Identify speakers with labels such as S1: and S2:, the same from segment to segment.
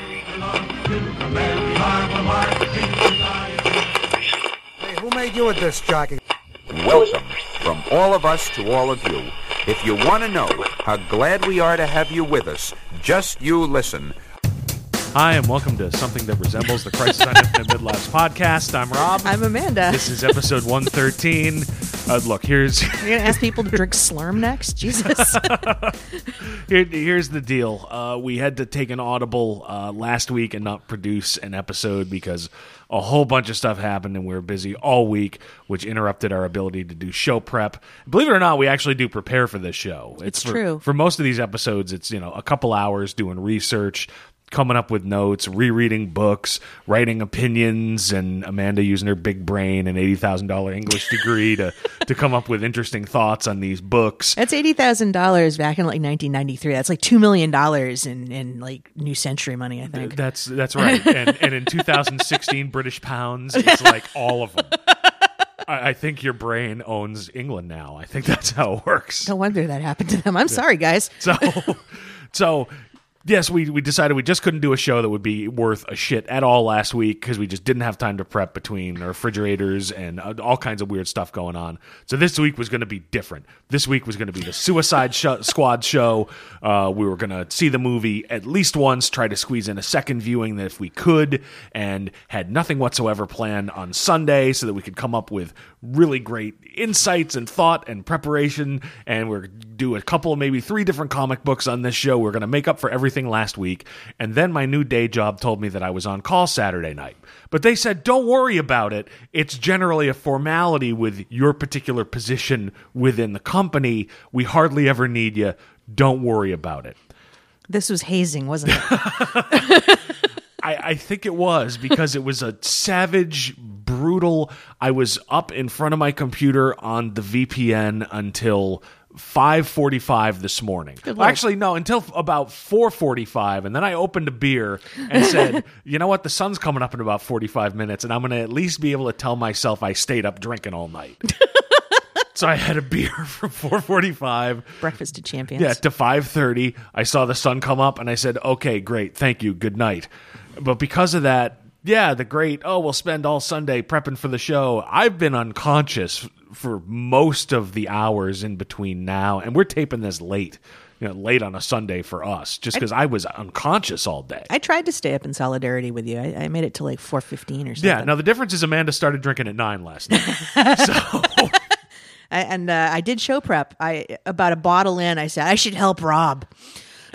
S1: Hey, who made you a disc jockey?
S2: Welcome from all of us to all of you. If you want to know how glad we are to have you with us, just you listen.
S3: Hi, and welcome to something that resembles the Crisis on Infinite Midlives podcast. I'm Rob.
S4: I'm Amanda.
S3: This is episode 113. Uh, look, here's
S4: You're gonna ask people to drink Slurm next? Jesus.
S3: here, here's the deal. Uh, we had to take an audible uh, last week and not produce an episode because a whole bunch of stuff happened and we were busy all week, which interrupted our ability to do show prep. Believe it or not, we actually do prepare for this show.
S4: It's
S3: for-
S4: true.
S3: For most of these episodes, it's you know a couple hours doing research. Coming up with notes, rereading books, writing opinions, and Amanda using her big brain and eighty thousand dollar English degree to to come up with interesting thoughts on these books.
S4: That's eighty thousand dollars back in like nineteen ninety three. That's like two million dollars in, in like New Century money, I think.
S3: That's that's right. And and in 2016 British pounds, it's like all of them. I, I think your brain owns England now. I think that's how it works.
S4: No wonder that happened to them. I'm sorry, guys.
S3: So so yes, we we decided we just couldn't do a show that would be worth a shit at all last week because we just didn't have time to prep between refrigerators and uh, all kinds of weird stuff going on. So this week was going to be different. This week was going to be the Suicide Sh- Squad show. Uh, we were going to see the movie at least once, try to squeeze in a second viewing that if we could, and had nothing whatsoever planned on Sunday so that we could come up with really great insights and thought and preparation. And we're do a couple maybe three different comic books on this show. We're going to make up for everything last week. And then my new day job told me that I was on call Saturday night. But they said, don't worry about it. It's generally a formality with your particular position within the company. We hardly ever need you. Don't worry about it.
S4: This was hazing, wasn't it?
S3: I, I think it was because it was a savage, brutal. I was up in front of my computer on the VPN until 5:45 this morning.
S4: Lord.
S3: Actually, no, until about 4:45, and then I opened a beer and said, "You know what? The sun's coming up in about 45 minutes, and I'm going to at least be able to tell myself I stayed up drinking all night." so I had a beer from 4:45
S4: Breakfast to champions.
S3: yeah, to 5:30, I saw the sun come up and I said, "Okay, great. Thank you. Good night." But because of that, yeah, the great, oh, we'll spend all Sunday prepping for the show. I've been unconscious for most of the hours in between now, and we're taping this late. You know, late on a Sunday for us, just because I was unconscious all day.
S4: I tried to stay up in solidarity with you. I, I made it to like four fifteen or something.
S3: yeah. Now the difference is Amanda started drinking at nine last night. so
S4: and uh, I did show prep. I about a bottle in, I said I should help Rob.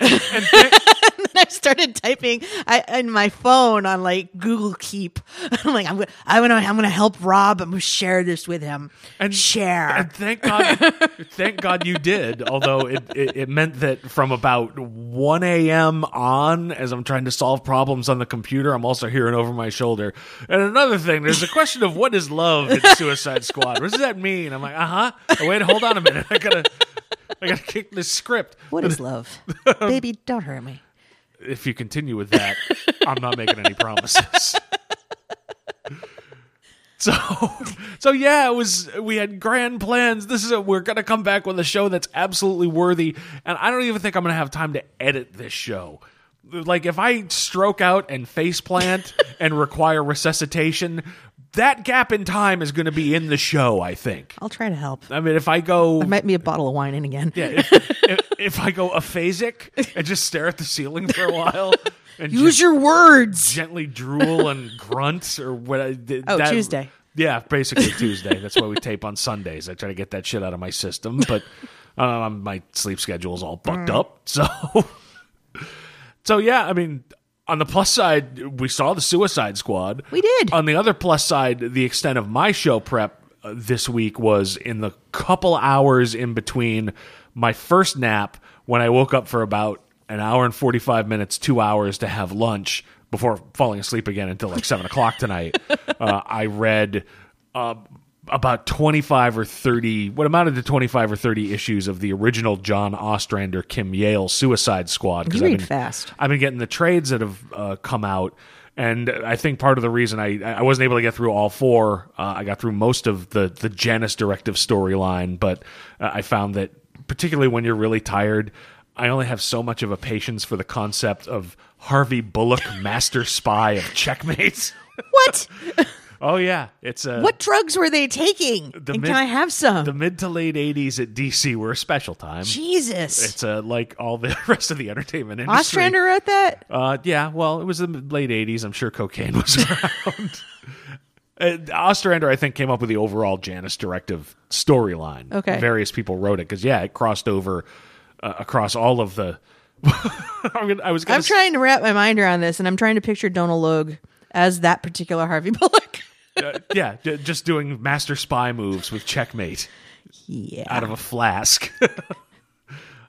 S4: and then I started typing I, in my phone on like Google Keep. I'm like, I'm gonna, I'm gonna, I'm gonna help Rob. I'm gonna share this with him.
S3: and
S4: share.
S3: And thank God, thank God you did. Although it, it, it meant that from about one a.m. on, as I'm trying to solve problems on the computer, I'm also hearing over my shoulder. And another thing, there's a question of what is love in Suicide Squad. What does that mean? I'm like, uh huh. Wait, hold on a minute. I gotta, I gotta kick this script.
S4: what is love, baby? Don't hurt me.
S3: If you continue with that, I'm not making any promises. So, so yeah, it was. We had grand plans. This is a, we're gonna come back with a show that's absolutely worthy, and I don't even think I'm gonna have time to edit this show. Like if I stroke out and face plant and require resuscitation, that gap in time is going to be in the show. I think.
S4: I'll try to help.
S3: I mean, if I go,
S4: There might be a bottle of wine in again.
S3: yeah, if, if, if I go aphasic and just stare at the ceiling for a while and
S4: Use your words.
S3: gently drool and grunt or what? I did-
S4: Oh,
S3: that-
S4: Tuesday.
S3: Yeah, basically Tuesday. That's why we tape on Sundays. I try to get that shit out of my system, but um, my sleep schedule is all fucked up. So, so yeah. I mean, on the plus side, we saw the Suicide Squad.
S4: We did.
S3: On the other plus side, the extent of my show prep uh, this week was in the couple hours in between my first nap when I woke up for about an hour and 45 minutes, two hours to have lunch before falling asleep again until like seven o'clock tonight. Uh, I read uh, about 25 or 30, what amounted to 25 or 30 issues of the original John Ostrander, Kim Yale Suicide Squad.
S4: You
S3: I've
S4: read
S3: been-
S4: fast.
S3: I've been getting the trades that have uh, come out, and I think part of the reason I I wasn't able to get through all four, uh, I got through most of the the Janus directive storyline, but uh, I found that particularly when you're really tired. I only have so much of a patience for the concept of Harvey Bullock, master spy of checkmates.
S4: What?
S3: Oh yeah, it's a
S4: what drugs were they taking?
S3: The
S4: and
S3: mid-
S4: can I have some?
S3: the mid to late '80s at DC were a special time.
S4: Jesus.
S3: It's uh, like all the rest of the entertainment industry.
S4: Ostrander wrote that?
S3: Uh, yeah, well, it was the late '80s. I'm sure cocaine was around. Uh, Ostrander, I think, came up with the overall Janus directive storyline.
S4: Okay.
S3: various people wrote it because yeah, it crossed over uh, across all of the. I'm gonna, I was
S4: I'm trying to wrap my mind around this, and I'm trying to picture Donal Logue as that particular Harvey Bullock.
S3: Uh, yeah, j- just doing master spy moves with checkmate
S4: yeah.
S3: out of a flask.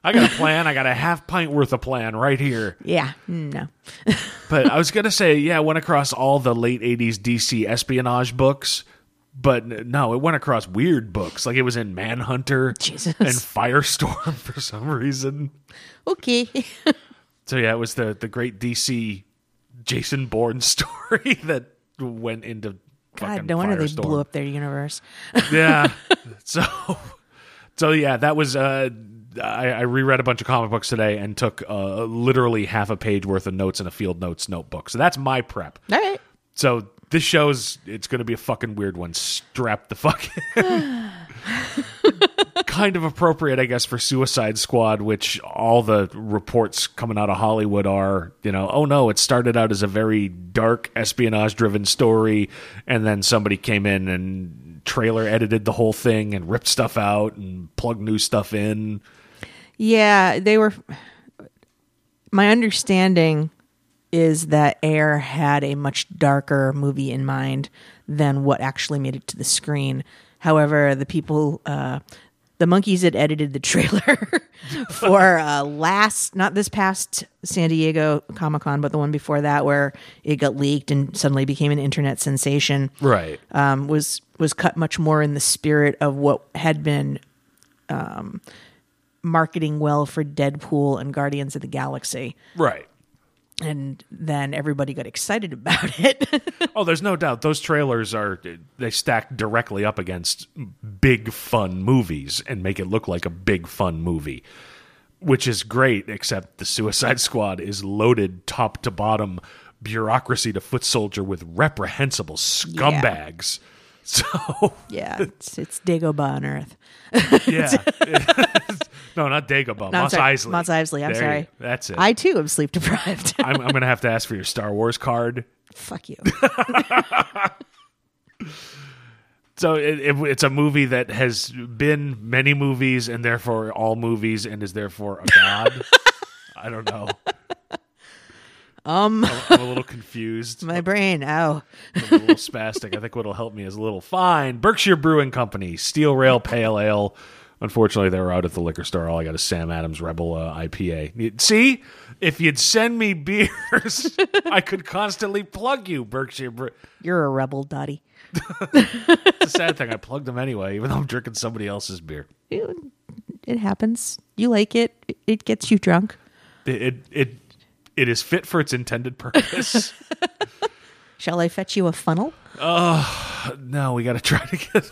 S3: I got a plan. I got a half pint worth of plan right here.
S4: yeah. No.
S3: But I was gonna say, yeah, it went across all the late '80s DC espionage books, but no, it went across weird books. Like it was in Manhunter
S4: Jesus.
S3: and Firestorm for some reason.
S4: Okay.
S3: So yeah, it was the the great DC Jason Bourne story that went into
S4: God, no wonder they blew up their universe.
S3: yeah. So, so yeah, that was. Uh, I, I reread a bunch of comic books today and took uh, literally half a page worth of notes in a field notes notebook. So that's my prep.
S4: All right.
S3: So this show's it's going to be a fucking weird one. Strap the fuck in. kind of appropriate, I guess, for Suicide Squad, which all the reports coming out of Hollywood are, you know, oh no, it started out as a very dark espionage driven story, and then somebody came in and trailer edited the whole thing and ripped stuff out and plugged new stuff in.
S4: Yeah, they were. My understanding is that Ayer had a much darker movie in mind than what actually made it to the screen. However, the people, uh, the monkeys that edited the trailer for uh, last, not this past San Diego Comic Con, but the one before that, where it got leaked and suddenly became an internet sensation
S3: Right.
S4: um, was was cut much more in the spirit of what had been um, marketing well for Deadpool and Guardians of the Galaxy,
S3: Right.
S4: And then everybody got excited about it.
S3: Oh, there's no doubt those trailers are they stack directly up against big fun movies and make it look like a big fun movie, which is great. Except the Suicide Squad is loaded top to bottom, bureaucracy to foot soldier with reprehensible scumbags. So
S4: yeah, it's it's Dagobah on Earth.
S3: yeah, no, not Dagobah,
S4: No, I'm Mos
S3: Eisley.
S4: Mos Eisley, I'm
S3: There you-
S4: sorry.
S3: that's it.
S4: I too am sleep deprived.
S3: I'm, I'm gonna have to ask for your Star Wars card.
S4: Fuck you.
S3: So it, it, it's a movie that has been many movies and therefore all movies and is therefore a god. I don't know.
S4: Um,
S3: I'm, a little confused.
S4: my brain. Ow.
S3: I'm a little spastic. I think what'll help me is a little fine. Berkshire Brewing Company, Steel Rail Pale Ale. Unfortunately, they were out at the liquor store. All I got is Sam Adams Rebel uh, IPA. See, if you'd send me beers, I could constantly plug you, Berkshire. Bre-
S4: You're a rebel, Dottie.
S3: it's a sad thing. I plugged them anyway, even though I'm drinking somebody else's beer.
S4: It, it happens. You like it. It- It gets you drunk.
S3: It it it, it is fit for its intended purpose.
S4: Shall I fetch you a funnel?
S3: no, we got to try to get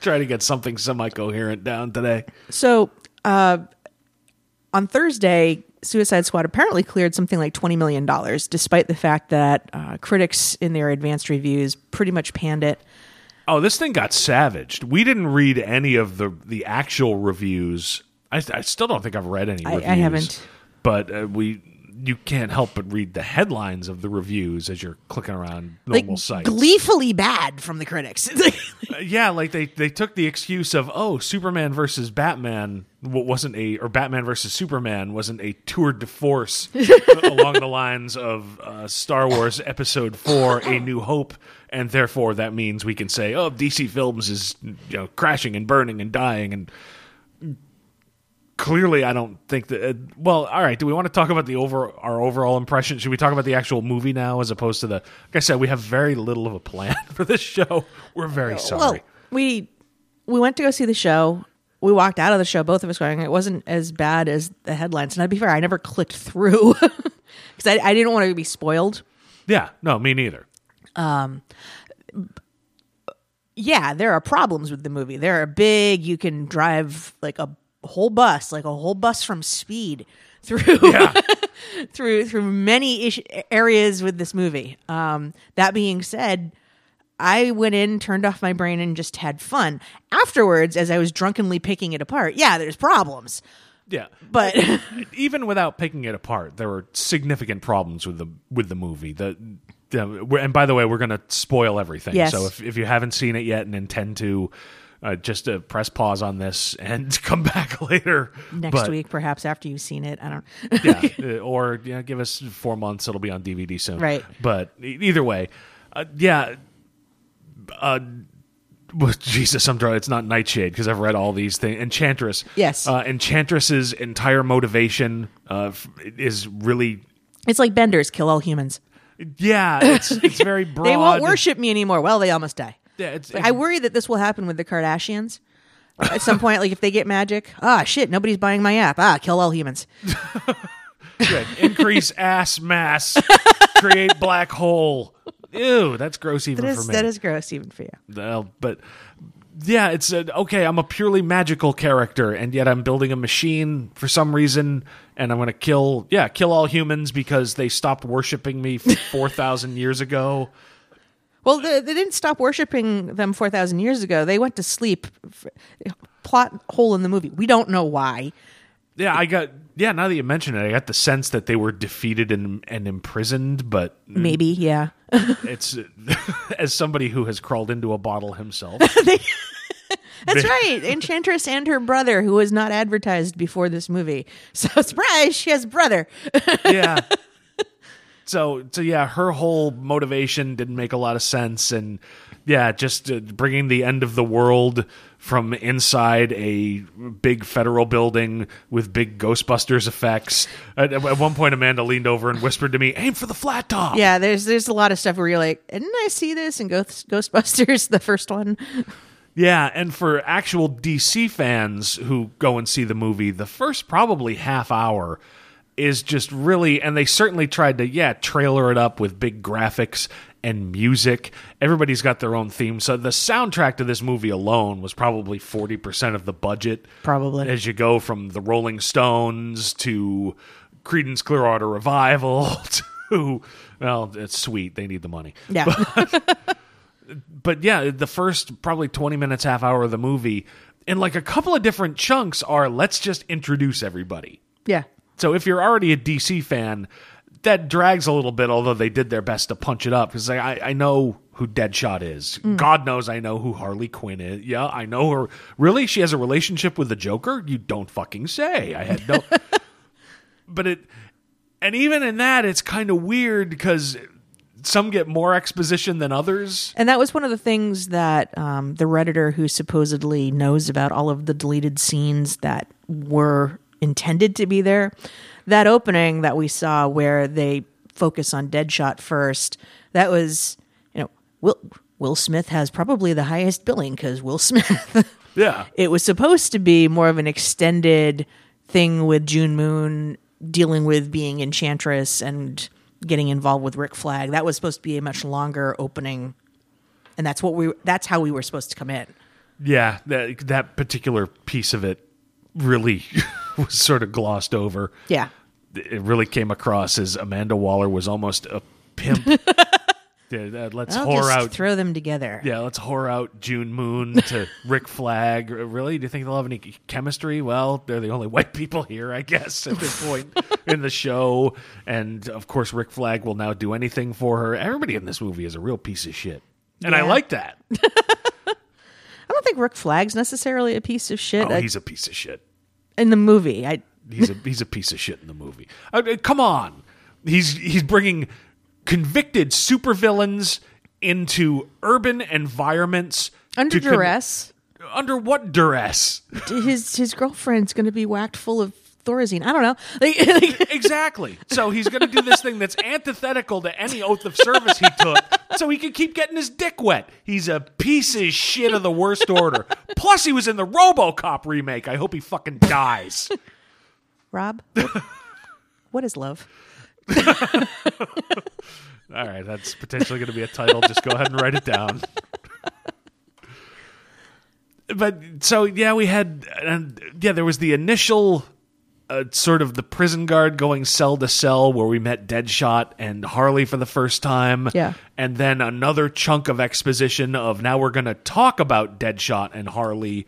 S3: try to get something semi coherent down today.
S4: So, uh, on Thursday, Suicide Squad apparently cleared something like $20 million, despite the fact that uh, critics in their advanced reviews pretty much panned it.
S3: Oh, this thing got savaged. We didn't read any of the the actual reviews. I, I still don't think I've read any.
S4: I- I haven't.
S3: But uh, we you can't help but read the headlines of the reviews as you're clicking around
S4: Like,
S3: normal sites.
S4: gleefully bad from the critics.
S3: Uh, yeah, like they they took the excuse of oh Superman versus Batman wasn't a or Batman versus Superman wasn't a tour de force along the lines of uh, Star Wars Episode Four: A New Hope, and therefore that means we can say oh DC Films is you know crashing and burning and dying and. Clearly, I don't think that. Uh, well, all right. Do we want to talk about the over our overall impression? Should we talk about the actual movie now, as opposed to the? Like I said, we have very little of a plan for this show. We're very sorry.
S4: well, we we went to go see the show. We walked out of the show, both of us going, it wasn't as bad as the headlines. And I'd be fair, I never clicked through because I, I didn't want to be spoiled.
S3: Yeah, no, me neither.
S4: Um, yeah, there are problems with the movie. There are big. You can drive like a whole bus, like a whole bus from Speed through
S3: Yeah.
S4: through through many ish- areas with this movie. Um, that being said, I went in, turned off my brain, and just had fun. Afterwards, as I was drunkenly picking it apart, yeah, there's problems,
S3: yeah.
S4: but
S3: even without picking it apart, there were significant problems with the with the movie. The, and by the way, we're going to spoil everything.
S4: Yes.
S3: So if if you haven't seen it yet and intend to, uh, just uh, press pause on this and come back later
S4: next
S3: But,
S4: week, perhaps after you've seen it, I don't.
S3: yeah, uh, or yeah, give us four months. It'll be on DVD soon.
S4: Right.
S3: But either way, uh, yeah. Uh, well, Jesus, I'm drawing. It's not Nightshade because I've read all these things. Enchantress.
S4: Yes.
S3: Uh, Enchantress's entire motivation uh, is really
S4: It's like Benders kill all humans.
S3: Yeah, it's it's very broad.
S4: They won't worship me anymore. Well, they almost die.
S3: Yeah, it's,
S4: I worry that this will happen with the Kardashians. At some point, like if they get magic, ah, shit, nobody's buying my app. Ah, kill all humans.
S3: good. increase ass mass, create black hole. Ew, that's gross even
S4: That
S3: for me.
S4: that is gross even for you.
S3: Well, but yeah, it's a, okay. I'm a purely magical character, and yet I'm building a machine for some reason, and I'm going to kill yeah, kill all humans because they stopped worshiping me four thousand years ago.
S4: Well, they, they didn't stop worshiping them four thousand years ago. They went to sleep. Plot hole in the movie. We don't know why.
S3: Yeah, I got yeah. Now that you mention it, I got the sense that they were defeated and and imprisoned, but
S4: Maybe, yeah.
S3: it's as somebody who has crawled into a bottle himself.
S4: That's right. Enchantress and her brother, who was not advertised before this movie. So surprise, she has a brother.
S3: yeah. So so yeah, her whole motivation didn't make a lot of sense, and yeah, just uh, bringing the end of the world from inside a big federal building with big Ghostbusters effects. At, at one point, Amanda leaned over and whispered to me, "Aim for the flat top."
S4: Yeah, there's there's a lot of stuff where you're like, didn't I see this in Ghost, Ghostbusters, the first one?
S3: Yeah, and for actual DC fans who go and see the movie, the first probably half hour is just really and they certainly tried to yeah, trailer it up with big graphics and music. Everybody's got their own theme. So the soundtrack to this movie alone was probably 40% of the budget.
S4: Probably.
S3: As you go from the Rolling Stones to Creedence Clearwater Revival to well, it's sweet. They need the money
S4: Yeah.
S3: but yeah, the first probably 20 minutes, half hour of the movie, in like a couple of different chunks are let's just introduce everybody.
S4: yeah.
S3: So if you're already a DC fan, that drags a little bit, although they did their best to punch it up. Because I, I know who Deadshot is. God knows I know who Harley Quinn is. Yeah, I know her. Really? She has a relationship with the Joker? You don't fucking say. I had no. but it. And even in that, it's kind of weird because some get more exposition than others.
S4: And that was one of the things that um, the Redditor, who supposedly knows about all of the deleted scenes that were intended to be there, that opening that we saw where they focus on Deadshot first, that was, you know, Will, Will Smith has probably the highest billing because Will Smith.
S3: Yeah.
S4: it was supposed to be more of an extended thing with June Moon dealing with being Enchantress and getting involved with Rick Flag. That was supposed to be a much longer opening, and that's what we. That's how we were supposed to come in.
S3: Yeah, that that particular piece of it really was sort of glossed over.
S4: Yeah,
S3: It really came across as Amanda Waller was almost a pimp. yeah, uh, let's
S4: I'll
S3: whore
S4: just
S3: out.
S4: throw them together.
S3: yeah, let's whore out June Moon to Rick Flag. Really? Do you think they'll have any chemistry? Well, they're the only white people here, I guess, at this point in the show. And of course, Rick Flag will now do anything for her. Everybody in this movie is a real piece of shit. And I like that.
S4: I don't think Rick Flag's necessarily a piece of shit
S3: Oh,
S4: I-
S3: he's a piece of shit.
S4: in the movie. I
S3: He's a he's a piece of shit in the movie. Uh, uh, come on, he's he's bringing convicted supervillains into urban environments
S4: under
S3: to con-
S4: duress.
S3: under what duress?
S4: his his girlfriend's going to be whacked full of Thorazine. I don't know. Like, like,
S3: exactly. So he's going to do this thing that's antithetical to any oath of service he took, so he can keep getting his dick wet. He's a piece of shit of the worst order. Plus, he was in the RoboCop remake. I hope he fucking dies.
S4: Rob, what is love?
S3: All right, that's potentially going to be a title. Just go ahead and write it down. but so yeah, we had and yeah, there was the initial uh, sort of the prison guard going cell to cell where we met Deadshot and Harley for the first time.
S4: Yeah.
S3: And then another chunk of exposition of now we're going to talk about Deadshot and Harley.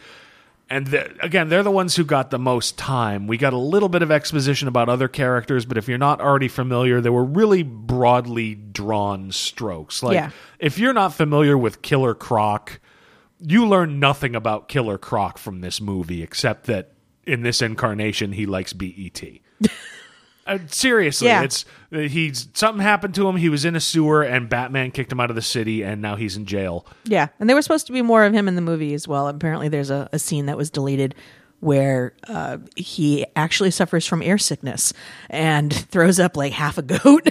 S3: And the, again, they're the ones who got the most time. We got a little bit of exposition about other characters, but if you're not already familiar, they were really broadly drawn strokes. Like,
S4: Yeah.
S3: if you're not familiar with Killer Croc, you learn nothing about Killer Croc from this movie except that in this incarnation he likes BET. Uh, seriously,
S4: Yeah.
S3: it's he's something happened to him. He was in a sewer, and Batman kicked him out of the city, and now he's in jail.
S4: Yeah, and there was supposed to be more of him in the movie as well. Apparently, there's a, a scene that was deleted where uh, he actually suffers from air sickness and throws up like half a goat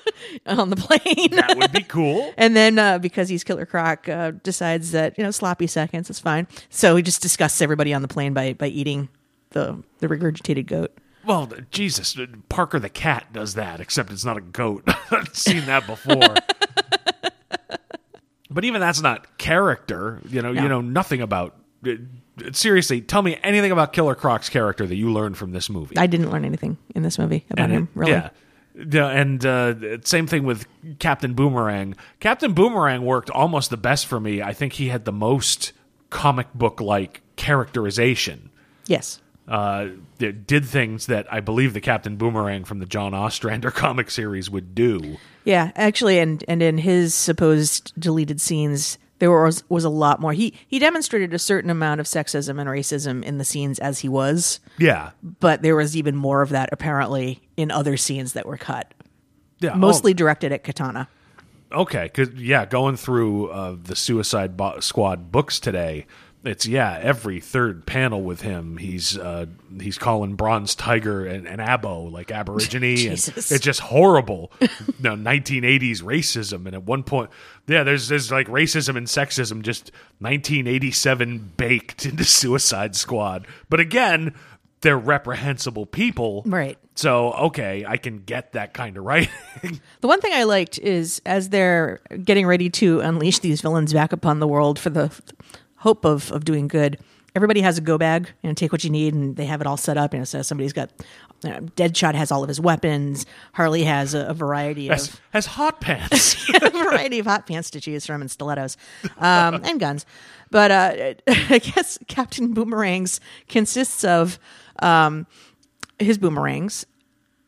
S4: on the plane.
S3: That would be cool.
S4: And then uh, because he's Killer Croc, uh, decides that you know sloppy seconds is fine. So he just disgusts everybody on the plane by by eating the the regurgitated goat.
S3: Well, Jesus, Parker the cat does that, except it's not a goat. I've seen that before. but even that's not character. You know,
S4: No.
S3: you know nothing about. uh, Seriously, tell me anything about Killer Croc's character that you learned from this movie.
S4: I didn't learn anything in this movie about
S3: And
S4: him. Really,
S3: Yeah. Yeah, and uh, same thing with Captain Boomerang. Captain Boomerang worked almost the best for me. I think he had the most comic book like characterization.
S4: yes,
S3: Uh, did things that I believe the Captain Boomerang from the John Ostrander comic series would do.
S4: Yeah, actually, and and in his supposed deleted scenes, there was was a lot more. He he demonstrated a certain amount of sexism and racism in the scenes as he was,
S3: Yeah,
S4: but there was even more of that apparently in other scenes that were cut,
S3: yeah,
S4: mostly directed at Katana.
S3: Oh, okay, because yeah, going through uh, the Suicide Bo- Squad books today, it's yeah, every third panel with him, he's uh, he's calling Bronze Tiger and, and Abo like Aborigine, and it's just horrible. you no, 1980s racism, and at one point, yeah, there's there's like racism and sexism just 1987 baked into Suicide Squad, but again. They're reprehensible people,
S4: Right.
S3: So okay, I can get that kind of writing.
S4: The one thing I liked is as they're getting ready to unleash these villains back upon the world for the hope of, of doing good, everybody has a go bag and take what you need, and they have it all set up. You know, so somebody's got you know, Deadshot has all of his weapons. Harley has a, a variety
S3: has,
S4: of
S3: has hot pants.
S4: a variety of hot pants to choose from and stilettos um, and guns. But uh, I guess Captain Boomerangs consists of um, his boomerangs,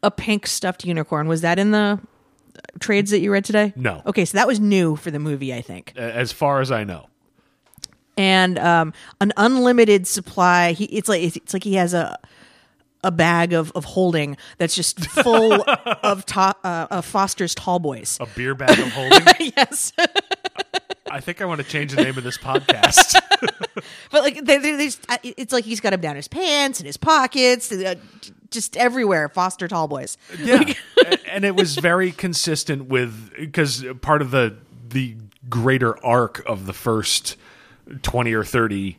S4: a pink stuffed unicorn. Was that in the trades that you read today?
S3: No.
S4: Okay, so that was new for the movie, I think.
S3: as far as I know.
S4: And um, an unlimited supply. He, it's like it's like he has a a bag of, of holding that's just full of to, uh, of Foster's tall boys.
S3: A beer bag of holding.
S4: yes.
S3: I think I want to change the name of this podcast.
S4: But like, they, they, they just, it's like he's got them down his pants and his pockets, uh, just everywhere. Foster tall boys.
S3: yeah, A- and it was very consistent with because part of the the greater arc of the first twenty or thirty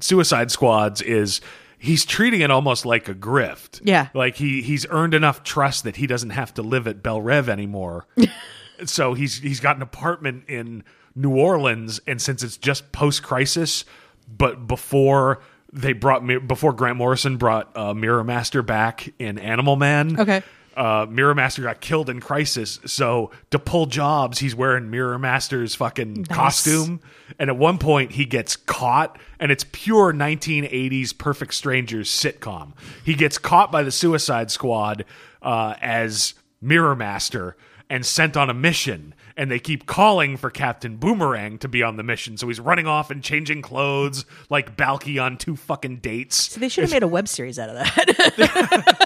S3: Suicide Squads is. He's treating it almost like a grift.
S4: Yeah.
S3: Like he he's earned enough trust that he doesn't have to live at Belle Reve anymore. so he's he's got an apartment in New Orleans, and since it's just post crisis, but before they brought before Grant Morrison brought uh, Mirror Master back in Animal Man.
S4: Okay.
S3: Uh, Mirror Master got killed in Crisis, so to pull jobs, he's wearing Mirror Master's fucking costume. And at one point, he gets caught, and it's pure 1980s Perfect Strangers sitcom. He gets caught by the Suicide Squad uh, as Mirror Master and sent on a mission. And they keep calling for Captain Boomerang to be on the mission. So he's running off and changing clothes like Balki on two fucking dates.
S4: So they should have made a web series out of that.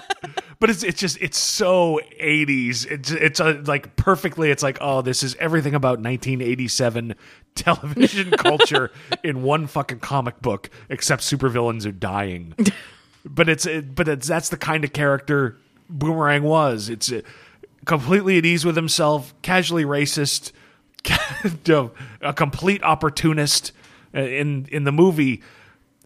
S3: but it's it's just it's so 80s it's it's uh like perfectly it's like oh this is everything about 1987 television culture in one fucking comic book except supervillains are dying. But it's it, but it's that's the kind of character boomerang was. It's uh, completely at ease with himself casually racist a complete opportunist Uh, in in the movie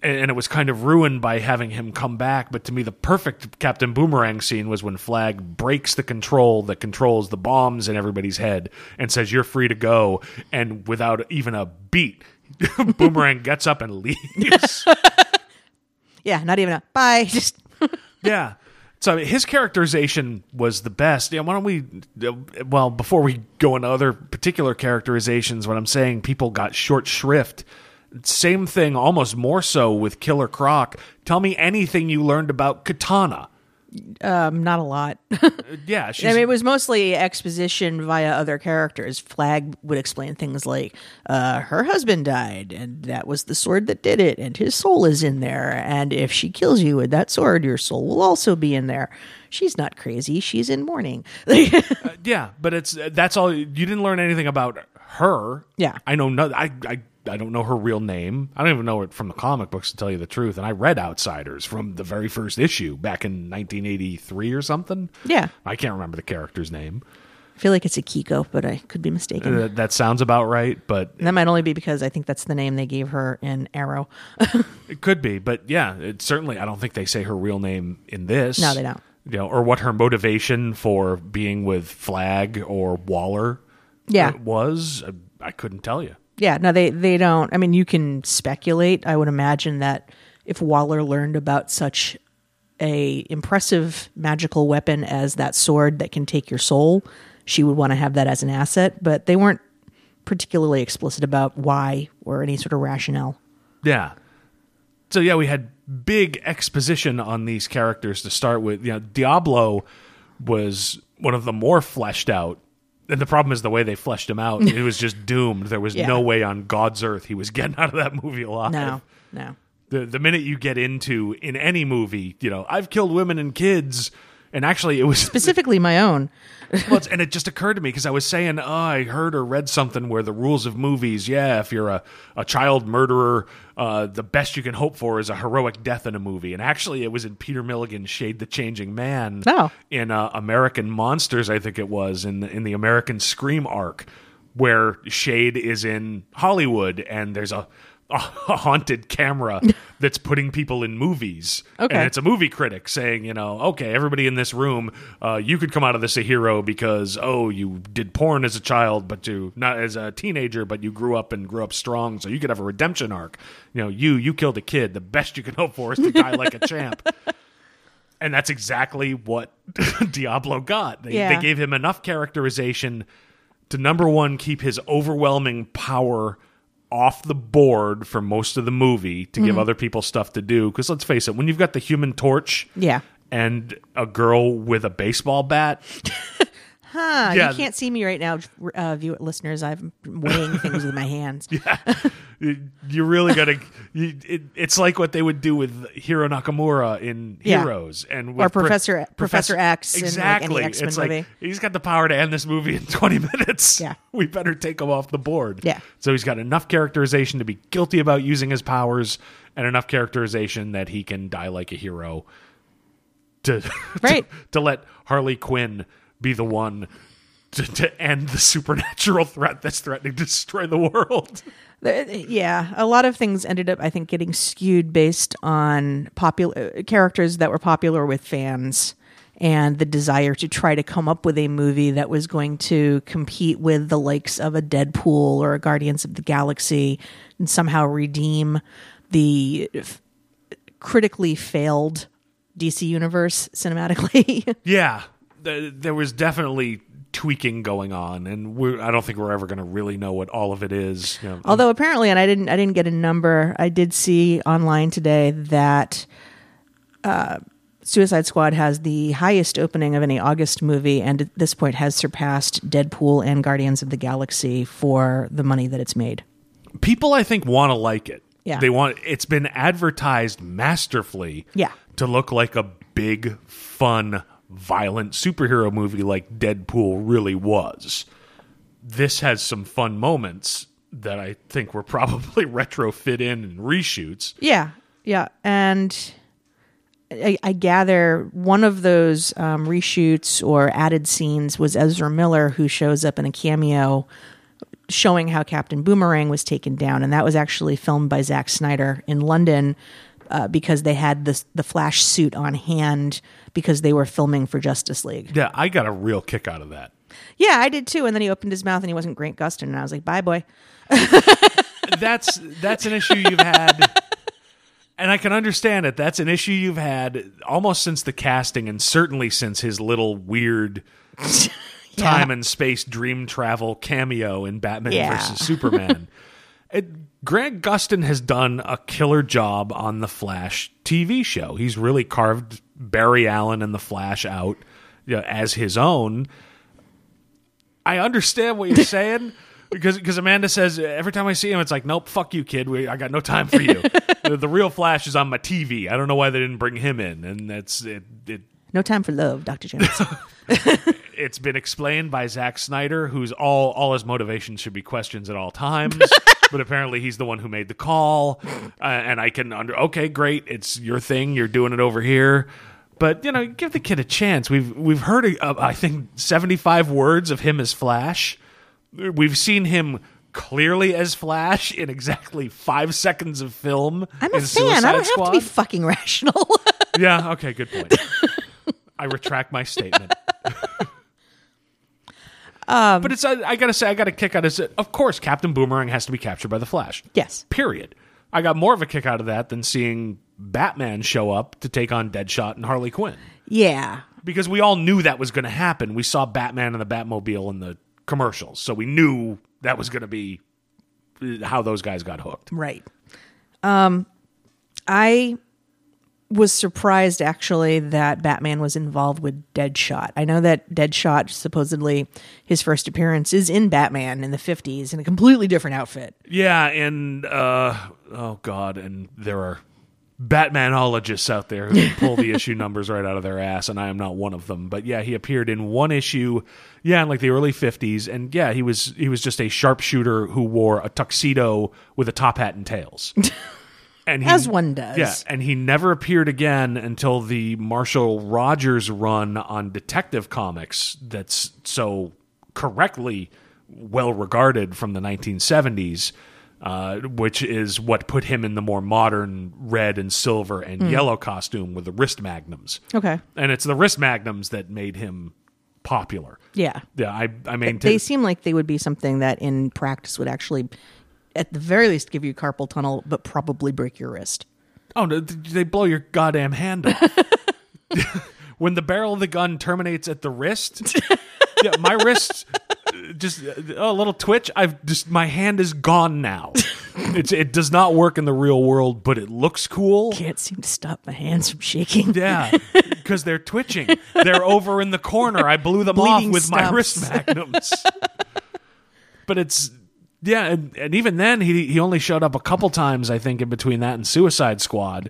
S3: and it was kind of ruined by having him come back. But to me, the perfect Captain Boomerang scene was when Flag breaks the control that controls the bombs in everybody's head and says, You're free to go. And without even a beat, Boomerang gets up and leaves.
S4: yeah, not even a bye. Just
S3: yeah. So his characterization was the best. Yeah, why don't we? Well, before we go into other particular characterizations, what I'm saying, people got short shrift. Same thing, almost more so with Killer Croc. Tell me anything you learned about Katana.
S4: Um, not a lot.
S3: Yeah, she's,
S4: I mean, it was mostly exposition via other characters. Flag would explain things like, uh, her husband died, and that was the sword that did it, and his soul is in there. And if she kills you with that sword, your soul will also be in there. She's not crazy. She's in mourning.
S3: yeah, but it's that's all. You didn't learn anything about her.
S4: Yeah.
S3: I know no. I I I don't know her real name. I don't even know it from the comic books to tell you the truth. And I read Outsiders from the very first issue back in 1983 or something.
S4: yeah.
S3: I can't remember the character's name.
S4: I feel like it's a Kiko, but I could be mistaken.
S3: Uh, that sounds about right, but
S4: that might only be because I think that's the name they gave her in Arrow.
S3: it could be. But yeah, it certainly. I don't think they say her real name in this.
S4: No, they don't.
S3: You know, or what her motivation for being with Flag or Waller.
S4: Yeah.
S3: uh, was. I, I couldn't tell you.
S4: Yeah, no, they they don't. I mean, you can speculate. I would imagine that if Waller learned about such a impressive magical weapon as that sword that can take your soul, she would want to have that as an asset. But they weren't particularly explicit about why or any sort of rationale.
S3: Yeah. So yeah, we had big exposition on these characters to start with. You know, Diablo was one of the more fleshed out. And the problem is the way they fleshed him out. it was just doomed. There was
S4: Yeah.
S3: no way on God's earth he was getting out of that movie alive.
S4: No, no.
S3: The the minute you get into in any movie, you know, I've killed women and kids, and actually it was
S4: Specifically, my own.
S3: Well, it's- and it just occurred to me because I was saying, oh, I heard or read something where the rules of movies, yeah, if you're a, a child murderer, uh, the best you can hope for is a heroic death in a movie. And actually, it was in Peter Milligan's Shade the Changing Man
S4: Oh.
S3: in uh, American Monsters, I think it was, in the, in the American Scream arc, where Shade is in Hollywood and there's a, a haunted camera that's putting people in movies.
S4: Okay.
S3: And it's a movie critic saying, you know, okay, everybody in this room, uh, you could come out of this a hero because oh, you did porn as a child, but you not as a teenager, but you grew up and grew up strong, so you could have a redemption arc. You know, you you killed a kid. The best you can hope for is to die like a champ. And that's exactly what Diablo got. They,
S4: Yeah.
S3: they gave him enough characterization to number one keep his overwhelming power off the board for most of the movie to
S4: Mm-hmm.
S3: give other people stuff to do because let's face it when you've got the human torch
S4: Yeah.
S3: and a girl with a baseball bat
S4: Huh,
S3: Yeah.
S4: you can't see me right now, uh, view listeners. I'm weighing things with my hands.
S3: you you really gotta you, it, it's like what they would do with hiro nakamura in
S4: Yeah.
S3: heroes and
S4: Or
S3: with Pro-
S4: Professor- Professor X in, like,
S3: exactly
S4: X-Men
S3: it's like he's got the power to end this movie in 20 minutes
S4: Yeah.
S3: we better take him off the board
S4: Yeah.
S3: so he's got enough characterization to be guilty about using his powers and enough characterization that he can die like a hero to
S4: Right.
S3: to, to let harley quinn be the one to, to end the supernatural threat that's threatening to destroy the world
S4: Yeah, a lot of things ended up, I think, getting skewed based on popular characters that were popular with fans and the desire to try to come up with a movie that was going to compete with the likes of a Deadpool or a Guardians of the Galaxy and somehow redeem the f- critically failed DC universe cinematically.
S3: Yeah, th- there was definitely tweaking going on, and we're, I don't think we're ever going to really know what all of it is. You know,
S4: Although apparently, and I didn't, I didn't get a number. I did see online today that uh, Suicide Squad has the highest opening of any August movie, and at this point has surpassed Deadpool and Guardians of the Galaxy for the money that it's made.
S3: people I think want to like it.
S4: Yeah.
S3: they want. It's been advertised masterfully.
S4: Yeah.
S3: to look like a big, fun, violent superhero movie like Deadpool really was. This has some fun moments that I think were probably retrofit in and reshoots.
S4: Yeah, yeah, and I, I gather one of those um, reshoots or added scenes was Ezra Miller, who shows up in a cameo showing how Captain Boomerang was taken down, and that was actually filmed by Zack Snyder in London uh, because they had this the Flash suit on hand because they were filming for Justice League.
S3: Yeah, I got a real kick out of that.
S4: Yeah, I did too. And then he opened his mouth and he wasn't Grant Gustin, and I was like, "Bye, boy."
S3: that's that's an issue you've had And I can understand it. That's an issue you've had almost since the casting, and certainly since his little weird time and space dream travel cameo in Batman
S4: Yeah.
S3: versus Superman. it, Grant Gustin has done a killer job on the Flash TV show. He's really carved Barry Allen and the Flash out you know, as his own. I understand what you're saying. Because because Amanda says every time I see him, it's like, nope, fuck you, kid. We, I got no time for you. the, the real Flash is on my TV. I don't know why they didn't bring him in, and that's it. it
S4: No time for love, Dr. Jones.
S3: it's been explained by Zack Snyder, who's all all his motivations should be questions at all times. But apparently, he's the one who made the call, uh, and I can under. Okay, great, it's your thing. You're doing it over here. But you know, give the kid a chance. We've we've heard, uh, I think, seventy five words of him as Flash. We've seen him clearly as Flash in exactly five seconds of film.
S4: I'm a fan.
S3: Suicide
S4: I don't have to be fucking rational.
S3: Yeah. Okay. Good point. I retract my statement.
S4: Um,
S3: but it's I, I gotta say I got a kick out of it. Of course, Captain Boomerang has to be captured by the Flash.
S4: yes.
S3: Period. I got more of a kick out of that than seeing Batman show up to take on Deadshot and Harley Quinn
S4: Yeah.
S3: because we all knew that was going to happen. We saw Batman and the Batmobile in the commercials, so we knew that was going to be uh, how those guys got hooked.
S4: Right. Um, I was surprised actually that Batman was involved with Deadshot. I know that Deadshot supposedly his first appearance is in Batman in the 50s in a completely different outfit.
S3: Yeah, and uh, oh god, and there are Batmanologists out there who pull the issue numbers right out of their ass, and I am not one of them. But yeah, he appeared in one issue, yeah, in like the early '50s, and yeah, he was he was just a sharpshooter who wore a tuxedo with a top hat and tails. And he,
S4: As one does.
S3: Yeah, and he never appeared again until the Marshall Rogers run on Detective Comics that's so correctly well regarded from the 1970s, uh, which is what put him in the more modern red and silver and
S4: Hmm.
S3: yellow costume with the wrist magnums.
S4: Okay.
S3: And it's the wrist magnums that made him popular.
S4: Yeah.
S3: Yeah, I, I mean,
S4: They seem like they would be something that in practice would actually at the very least give you carpal tunnel but probably break your wrist.
S3: Oh, no, they blow your goddamn hand off. when the barrel of the gun terminates at the wrist, yeah, my wrist uh, just uh, a little twitch. I've just my hand is gone now. It's it does not work in the real world, but it looks cool.
S4: Can't seem to stop my hands from shaking.
S3: Yeah, because they're twitching. They're over in the corner. I blew them off
S4: Bleeding
S3: with my wrist magnums. but it's yeah, and, and even then he he only showed up a couple times. I think in between that and Suicide Squad.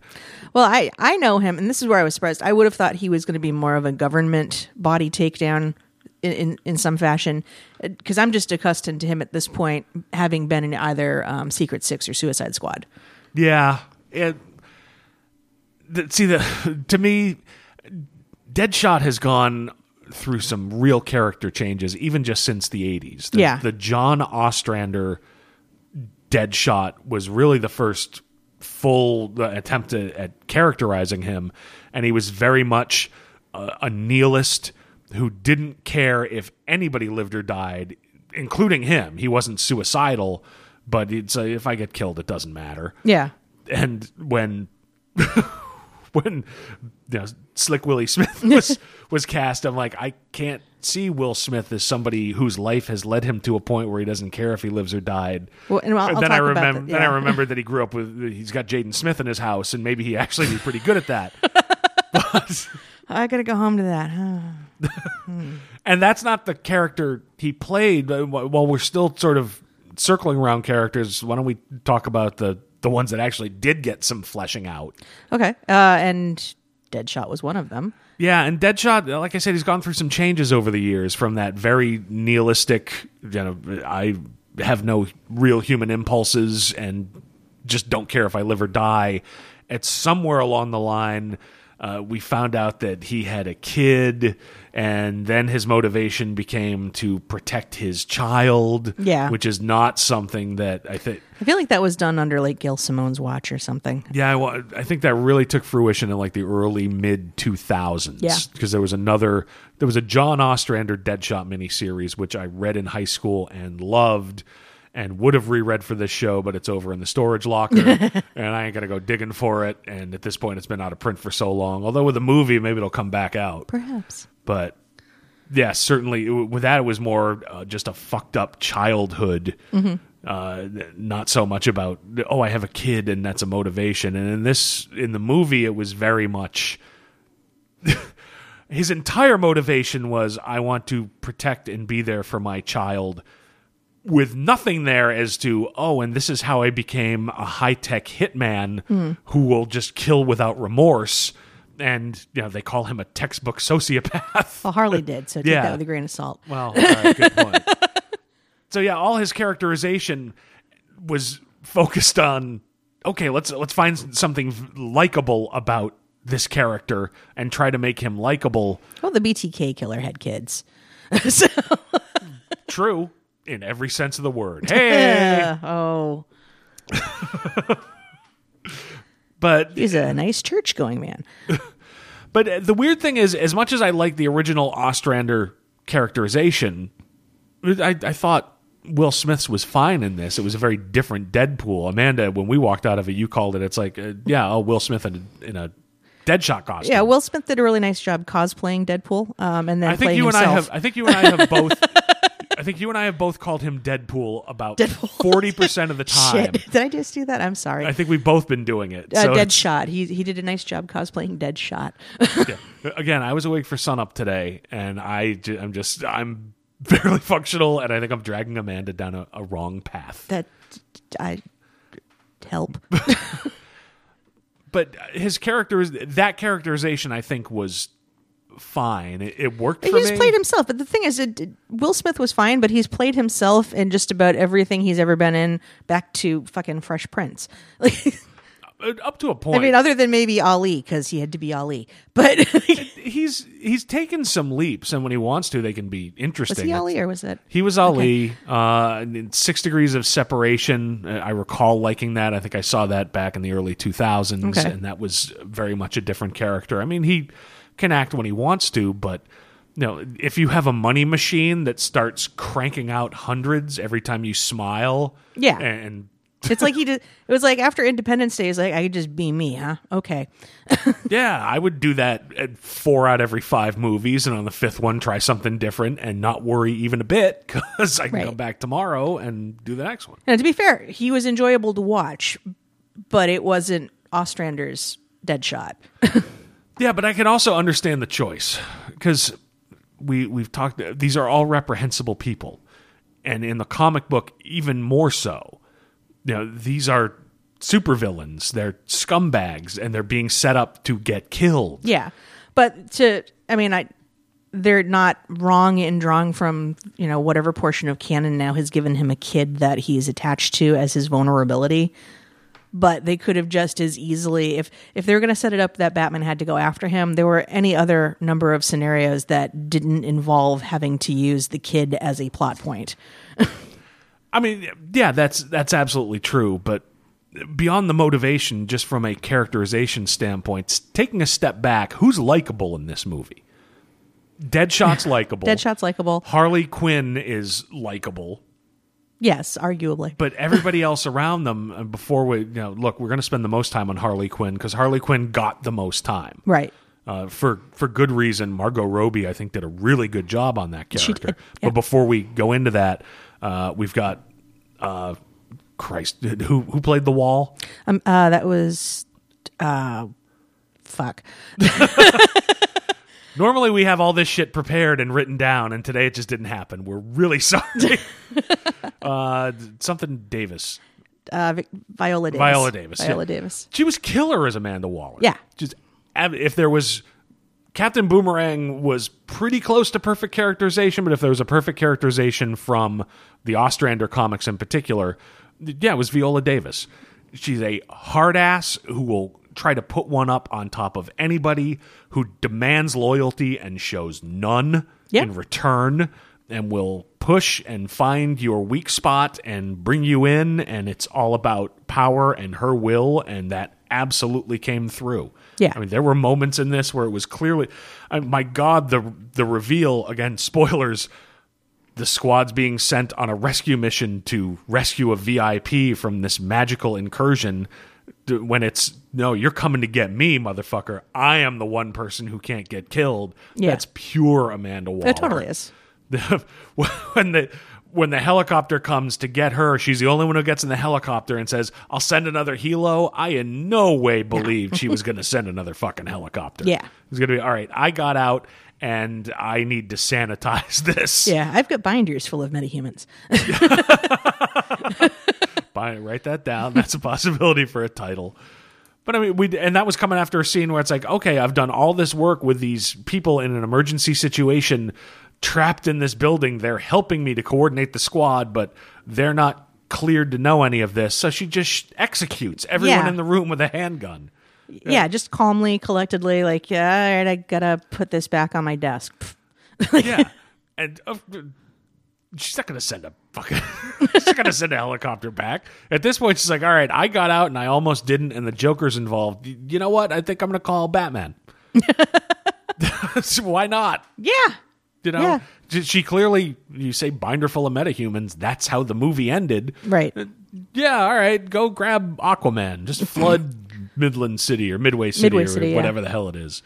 S4: Well, I I know him, and this is where I was surprised. I would have thought he was going to be more of a government body takedown in in, in some fashion, because I'm just accustomed to him at this point having been in either um, Secret Six or Suicide Squad.
S3: Yeah. It, see, the to me, Deadshot has gone through some real character changes, even just since the 80s. The,
S4: Yeah.
S3: The John Ostrander Deadshot was really the first full uh, attempt at, at characterizing him, and he was very much a, a nihilist who didn't care if anybody lived or died, including him. He wasn't suicidal, but it's uh, if I get killed, it doesn't matter
S4: Yeah,
S3: and when when you know, Slick Willie Smith was was cast, I'm like, I can't see Will Smith as somebody whose life has led him to a point where he doesn't care if he lives or died.
S4: Well, and I'll- I'll
S3: then I remember
S4: the-
S3: then I
S4: yeah.
S3: remembered that he grew up with he's got Jaden Smith in his house, and maybe he actually be pretty good at that. but
S4: I got to go home to that. Huh?
S3: and that's not the character he played. While we're still sort of circling around characters, why don't we talk about the the ones that actually did get some fleshing out?
S4: Okay, uh, and Deadshot was one of them.
S3: Yeah, and Deadshot, like I said, he's gone through some changes over the years from that very nihilistic, you know, I have no real human impulses and just don't care if I live or die. It's somewhere along the line. Uh, we found out that he had a kid, and then his motivation became to protect his child.
S4: Yeah.
S3: which is not something that I think.
S4: I feel like that was done under like Gail Simone's watch or something.
S3: Yeah, I, wa- I think that really took fruition in like the early mid 2000s.
S4: Yeah.
S3: Because there was another, there was a John Ostrander Deadshot miniseries, which I read in high school and loved. And would have reread for this show, but it's over in the storage locker, and I ain't gonna go digging for it. And at this point, it's been out of print for so long. Although with a movie, maybe it'll come back out.
S4: Perhaps.
S3: But yeah, certainly it- with that, it was more uh, just a fucked up childhood. Uh, not so much about oh, I have a kid and that's a motivation. And in this, in the movie, it was very much his entire motivation was I want to protect and be there for my child with nothing there as to oh and this is how I became a high-tech hitman who will just kill without remorse and you know they call him a textbook sociopath
S4: Well, Harley did, so take
S3: Yeah.
S4: that with a grain of salt.
S3: well right, good point so yeah all his characterization was focused on okay let's let's find something likable about this character and try to make him likable
S4: Well, the BTK killer had kids. so,
S3: true in every sense of the word hey
S4: oh,
S3: but
S4: he's a nice church going man.
S3: But the weird thing is, as much as I like the original Ostrander characterization, I, I thought Will Smith's was fine in this. It was a very different Deadpool. Amanda, when we walked out of it, you called it. It's like, uh, yeah, oh, Will Smith in a, in a Deadshot costume.
S4: Yeah, Will Smith did a really nice job cosplaying Deadpool, um, and then
S3: I think you and I have. I think you and I have both. I think you and I have both called him Deadpool about forty percent of the time.
S4: Shit, did I just do that? I'm sorry.
S3: I think we've both been doing it.
S4: uh,
S3: So
S4: Deadshot. He he did a nice job cosplaying Deadshot.
S3: yeah. Again, I was awake for sunup today, and I I'm just I'm barely functional, and I think I'm dragging Amanda down a, a wrong path.
S4: that I help.
S3: But his character is that characterization. I think was fine. It, it worked
S4: He
S3: for
S4: just
S3: me.
S4: played himself. But the thing is, it, it- Will Smith was fine, but he's played himself in just about everything he's ever been in, back to fucking Fresh Prince. Like,
S3: Uh, up to a point.
S4: I mean, other than maybe Ali, because he had to be Ali. But
S3: he's he's taken some leaps, and when he wants to, they can be interesting.
S4: was he Ali or was it?
S3: He was Ali. Uh, Six Degrees of Separation. I recall liking that. I think I saw that back in the early 2000s,
S4: Okay.
S3: and that was very much a different character. I mean, he can act when he wants to, but you know, if you have a money machine that starts cranking out hundreds every time you smile,
S4: Yeah.
S3: and
S4: It's like he did. It was like after Independence Day. He's like, I could just be me, huh? Okay.
S3: yeah, I would do that at four out of every five movies, and on the fifth one, try something different and not worry even a bit because I can
S4: Right.
S3: come back tomorrow and do the next one.
S4: And to be fair, he was enjoyable to watch, but it wasn't Ostrander's Deadshot.
S3: Yeah, but I can also understand the choice because we we've talked. These are all reprehensible people, and in the comic book, even more so. You know, these are supervillains. They're scumbags, and they're being set up to get killed.
S4: Yeah, but to I mean, I they're not wrong in drawing from you know whatever portion of canon now has given him a kid that he's attached to as his vulnerability. But they could have just as easily, if if they were going to set it up that Batman had to go after him, there were any other number of scenarios that didn't involve having to use the kid as a plot point.
S3: I mean, yeah, that's that's absolutely true. But beyond the motivation, just from a characterization standpoint, taking a step back, who's likable in this movie? Deadshot's likable.
S4: Deadshot's likable,
S3: Harley Quinn is likable.
S4: Yes, arguably.
S3: but everybody else around them uh, before we you know look we're going to spend the most time on harley quinn because harley quinn got the most time
S4: Right.
S3: uh, for for good reason margot robbie i think did a really good job on that character
S4: did, yeah.
S3: but before we go into that uh, we've got uh, christ who who played the wall
S4: Um, uh, that was, uh, fuck.
S3: normally we have all this shit prepared and written down and today it just didn't happen we're really sorry uh, something davis
S4: Uh, Vi- Viola Davis.
S3: Viola Davis,
S4: Viola
S3: yeah.
S4: Davis.
S3: She was killer as Amanda Waller.
S4: Yeah.
S3: Just if there was Captain Boomerang was pretty close to perfect characterization, but if there was a perfect characterization from the Ostrander comics in particular, yeah, it was Viola Davis. She's a hard ass who will try to put one up on top of anybody who demands loyalty and shows none
S4: Yeah.
S3: in return and will push and find your weak spot and bring you in and it's all about power and her will and that absolutely came through.
S4: Yeah.
S3: I mean there were moments in this where it was clearly I, my god the the reveal again spoilers the squad's being sent on a rescue mission to rescue a VIP from this magical incursion. When it's no, you're coming to get me, motherfucker. I am the one person who can't get killed.
S4: Yeah.
S3: That's pure Amanda Waller.
S4: It totally is.
S3: When the when the helicopter comes to get her, she's the only one who gets in the helicopter and says, "I'll send another helo." I in no way believed she was going to send another fucking helicopter.
S4: Yeah.
S3: it was going to be all right. I got out and I need to sanitize this.
S4: Yeah, I've got binders full of metahumans.
S3: Buy, write that down. That's a possibility for a title. But I mean, we and that was coming after a scene where it's like, okay, I've done all this work with these people in an emergency situation, trapped in this building. They're helping me to coordinate the squad, but they're not cleared to know any of this. So she just executes everyone
S4: Yeah.
S3: in the room with a handgun.
S4: Yeah. just calmly, collectedly, like, yeah, all right, I gotta put this back on my desk.
S3: Yeah, and uh, she's not going to send a fucking. she's going to send a helicopter back. At this point, she's like, "All right, I got out and I almost didn't, and the Joker's involved. Y- You know what? I think I'm going to call Batman. Why not?
S4: Yeah.
S3: You know,
S4: Yeah.
S3: She- she clearly. You say binder full of metahumans. That's how the movie ended.
S4: Right.
S3: Uh, yeah, all right, go grab Aquaman. Just flood Midland City or Midway City
S4: Midway
S3: or
S4: City, yeah.
S3: whatever the hell it is.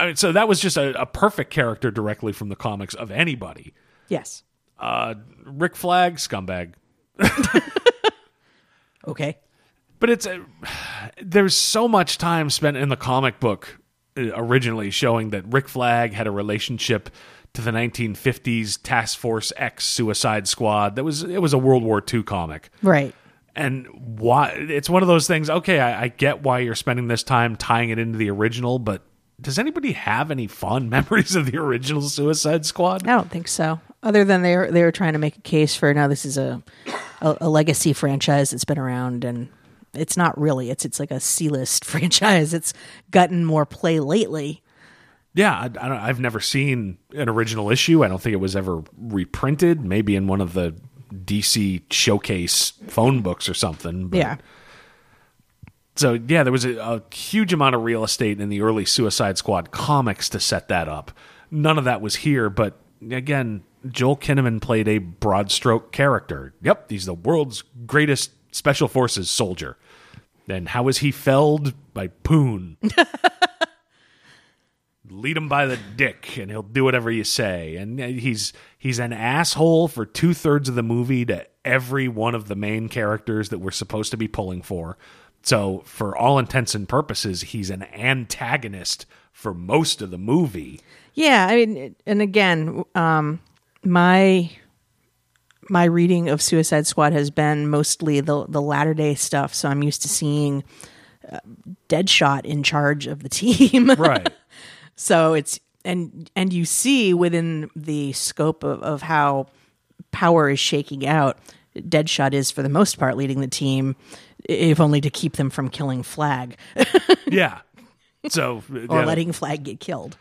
S3: I mean, so that was just a, a perfect character directly from the comics of anybody.
S4: Yes.
S3: Uh, Rick Flag, scumbag.
S4: Okay.
S3: But it's a, there's so much time spent in the comic book uh, originally showing that Rick Flag had a relationship to the 1950s Task Force X Suicide Squad. That was it was a World War II comic.
S4: Right.
S3: and why it's one of those things okay I, I get why you're spending this time tying it into the original but does anybody have any fond memories of the original suicide squad
S4: I don't think so. Other than they were they were trying to make a case for now this is a a, a legacy franchise that's been around and it's not really. It's it's like a C list franchise. It's gotten more play lately.
S3: yeah I, i've never seen an original issue i don't think it was ever reprinted maybe in one of the dc showcase phone books or something but
S4: Yeah.
S3: so yeah there was a, a huge amount of real estate in the early suicide squad comics to set that up none of that was here but again joel kinnaman played a broad stroke character. Yep he's the world's greatest special forces soldier. And how is he felled? By poon. Lead him by the dick and he'll do whatever you say. And he's he's an asshole for two-thirds of the movie to every one of the main characters that we're supposed to be pulling for. So for all intents and purposes he's an antagonist for most of the movie.
S4: Yeah, I mean, and again, um, my my reading of Suicide Squad has been mostly the the latter day stuff. So I'm used to seeing uh, Deadshot in charge of the team.
S3: right
S4: so it's and and you see within the scope of, of how power is shaking out, Deadshot is for the most part leading the team, if only to keep them from killing Flag
S3: yeah so
S4: or letting Flag get killed.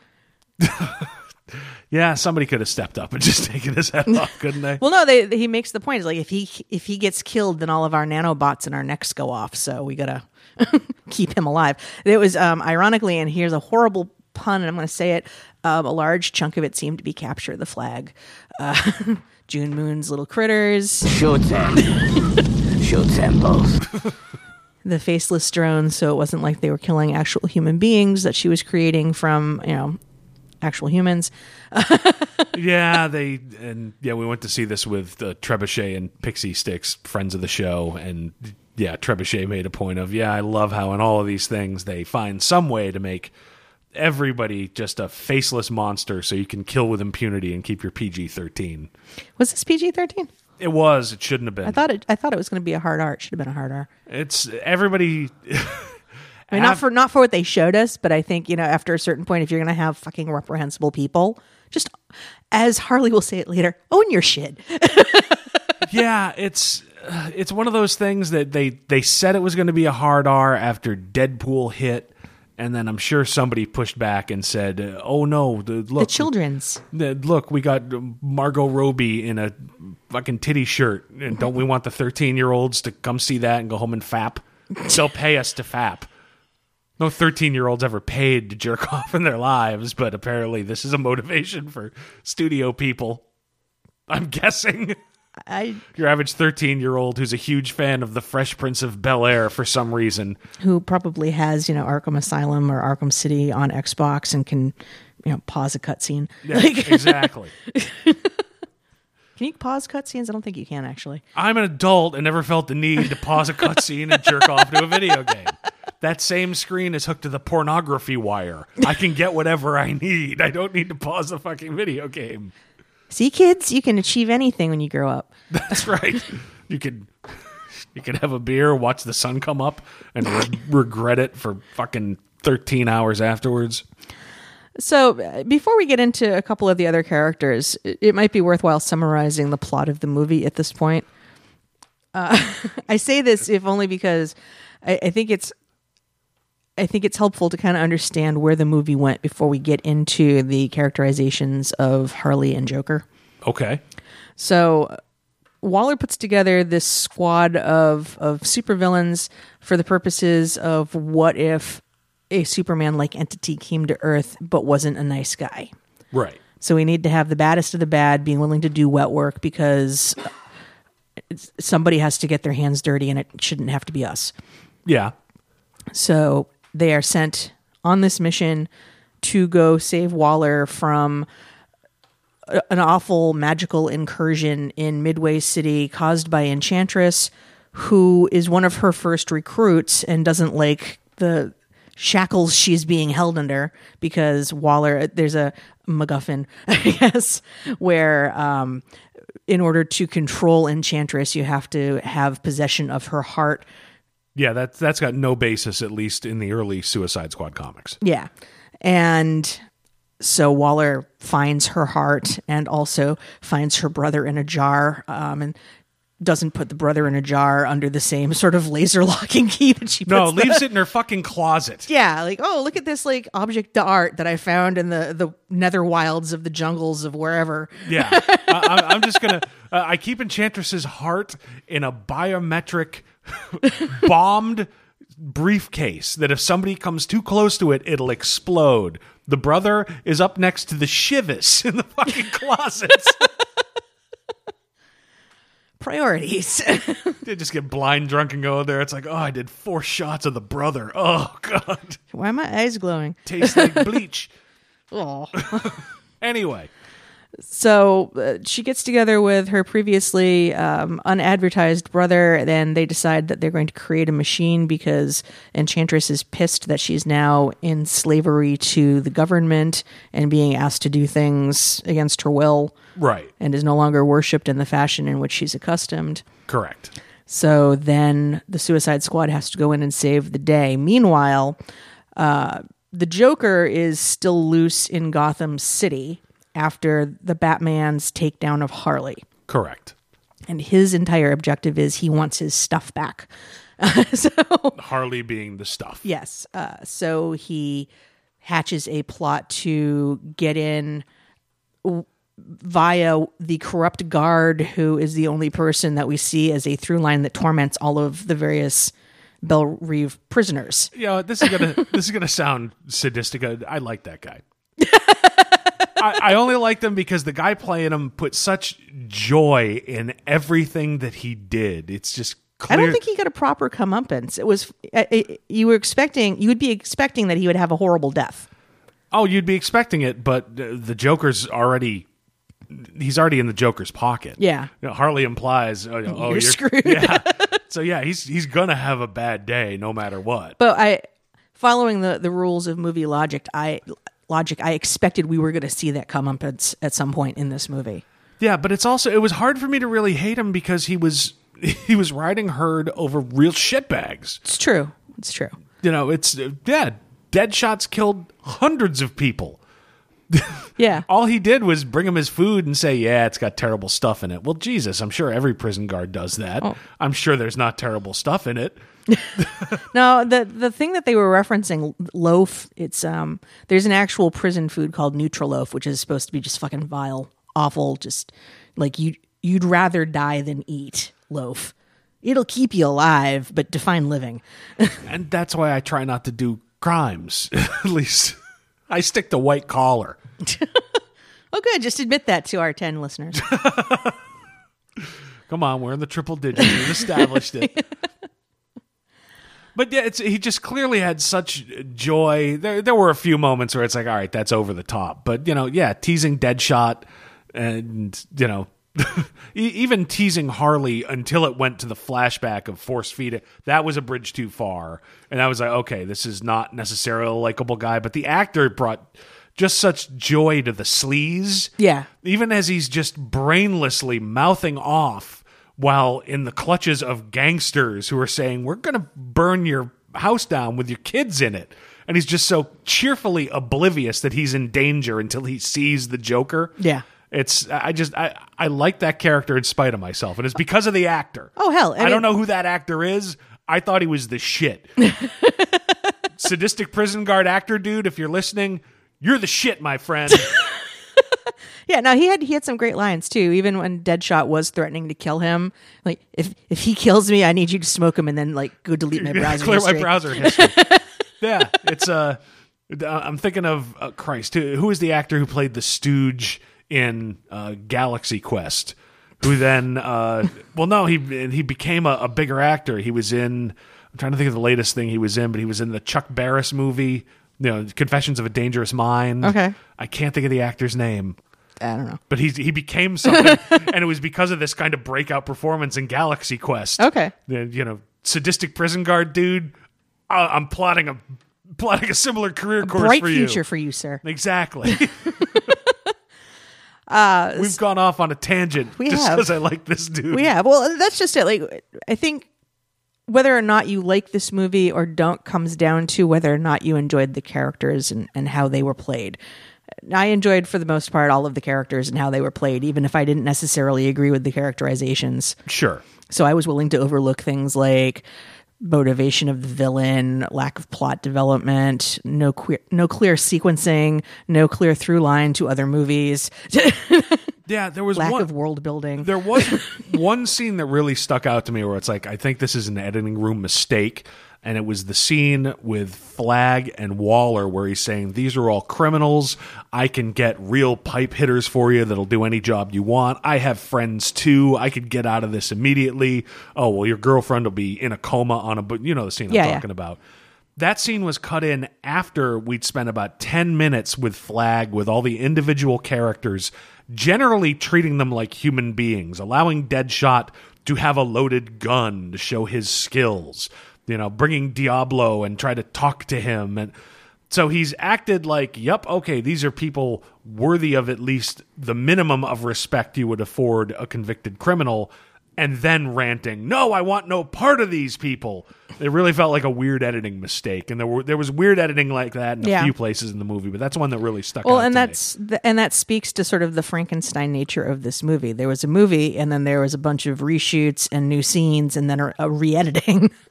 S3: Yeah somebody could have stepped up and just taken his head off couldn't they
S4: Well, no, they, he makes the point. It's like if he if he gets killed, then all of our nanobots and our necks go off. So we gotta keep him alive. It was um, ironically, and here's a horrible pun, and I'm going to say it. Um, a large chunk of it seemed to be capture the flag. Uh, June Moon's little critters,
S5: Shoot them. Shoot them both.
S4: the faceless drones. So it wasn't like they were killing actual human beings that she was creating from you know actual humans.
S3: yeah, they and yeah, we went to see this with uh, Trebuchet and Pixie Sticks, friends of the show, and yeah, Trebuchet made a point of yeah, I love how in all of these things they find some way to make everybody just a faceless monster, so you can kill with impunity and keep your PG thirteen.
S4: Was this PG thirteen?
S3: It was, it shouldn't have been.
S4: I thought it. I thought it was going to be a hard R. It should have been a hard R.
S3: it's everybody.
S4: I mean, not for not for what they showed us, but I think you know after a certain point, if you're going to have fucking reprehensible people, just as Harley will say it later, own your shit.
S3: yeah, it's uh, it's one of those things that they they said it was going to be a hard R after Deadpool hit, and then I'm sure somebody pushed back and said, uh, "Oh no, the, look, The
S4: children's.
S3: the- look, we got Margot Robbie in a fucking titty shirt, and don't we want the 13 year olds to come see that and go home and fap? They'll pay us to fap." No 13 year olds ever paid to jerk off in their lives, but apparently this is a motivation for studio people. I'm guessing.
S4: I
S3: Your average 13 year old who's a huge fan of the Fresh Prince of Bel Air for some reason.
S4: who probably has you know Arkham Asylum or Arkham City on Xbox and can you know pause a cutscene.
S3: Yeah, exactly.
S4: Can you pause cutscenes? I don't think you can actually.
S3: I'm an adult and never felt the need to pause a cutscene and jerk off to a video game. That same screen is hooked to the pornography wire. I can get whatever I need. I don't need to pause the fucking video game.
S4: See, kids, you can achieve anything when you grow up.
S3: That's right. You could you could have a beer, watch the sun come up, and re- regret it for fucking 13 hours afterwards.
S4: So, uh, before we get into a couple of the other characters, it, it might be worthwhile summarizing the plot of the movie at this point. Uh, I say this if only because I, I think it's I think it's helpful to kind of understand where the movie went before we get into the characterizations of Harley and Joker.
S3: Okay.
S4: So Waller puts together this squad of of supervillains for the purposes of what if a Superman like entity came to Earth but wasn't a nice guy.
S3: Right.
S4: So we need to have the baddest of the bad being willing to do wet work because somebody has to get their hands dirty and it shouldn't have to be us.
S3: Yeah.
S4: So they are sent on this mission to go save Waller from an awful magical incursion in Midway City caused by Enchantress, who is one of her first recruits and doesn't like the shackles she's being held under because Waller, there's a MacGuffin, I guess, where um, in order to control Enchantress, you have to have possession of her heart
S3: Yeah, that's that's got no basis at least in the early Suicide Squad comics.
S4: Yeah. And so Waller finds her heart and also finds her brother in a jar um, and doesn't put the brother in a jar under the same sort of laser locking key that she puts
S3: No,
S4: the-
S3: leaves it in her fucking closet.
S4: yeah, like oh, look at this like object d'art that I found in the the nether wilds of the jungles of wherever.
S3: Yeah, I, I- I'm just gonna. Uh, I keep Enchantress's heart in a biometric bombed briefcase that if somebody comes too close to it, it'll explode. The brother is up next to the Chivas in the fucking closets.
S4: Priorities.
S3: they just get blind drunk and go there. It's like, oh, I did four shots of the brother. Oh god,
S4: Why are my eyes glowing?
S3: tastes like bleach.
S4: Oh.
S3: Anyway,
S4: So uh, she gets together with her previously um, unadvertised brother. Then they decide that they're going to create a machine because Enchantress is pissed that she's now in slavery to the government and being asked to do things against her will
S3: right,
S4: and is no longer worshipped in the fashion in which she's accustomed.
S3: correct.
S4: So then the Suicide Squad has to go in and save the day. Meanwhile, uh, the Joker is still loose in Gotham City after the Batman's takedown of Harley.
S3: Correct.
S4: And his entire objective is he wants his stuff back. so,
S3: Harley being the stuff.
S4: yes. Uh, so he hatches a plot to get in w- via the corrupt guard, who is the only person that we see as a through line that torments all of the various Belle Reve prisoners.
S3: you know, this is gonna this is gonna sound sadistic. I, I like that guy. I, I only like them because the guy playing them put such joy in everything that he did. It's just
S4: I don't think he got a proper comeuppance. It was uh, it, you were expecting you would be expecting that he would have a horrible death.
S3: oh, you'd be expecting it, but uh, the Joker's already. He's already in the Joker's pocket.
S4: Yeah.
S3: You know, Harley implies, "Oh, oh,
S4: You're screwed.
S3: Yeah. so yeah, he's he's gonna have a bad day no matter what.
S4: But I, following the the rules of movie logic, I logic I expected we were going to see that comeuppance at at some point in this movie.
S3: Yeah, but it's also it was hard for me to really hate him because he was he was riding herd over real shitbags.
S4: It's true. It's true.
S3: You know, it's yeah, Deadshot's killed hundreds of people.
S4: Yeah.
S3: All he did was bring him his food and say, "Yeah, it's got terrible stuff in it." Well, Jesus, I'm sure every prison guard does that.
S4: Oh.
S3: I'm sure there's not terrible stuff in it.
S4: No, the the thing that they were referencing loaf, it's um there's an actual prison food called Nutriloaf, which is supposed to be just fucking vile, awful, just like you you'd rather die than eat loaf. It'll keep you alive, but define living.
S3: And that's why I try not to do crimes. At least I stick to white collar.
S4: Oh, good. Just admit that to our 10 listeners.
S3: Come on, we're in the triple digits. We've established it. But yeah, it's he just clearly had such joy. There, there were a few moments where it's like, all right, that's over the top. But you know, yeah, teasing Deadshot, and you know, even teasing Harley until it went to the flashback of force feeding. That was a bridge too far, and I was like, okay, this is not necessarily a likable guy. But the actor brought just such joy to the sleaze.
S4: Yeah.
S3: even as he's just brainlessly mouthing off while in the clutches of gangsters who are saying, We're going to burn your house down with your kids in it. And he's just so cheerfully oblivious that he's in danger until he sees the Joker.
S4: Yeah.
S3: It's I just I I like that character in spite of myself, and it's because of the actor.
S4: Oh, hell. I
S3: I, don't know who that actor is. I thought he was the shit. Sadistic prison guard actor dude, if you're listening, you're the shit, my friend.
S4: Yeah, no, he had he had some great lines too. Even when Deadshot was threatening to kill him, like if if he kills me, I need you to smoke him and then like go delete my browser.
S3: clear
S4: history.
S3: my browser history. yeah, it's uh, I'm thinking of uh, Christ. Who, who is the actor who played the Stooge in uh, Galaxy Quest? Who then? Uh, well, no, he he became a, a bigger actor. He was in. I'm trying to think of the latest thing he was in, but he was in the Chuck Barris movie. You know, Confessions of a Dangerous Mind.
S4: Okay.
S3: I can't think of the actor's name
S4: I don't know.
S3: but he he became something, and it was because of this kind of breakout performance in Galaxy Quest.
S4: Okay.
S3: The, you know, sadistic prison guard dude. I, I'm plotting a plotting a similar career course
S4: Bright
S3: for
S4: future
S3: you.
S4: for you, sir.
S3: Exactly. We've gone off on a tangent
S4: Uh, we
S3: just
S4: have.
S3: because I like this dude.
S4: Yeah, well, that's just it. Like, I think whether or not you like this movie or don't comes down to whether or not you enjoyed the characters and, and how they were played. I enjoyed, for the most part, all of the characters and how they were played, even if I didn't necessarily agree with the characterizations.
S3: Sure.
S4: So I was willing to overlook things like motivation of the villain, lack of plot development, no queer, no clear sequencing, no clear through line to other movies,
S3: Yeah, there was
S4: lack
S3: one.
S4: of world building.
S3: There was one scene that really stuck out to me where it's like, I think this is an editing room mistake. And it was the scene with Flag and Waller where he's saying, These are all criminals. I can get real pipe hitters for you that'll do any job you want. I have friends too. I could get out of this immediately. Oh, well, your girlfriend will be in a coma on a, but you know the scene
S4: Yeah,
S3: I'm
S4: yeah.
S3: talking about. That scene was cut in after we'd spent about 10 minutes with Flag, with all the individual characters, generally treating them like human beings, allowing Deadshot to have a loaded gun to show his skills, you know, bringing Diablo and try to talk to him. And so he's acted like, yep, okay, these are people worthy of at least the minimum of respect you would afford a convicted criminal and then ranting, "No, I want no part of these people." It really felt like a weird editing mistake, and there were there was weird editing like that in a
S4: Yeah.
S3: few places in the movie, but that's one that really stuck
S4: well
S3: out.
S4: and
S3: to me.
S4: that's th- and that speaks to sort of the frankenstein nature of this movie there was a movie and then there was a bunch of reshoots and new scenes and then a, a re-editing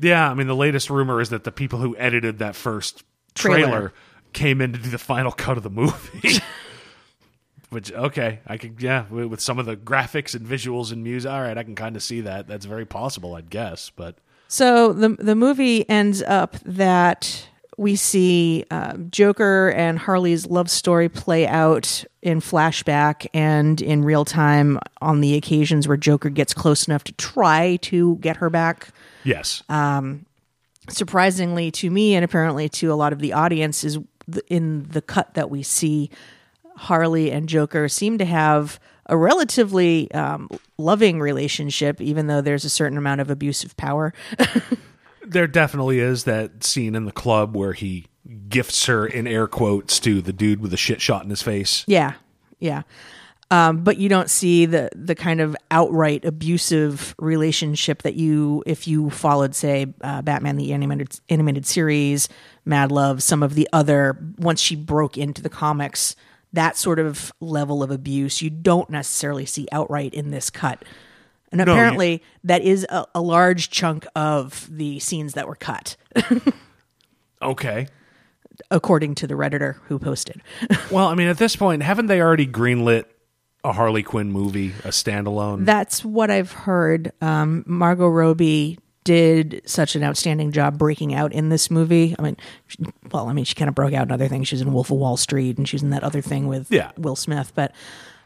S3: yeah. I mean, the latest rumor is that the people who edited that first trailer,
S4: Trailer.
S3: came in to do the final cut of the movie. Which okay, I could yeah with some of the graphics and visuals and music. All right, I can kind of see that. That's very possible, I'd guess. But
S4: so the the movie ends up that we see uh, joker and harley's love story play out in flashback and in real time on the occasions where joker gets close enough to try to get her back
S3: yes,
S4: surprisingly to me and apparently to a lot of the audience is in the cut that we see harley and joker seem to have a relatively um, loving relationship even though there's a certain amount of abusive power.
S3: There definitely is that scene in the club where he gifts her in air quotes to the dude with a shit shot in his face.
S4: yeah. Yeah um, but you don't see the the kind of outright abusive relationship that you if you followed say uh, Batman the animated animated series, Mad Love, some of the other once she broke into the comics, that sort of level of abuse you don't necessarily see outright in this cut. And
S3: you-
S4: apparently, that is a, a large chunk of the scenes that were cut,
S3: Okay.
S4: according to the redditor who posted.
S3: Well, I mean, at this point, haven't they already greenlit a Harley Quinn movie, a standalone?
S4: That's what I've heard. Um, Margot Robbie did such an outstanding job breaking out in this movie. I mean, she, well, I mean, she kind of broke out in other things. She's in Wolf of Wall Street, and she's in that other thing with
S3: Yeah.
S4: Will Smith. But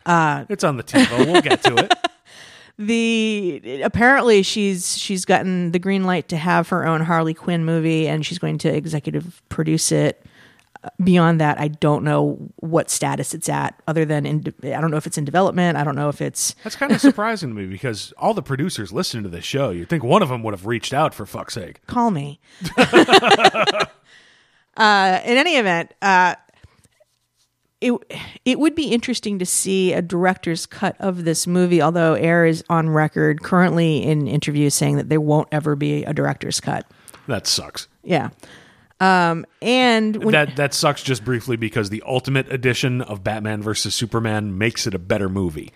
S3: It's on the TiVo. We'll get to it.
S4: the apparently she's she's gotten the green light to have her own Harley Quinn movie, and she's going to executive produce it. Beyond that, I don't know what status it's at. Other than in, I don't know if it's in development. I don't know if it's
S3: That's kind of surprising to me because all the producers listening to this show, you'd think one of them would have reached out for fuck's sake.
S4: call me. uh, in any event, uh, it it would be interesting to see a director's cut of this movie. Although Ayer is on record currently in interviews saying that there won't ever be a director's cut.
S3: That sucks.
S4: Yeah, um, and when,
S3: that that sucks just briefly because the ultimate edition of Batman versus Superman makes it a better movie.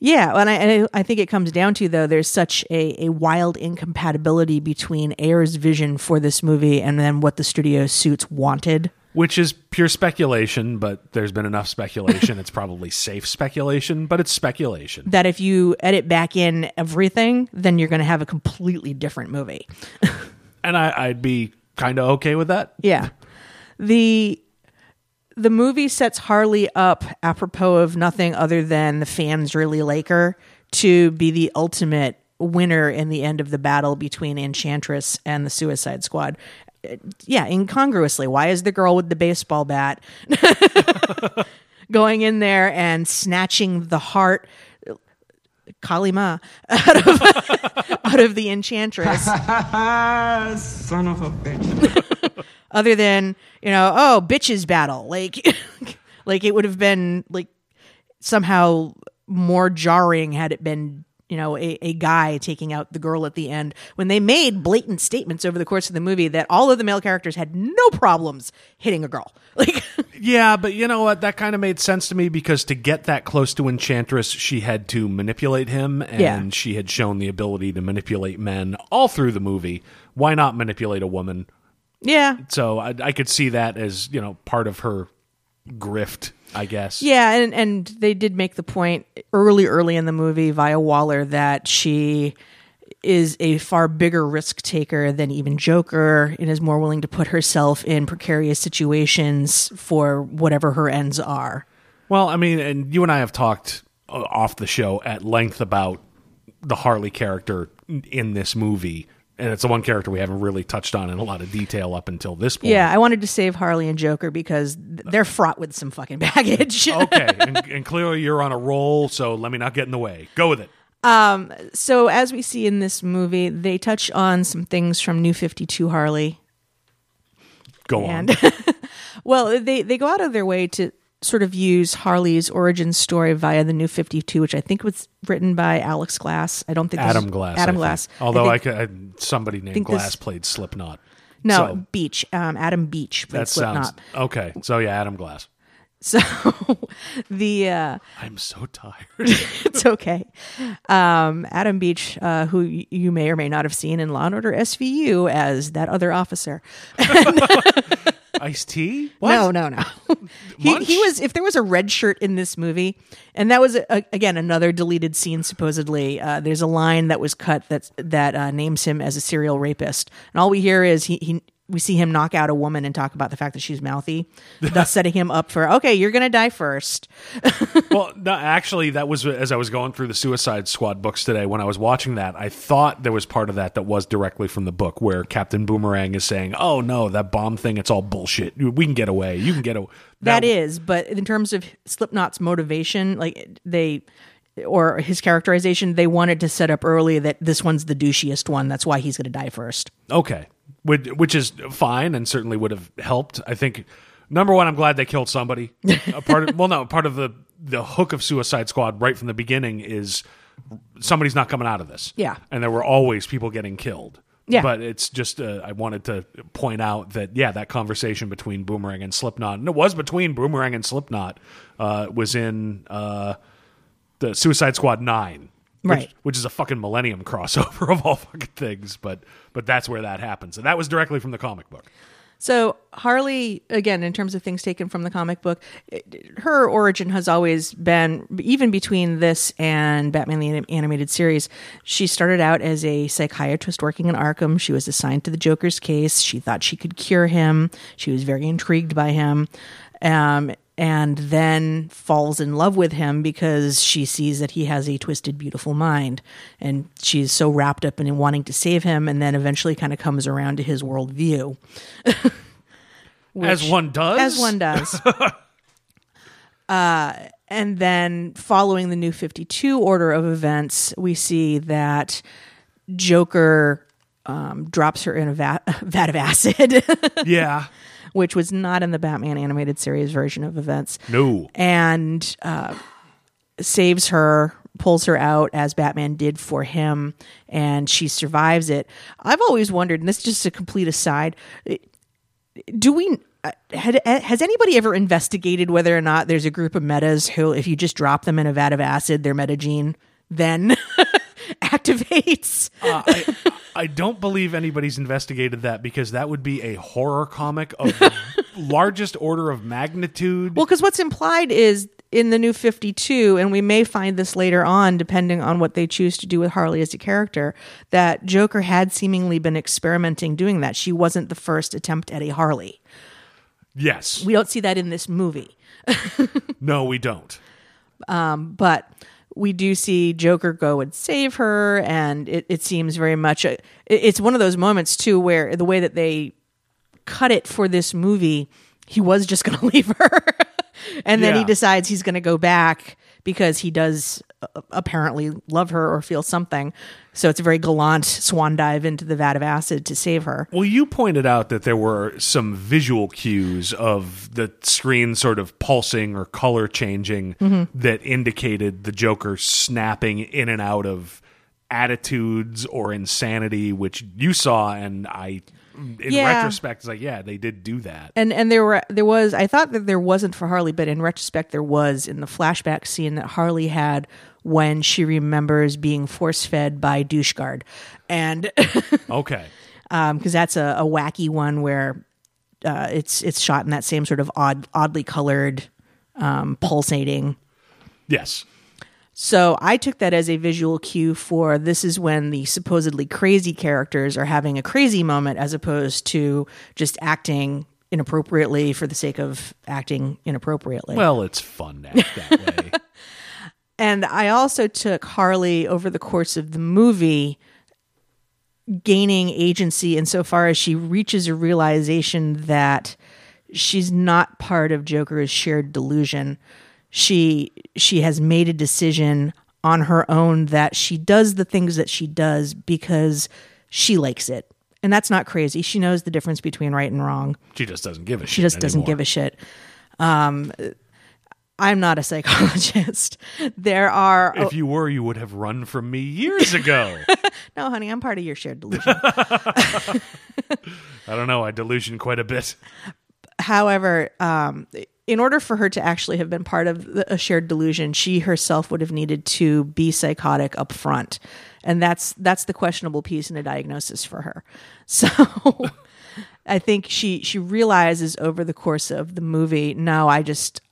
S4: Yeah, and I, and I I think it comes down to though there's such a, a wild incompatibility between Ayer's vision for this movie and then what the studio suits wanted.
S3: Which is pure speculation, but there's been enough speculation. it's probably safe speculation, but it's speculation.
S4: That if you edit back in everything, then you're going to have a completely different movie.
S3: And I, I'd be kind of okay with that.
S4: Yeah, the the movie sets Harley up apropos of nothing other than the fans really like her to be the ultimate winner in the end of the battle between Enchantress and the Suicide Squad. Yeah, incongruously, why is the girl with the baseball bat going in there and snatching the heart? Kalima out of out of the enchantress.
S6: Son of a bitch.
S4: other than you know oh bitches battle like like it would have been like somehow more jarring had it been you know a, a guy taking out the girl at the end when they made blatant statements over the course of the movie that all of the male characters had no problems hitting a girl like
S3: Yeah, but you know what? That kind of made sense to me because to get that close to Enchantress, she had to manipulate him, and
S4: Yeah.
S3: she had shown the ability to manipulate men all through the movie. Why not manipulate a woman?
S4: yeah
S3: So I, I could see that as you know part of her grift, I guess.
S4: Yeah, and and they did make the point early, early in the movie via Waller that she is a far bigger risk taker than even Joker and is more willing to put herself in precarious situations for whatever her ends are.
S3: Well, I mean, and you and I have talked uh, off the show at length about the Harley character in this movie, and it's the one character we haven't really touched on in a lot of detail up until this point.
S4: Yeah, I wanted to save Harley and Joker because they're fraught with some fucking baggage.
S3: okay, and, and clearly you're on a roll, so let me not get in the way. Go with it.
S4: So as we see in this movie, they touch on some things from New 52 Harley.
S3: Go on.
S4: And well, they they go out of their way to sort of use Harley's origin story via the New Fifty Two, which I think was written by Alex Glass. I don't think
S3: Adam Glass.
S4: Adam
S3: I think.
S4: Glass.
S3: Although I,
S4: think-
S3: could, I somebody named Glass
S4: this-
S3: played Slipknot.
S4: no
S3: so
S4: Beach, um, Adam Beach played
S3: that sounds
S4: Slipknot.
S3: okay. So yeah, Adam Glass.
S4: So the uh,
S3: I'm so tired.
S4: it's okay. Um, Adam Beach, uh, who y- you may or may not have seen in Law and Order SVU as that other officer.
S3: Ice-T?
S4: No, no, no. he,
S3: Munch?
S4: he was. If there was a red shirt in this movie, and that was a, again another deleted scene. Supposedly, uh, there's a line that was cut that that uh, names him as a serial rapist, and all we hear is he. he we see him knock out a woman and talk about the fact that she's mouthy, thus setting him up for okay, you're gonna die first.
S3: Well, no, actually, that was as I was going through the Suicide Squad books today. When I was watching that, I thought there was part of that that was directly from the book, where Captain Boomerang is saying, "Oh no, that bomb thing, it's all bullshit. We can get away. You can get away."
S4: that is, but in terms of Slipknot's motivation, like they or his characterization, they wanted to set up early that this one's the douchiest one. That's why he's gonna die first.
S3: Okay, which, which is fine and certainly would have helped. I think number one, I'm glad they killed somebody. A part of, well, no, part of the the hook of Suicide Squad right from the beginning is somebody's not coming out of this.
S4: Yeah,
S3: and there were always people getting killed.
S4: Yeah.
S3: But it's just, uh, I wanted to point out that, yeah, that conversation between Boomerang and Slipknot, and it was between Boomerang and Slipknot, uh, was in uh, the Suicide Squad 9.
S4: Right.
S3: which is a fucking Millennium crossover of all fucking things, but but that's where that happens, and that was directly from the comic book.
S4: So Harley, again, in terms of things taken from the comic book, it- her origin has always been, even between this and Batman the Anim- Animated Series, she started out as a psychiatrist working in Arkham. She was assigned to the Joker's case. She thought she could cure him. She was very intrigued by him. Um, and then falls in love with him because she sees that he has a twisted, beautiful mind. And she's so wrapped up in wanting to save him, and then eventually kind of comes around to his worldview.
S3: as one does.
S4: As one does. uh, and then following the new 52 order of events, we see that Joker um, drops her in a vat, vat of acid,
S3: Yeah.
S4: Which was not in the Batman animated series version of events,
S3: No.
S4: and uh, saves her. Pulls her out as Batman did for him, and she survives it. I've always wondered, and this is just a complete aside do we had, has anybody ever investigated whether or not there's a group of metas who if you just drop them in a vat of acid their metagene then activates
S3: Uh, I, I don't believe anybody's investigated that because that would be a horror comic of the largest order of magnitude.
S4: well because what's implied is in the new 52 and we may find this later on depending on what they choose to do with harley as a character that joker had seemingly been experimenting doing that she wasn't the first attempt at a harley
S3: yes.
S4: we don't see that in this movie
S3: no, we don't.
S4: but we do see Joker go and save her, and it, it seems very much. A, it's one of those moments too where the way that they cut it for this movie, he was just going to leave her, and then he decides he's going to go back because he does uh, apparently love her or feel something. So it's a very gallant swan dive into the vat of acid to save her.
S3: Well, you pointed out that there were some visual cues of the screen sort of pulsing or color changing that indicated the Joker snapping in and out of attitudes or insanity, which you saw, and I, in
S4: Yeah.
S3: retrospect, it's like, yeah, they did do that.
S4: and and there were there was I thought that there wasn't for Harley, but in retrospect there was in the flashback scene that Harley had when she remembers being force fed by doucheguard, and
S3: Okay.
S4: because that's a, a wacky one where uh, it's it's shot in that same sort of odd oddly colored um, pulsating
S3: Yes.
S4: So I took that as a visual cue for this is when the supposedly crazy characters are having a crazy moment as opposed to just acting inappropriately for the sake of acting inappropriately.
S3: Well, it's fun to act that way.
S4: and I also took Harley over the course of the movie gaining agency insofar as she reaches a realization that she's not part of Joker's shared delusion. She she has made a decision on her own that she does the things that she does because she likes it. And that's not crazy. She knows the difference between right and wrong.
S3: She just doesn't give a shit.
S4: She just doesn't give a shit. Um, I'm not a psychologist. There are
S3: If you were, you would have run from me years ago.
S4: no, honey. I'm part of your shared delusion.
S3: I don't know. I delusion quite a bit.
S4: However, um, in order for her to actually have been part of the, a shared delusion, she herself would have needed to be psychotic up front, and that's that's the questionable piece in a diagnosis for her. So. I think she she realizes over the course of the movie, no, I just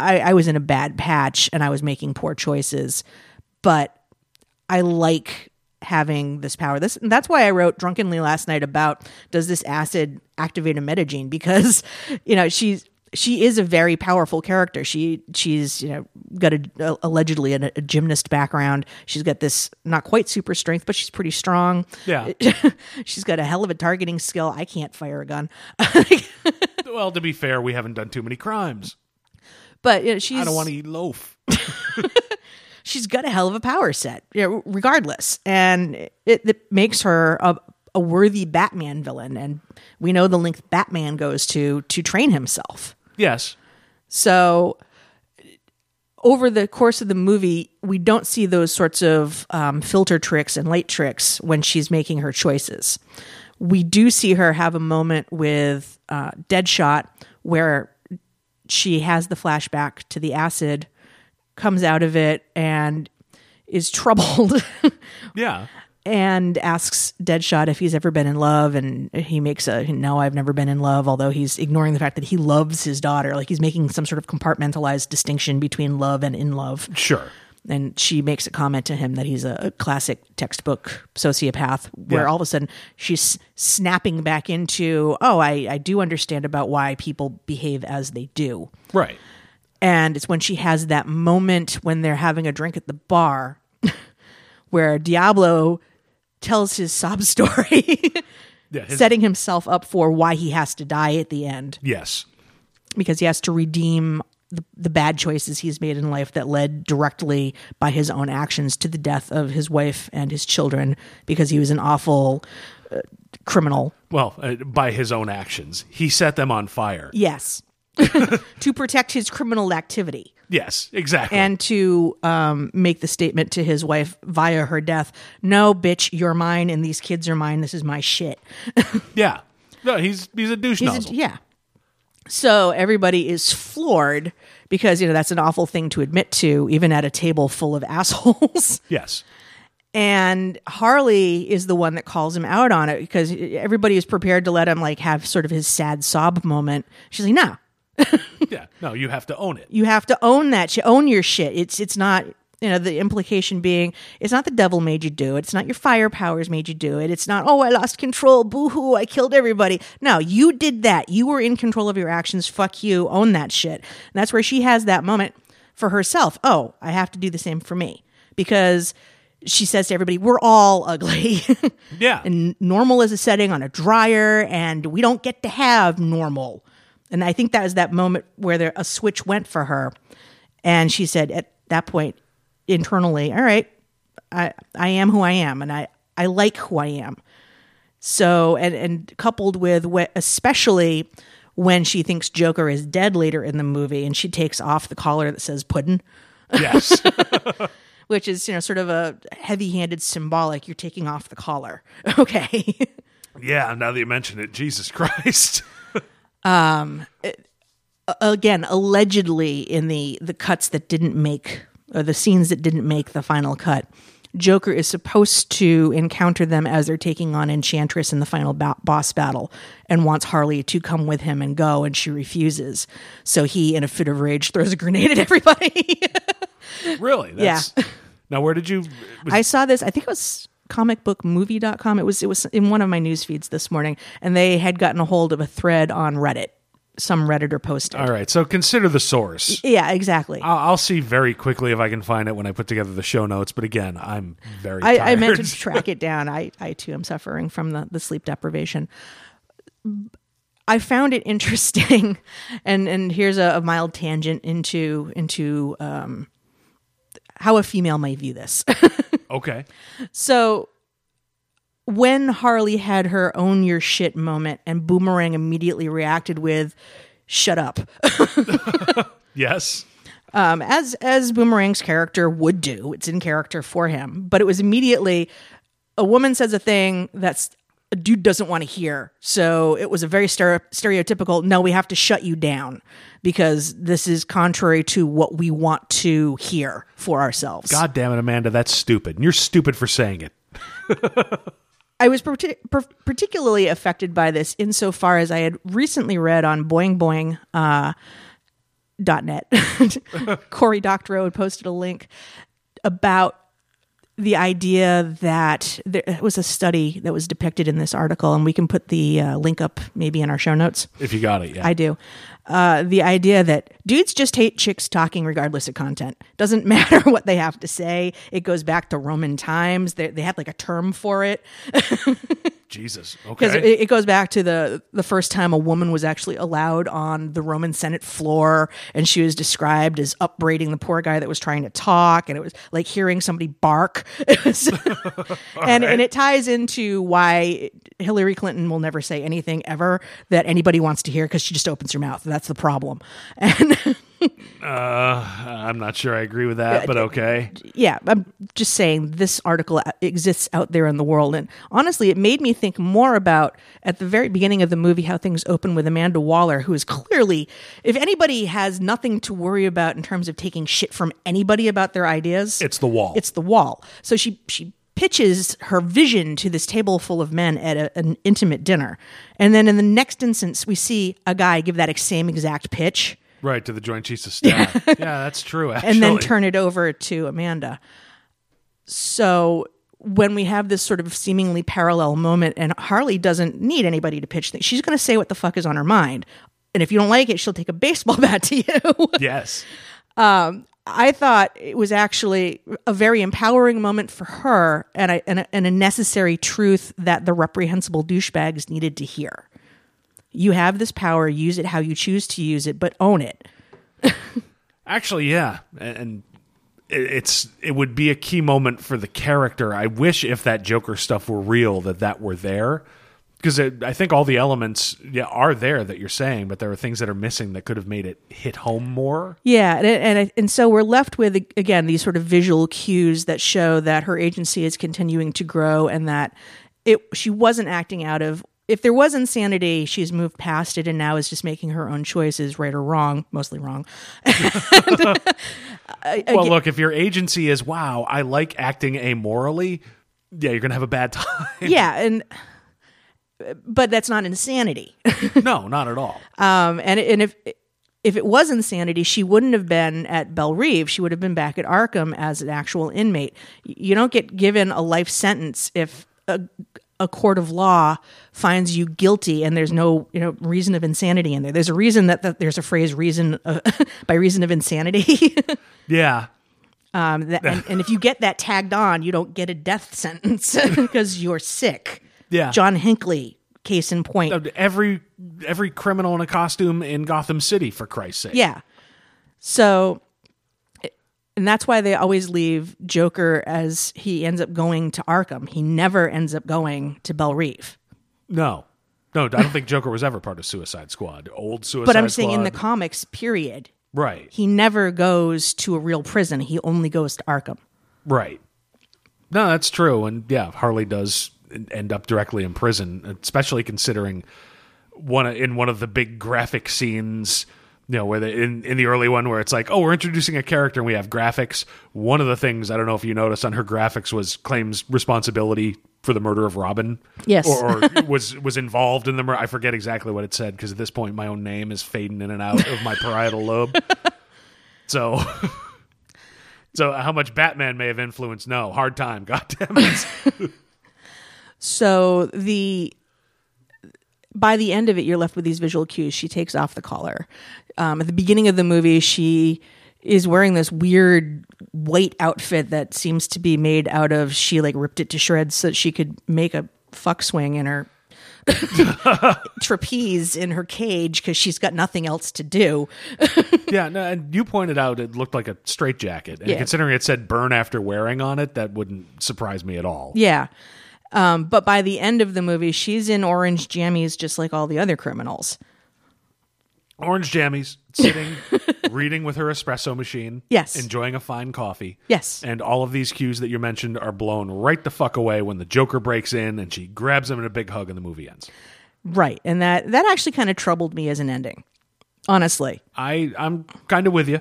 S4: I, I was in a bad patch and I was making poor choices, but I like having this power. This and that's why I wrote drunkenly last night about does this acid activate a metagene because you know she's she is a very powerful character. She she's you know got a, a- allegedly a, a gymnast background. She's got this not quite super strength, but she's pretty strong.
S3: Yeah.
S4: she's got a hell of a targeting skill. I can't fire a gun,
S3: Well, to be fair, we haven't done too many crimes.
S4: but you know, she's
S3: I don't want to eat loaf.
S4: she's got a hell of a power set, you know, regardless, and it, it makes her a, a worthy Batman villain. And we know the length Batman goes to to train himself.
S3: Yes.
S4: So over the course of the movie, we don't see those sorts of um, filter tricks and light tricks when she's making her choices. We do see her have a moment with uh, Deadshot where she has the flashback to the acid, comes out of it, and is troubled.
S3: Yeah.
S4: And asks Deadshot if he's ever been in love, and he makes a no, I've never been in love, although he's ignoring the fact that he loves his daughter. Like he's making some sort of compartmentalized distinction between love and in love.
S3: Sure.
S4: And she makes a comment to him that he's a classic textbook sociopath, where
S3: Yeah.
S4: all of a sudden she's snapping back into, oh, I, I do understand about why people behave as they do.
S3: Right.
S4: And it's when she has that moment when they're having a drink at the bar where Diablo tells his sob story,
S3: Yeah. his-
S4: setting himself up for why he has to die at the end
S3: yes.
S4: because he has to redeem the, the bad choices he's made in life that led directly by his own actions to the death of his wife and his children because he was an awful uh, criminal.
S3: Well, uh, by his own actions, he set them on fire.
S4: Yes. to protect his criminal activity.
S3: Yes, exactly.
S4: and to um, make the statement to his wife via her death no bitch you're mine and these kids are mine this is my shit
S3: yeah. No, he's he's a douche
S4: He's a-
S3: nozzle.
S4: yeah so everybody is floored because you know that's an awful thing to admit to even at a table full of assholes
S3: Yes.
S4: and harley is the one that calls him out on it because everybody is prepared to let him like have sort of his sad sob moment she's like no
S3: Yeah. No, you have to own it.
S4: you have to own that You Own your shit. It's it's not you know the implication being it's not the devil made you do it. It's not your fire powers made you do it. It's not oh I lost control. Boo hoo! I killed everybody. No, you did that. You were in control of your actions. Fuck you. Own that shit. And that's where she has that moment for herself. Oh, I have to do the same for me because she says to everybody, "We're all ugly."
S3: Yeah.
S4: and normal is a setting on a dryer and we don't get to have normal and i think that was that moment where there a switch went for her and she said at that point internally all right i i am who i am and i i like who i am so and and coupled with what especially when she thinks joker is dead later in the movie and she takes off the collar that says puddin
S3: Yes.
S4: which is you know sort of a heavy-handed symbolic you're taking off the collar okay
S3: yeah. Now that you mention it, Jesus Christ.
S4: Um, again allegedly in the the cuts that didn't make or the scenes that didn't make the final cut joker is supposed to encounter them as they're taking on enchantress in the final ba- boss battle and wants harley to come with him and go and she refuses so he in a fit of rage throws a grenade at everybody
S3: really? That's, Now, where did you? Was,
S4: I saw this. I think it was comicbookmovie.com. It was it was in one of my news feeds this morning, and they had gotten a hold of a thread on Reddit. Some redditor posted.
S3: all right. So consider the source.
S4: Yeah, exactly.
S3: I'll, I'll see very quickly if I can find it when I put together the show notes. But again, I'm very.
S4: I, I meant to track it down. I, I too am suffering from the, the sleep deprivation. I found it interesting, and and here's a, a mild tangent into into um, how a female may view this.
S3: okay.
S4: So when Harley had her own your shit moment and Boomerang immediately reacted with shut up.
S3: Yes.
S4: Um, as as Boomerang's character would do. It's in character for him. But it was immediately a woman says a thing that's a dude doesn't want to hear. So it was a very stere- stereotypical no, we have to shut you down because this is contrary to what we want to hear for ourselves.
S3: God damn it, Amanda. That's stupid. And you're stupid for saying it.
S4: I was per- particularly affected by this insofar as I had recently read on Boing Boing uh, dot net. Cory Doctorow had posted a link about the idea that there was a study that was depicted in this article, and we can put the uh, link up maybe in our show notes.
S3: If you got it, yeah.
S4: I do. Uh, the idea that dudes just hate chicks talking regardless of content. Doesn't matter what they have to say. It goes back to Roman times. They, they had like a term for it
S3: Jesus.
S4: because
S3: Okay.
S4: it, it goes back to the the first time a woman was actually allowed on the Roman Senate floor, and she was described as upbraiding the poor guy that was trying to talk, and it was like hearing somebody bark. Was- and and it ties into why Hillary Clinton will never say anything ever that anybody wants to hear because she just opens her mouth. That's the problem. And Uh,
S3: I'm not sure I agree with that, but okay.
S4: yeah, I'm just saying this article exists out there in the world. And honestly, it made me think more about at the very beginning of the movie how things open with Amanda Waller, who is clearly, if anybody has nothing to worry about in terms of taking shit from anybody about their ideas,
S3: It's the wall.
S4: It's the wall. So she she pitches her vision to this table full of men at a, an intimate dinner. And then in the next instance, we see a guy give that same exact pitch
S3: Right to the Joint Chiefs of Staff. yeah, that's true. Actually.
S4: and then turn it over to Amanda. So when we have this sort of seemingly parallel moment, and Harley doesn't need anybody to pitch things, she's going to say what the fuck is on her mind. And if you don't like it, she'll take a baseball bat to you.
S3: Yes.
S4: Um, I thought it was actually a very empowering moment for her and a, and a, and a necessary truth that the reprehensible douchebags needed to hear. You have this power, use it how you choose to use it, but own it.
S3: Actually, yeah, and it's it would be a key moment for the character. I wish if that Joker stuff were real, that that were there, because I think all the elements yeah are there that you're saying, but there are things that are missing that could have made it hit home more.
S4: Yeah, and and and so we're left with again these sort of visual cues that show that her agency is continuing to grow and that it she wasn't acting out of if there was insanity, she's moved past it and now is just making her own choices, right or wrong, mostly wrong.
S3: Well, look, if your agency is wow, I like acting amorally, yeah, you're gonna have a bad time.
S4: yeah, and but that's not insanity.
S3: no, not at all.
S4: Um, and and if if it was insanity, she wouldn't have been at Belle Reve. She would have been back at Arkham as an actual inmate. You don't get given a life sentence if a, a court of law finds you guilty and there's no you know reason of insanity in there. There's a reason that, that there's a phrase "reason uh, by reason of insanity."
S3: Yeah,
S4: um, that, and, and if you get that tagged on, you don't get a death sentence because you're sick.
S3: Yeah.
S4: John Hinckley, case in point.
S3: every every criminal in a costume in Gotham City, for Christ's sake.
S4: Yeah. So, and that's why they always leave Joker as he ends up going to Arkham. He never ends up going to Belle Reve.
S3: No, no, I don't think Joker was ever part of Suicide Squad. Old Suicide. Squad.
S4: But I'm saying in the comics, period,
S3: right,
S4: he never goes to a real prison. He only goes to Arkham.
S3: right. No, that's true, and yeah, Harley does end up directly in prison, especially considering one in one of the big graphic scenes. You know, where the, in in the early one where it's like, oh, we're introducing a character and we have graphics. One of the things I don't know if you noticed on her graphics was claims responsibility for the murder of Robin.
S4: Yes.
S3: or, or was was involved in the murder. I forget exactly what it said because at this point my own name is fading in and out of my parietal lobe. So, so how much Batman may have influenced? No, hard time. God damn it.
S4: So the by the end of it, you're left with these visual cues. She takes off the collar. Um, at the beginning of the movie, she is wearing this weird white outfit that seems to be made out of. She like ripped it to shreds so that she could make a fuck swing in her trapeze in her cage because she's got nothing else to do.
S3: yeah, no, and you pointed out it looked like a straitjacket, and
S4: Yeah.
S3: considering it said "burn after wearing" on it, that wouldn't surprise me at all.
S4: Yeah. Um, but by the end of the movie, she's in orange jammies just like all the other criminals.
S3: Orange jammies, sitting, reading with her espresso machine.
S4: Yes.
S3: Enjoying a fine coffee.
S4: Yes.
S3: And all of these cues that you mentioned are blown right the fuck away when the Joker breaks in and she grabs him in a big hug and the movie ends.
S4: Right. And that that actually kind of troubled me as an ending. Honestly.
S3: I I'm kind of with you.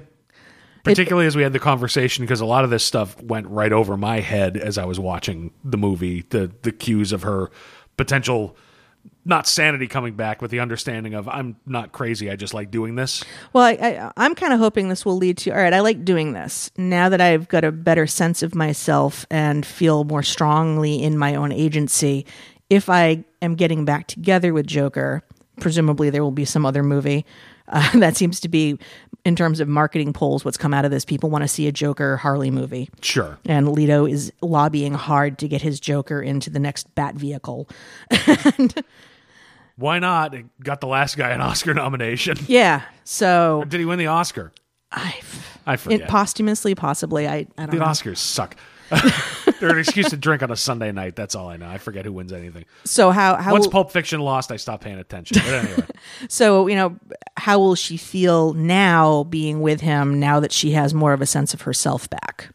S3: Particularly as we had the conversation because a lot of this stuff went right over my head as I was watching the movie, the the cues of her potential not sanity coming back, but the understanding of I'm not crazy, I just like doing this.
S4: Well, I, I, I'm kind of hoping this will lead to all right, I like doing this. Now that I've got a better sense of myself and feel more strongly in my own agency, if I am getting back together with Joker, presumably there will be some other movie. Uh, that seems to be, in terms of marketing polls, what's come out of this. People want to see a Joker Harley movie.
S3: Sure.
S4: And Leto is lobbying hard to get his Joker into the next Bat vehicle.
S3: and, Why not? It got the last guy an Oscar nomination.
S4: Yeah. So
S3: Did he win the Oscar?
S4: I,
S3: I forget.
S4: it posthumously, possibly. I, I don't know.
S3: the
S4: know.
S3: Oscars suck. They're an excuse to drink on a Sunday night. That's all I know. I forget who wins anything.
S4: So how how
S3: Once Pulp Fiction lost, I stopped paying attention. But anyway,
S4: so you know how will she feel now being with him now that she has more of a sense of herself back?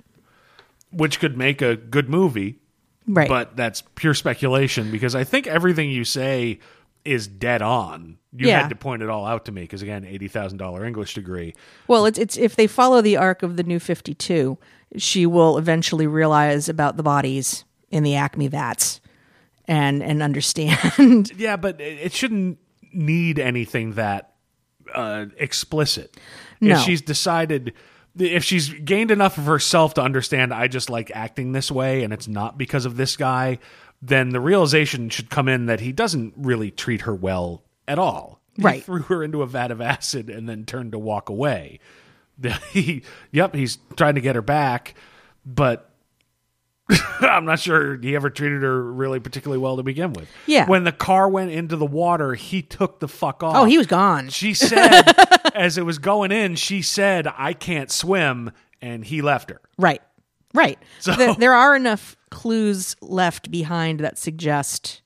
S3: which could make a good movie,
S4: Right.
S3: but that's pure speculation because I think everything you say is dead on. You
S4: Yeah.
S3: had to point it all out to me because again, eighty thousand dollar English degree.
S4: well, it's it's if they follow the arc of the new Fifty Two, she will eventually realize about the bodies in the Acme vats and and understand.
S3: Yeah, but it shouldn't need anything that uh, explicit.
S4: No.
S3: If she's decided, if she's gained enough of herself to understand, I just like acting this way, and it's not because of this guy, then the realization should come in that he doesn't really treat her well at all
S4: right He
S3: threw her into a vat of acid and then turned to walk away. He, yep, he's trying to get her back, but I'm not sure he ever treated her really particularly well to begin with.
S4: Yeah.
S3: When the car went into the water, he took the fuck off.
S4: oh, he was gone.
S3: She said, as it was going in, she said, I can't swim, and he left her.
S4: Right. Right.
S3: So-
S4: Th- there are enough clues left behind that suggest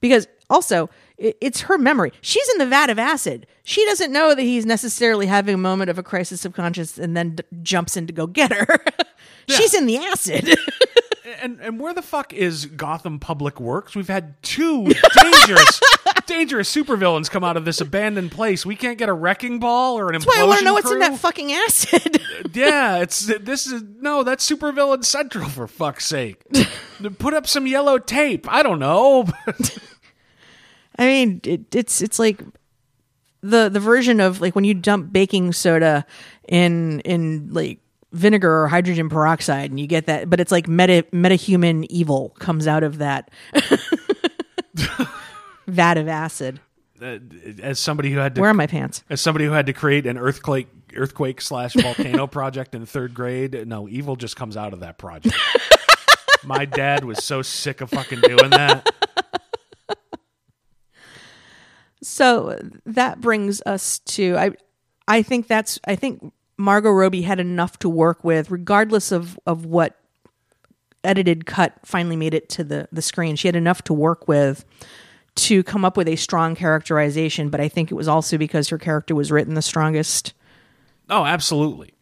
S4: because also it's her memory. She's in the vat of acid. She doesn't know that he's necessarily having a moment of a crisis of conscience and then d- jumps in to go get her. She's in the acid.
S3: And and where the fuck is Gotham Public Works? We've had two dangerous, dangerous supervillains come out of this abandoned place. We can't get a wrecking ball or an
S4: That's why I want to
S3: implosion
S4: know what's in that fucking acid.
S3: yeah, it's this is no, that's supervillain central for fuck's sake. Put up some yellow tape. I don't know.
S4: I mean, it, it's it's like the the version of like when you dump baking soda in in like vinegar or hydrogen peroxide and you get that but it's like meta metahuman evil comes out of that vat of acid
S3: As somebody who had to
S4: where are my pants
S3: As somebody who had to create an earthquake earthquake slash volcano project in third grade, no, evil just comes out of that project. My dad was so sick of fucking doing that.
S4: So that brings us to i i think that's i think margot robbie had enough to work with regardless of of what edited cut finally made it to the the screen she had enough to work with to come up with a strong characterization but i think it was also because her character was written the strongest
S3: Oh, absolutely.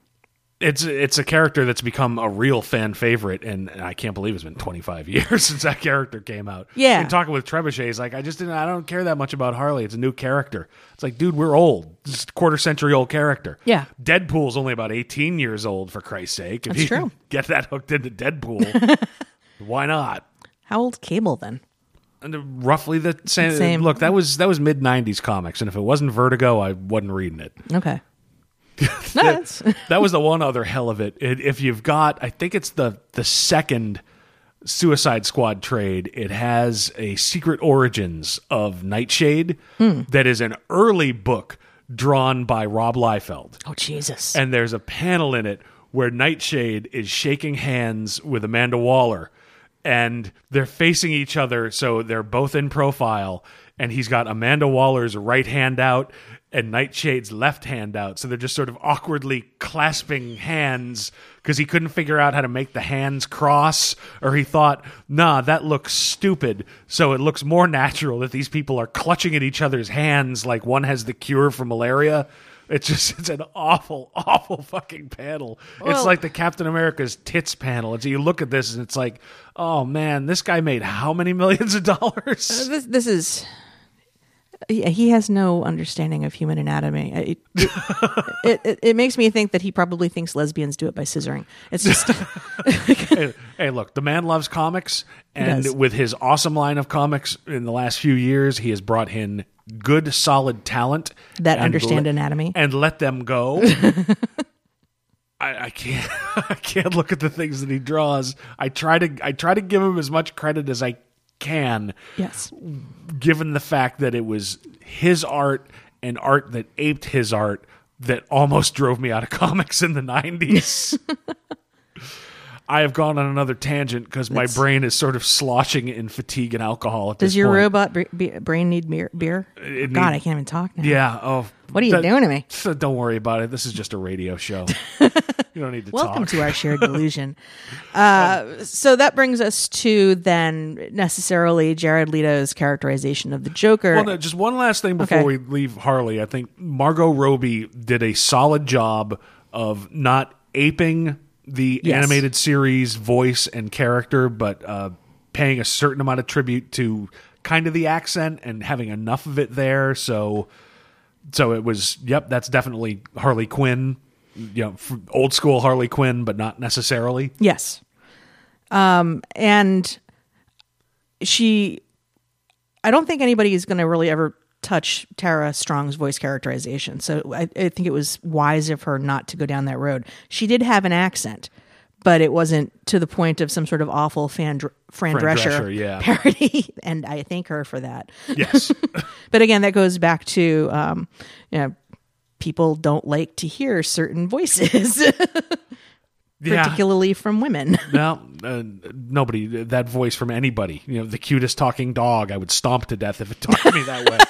S3: It's it's a character that's become a real fan favorite, and I can't believe it's been 25 years since that character came out.
S4: Yeah.
S3: and talking with Trebuchet, he's like, I just didn't, I don't care that much about Harley. It's a new character. It's like, dude, we're old. This quarter century old character.
S4: Yeah.
S3: Deadpool's only about 18 years old, for Christ's sake. If
S4: That's
S3: you
S4: true.
S3: get that hooked into Deadpool, why not?
S4: how old cable then
S3: And uh, roughly the same.
S4: Same.
S3: Look, that was that was mid '90s comics, and if it wasn't Vertigo, I wasn't reading it.
S4: okay no, that's
S3: that was the one other hell of it. it. If you've got, I think it's the the second Suicide Squad trade. It has a Secret Origins of Nightshade hmm. that is an early book drawn by Rob Liefeld.
S4: oh jesus
S3: and there's a panel in it where Nightshade is shaking hands with Amanda Waller, and they're facing each other, so they're both in profile, and he's got Amanda Waller's right hand out and Nightshade's left hand out, so they're just sort of awkwardly clasping hands because he couldn't figure out how to make the hands cross, or he thought, nah, that looks stupid, so it looks more natural that these people are clutching at each other's hands like one has the cure for malaria. It's just it's an awful, awful fucking panel. it's like the Captain America's tits panel. You look at this and it's like, oh man, this guy made how many millions of dollars?
S4: Uh, this this is yeah, he has no understanding of human anatomy. It, it, it, it makes me think that he probably thinks lesbians do it by scissoring. It's just
S3: hey, hey, look, the man loves comics, and with his awesome line of comics in the last few years, he has brought in good, solid talent
S4: That understand
S3: let-
S4: anatomy.
S3: and let them go. I, I can't. I can't look at the things that he draws. I try to. I try to give him as much credit as I can,
S4: yes,
S3: given the fact that it was his art and art that aped his art that almost drove me out of comics in the 90s. I have gone on another tangent because my brain is sort of sloshing in fatigue and alcohol at
S4: does
S3: this
S4: your
S3: point.
S4: robot br- be- brain need beer? beer?
S3: It
S4: God,
S3: need-
S4: I can't even talk now.
S3: Yeah. Oh,
S4: What are you
S3: that-
S4: doing to me?
S3: so Don't worry about it. This is just a radio show. You don't need to
S4: Welcome
S3: talk.
S4: to our shared delusion. Uh, so that brings us to then necessarily Jared Leto's characterization of the Joker.
S3: Well, no, just one last thing before
S4: Okay.
S3: we leave Harley. I think Margot Robbie did a solid job of not aping the
S4: Yes.
S3: animated series voice and character, but uh, paying a certain amount of tribute to kind of the accent and having enough of it there. So, so it was. Yep, that's definitely Harley Quinn. You know, old school Harley Quinn, but not necessarily.
S4: Yes. Um, and she I don't think anybody is going to really ever touch Tara Strong's voice characterization. So I, I think it was wise of her not to go down that road. She did have an accent, but it wasn't to the point of some sort of awful Fran, Dr- Fran,
S3: Fran
S4: Drescher,
S3: Drescher, yeah.
S4: parody. and I thank her for that.
S3: Yes.
S4: But again, that goes back to um, you know, people don't like to hear certain voices,
S3: yeah.
S4: particularly from women.
S3: No, uh, nobody. That voice from anybody. You know, the cutest talking dog. I would stomp to death if it talked to me that way.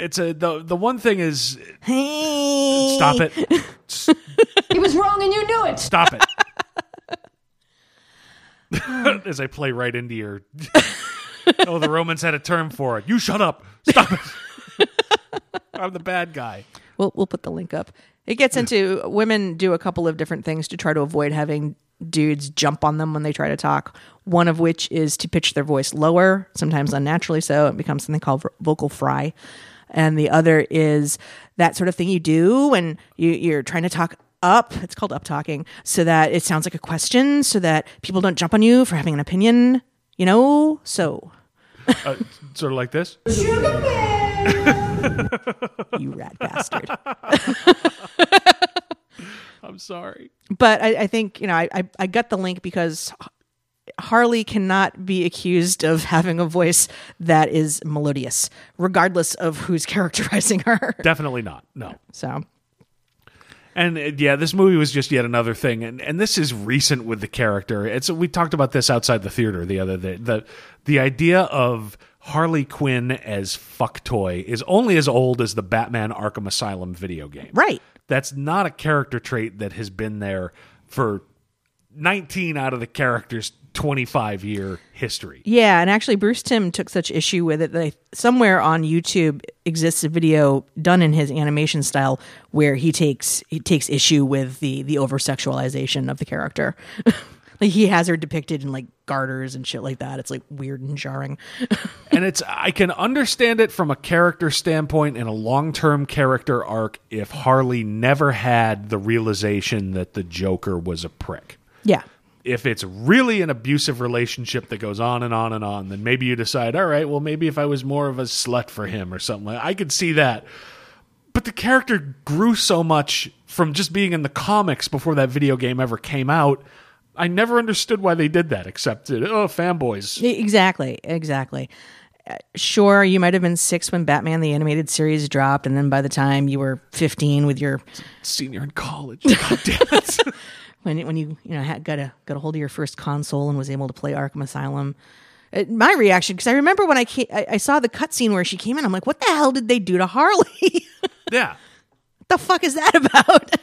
S3: It's a the the one thing is hey. stop it.
S7: He was wrong and you knew it.
S3: Stop it. As I play right into your. oh, the Romans had a term for it. You shut up. Stop it. I'm the bad guy.
S4: We'll we'll put the link up. It gets into women do a couple of different things to try to avoid having dudes jump on them when they try to talk. One of which is to pitch their voice lower, sometimes unnaturally so. It becomes something called vocal fry. And the other is that sort of thing you do when you, you're trying to talk up. It's called up talking, so that it sounds like a question, so that people don't jump on you for having an opinion. You know, so
S3: Uh, sort of like this.
S4: you rat bastard.
S3: I'm sorry.
S4: but I, I think you know I, I I got the link because Harley cannot be accused of having a voice that is melodious, regardless of who's characterizing her.
S3: Definitely not. No.
S4: So
S3: And uh, yeah, this movie was just yet another thing, and and this is recent with the character. It's we talked about this outside the theater the other day. The the idea of Harley Quinn as fuck toy is only as old as the Batman Arkham Asylum video game.
S4: right,
S3: That's not a character trait that has been there for 19 out of the character's 25 year history.
S4: yeah, and actually Bruce Timm took such issue with it that I, somewhere on YouTube exists a video done in his animation style where he takes he takes issue with the the over sexualization of the character. like he has her depicted in like garters and shit like that. It's like weird and jarring.
S3: and it's I can understand it from a character standpoint and a long-term character arc if Harley never had the realization that the Joker was a prick.
S4: yeah.
S3: If it's really an abusive relationship that goes on and on and on, then maybe you decide, all right, well maybe if I was more of a slut for him or something like I could see that. But the character grew so much from just being in the comics before that video game ever came out. I never understood why they did that, except oh, fanboys.
S4: Exactly, exactly. Uh, Sure, you might have been six when Batman the Animated Series dropped, and then by the time you were fifteen with your
S3: Senior in college. God damn it.
S4: when when you you know had, got a got a hold of your first console and was able to play Arkham Asylum. Uh, my reaction, because I remember when I, came, I I saw the cutscene where she came in, I'm like, what the hell did they do to Harley?
S3: yeah.
S4: the fuck is that about?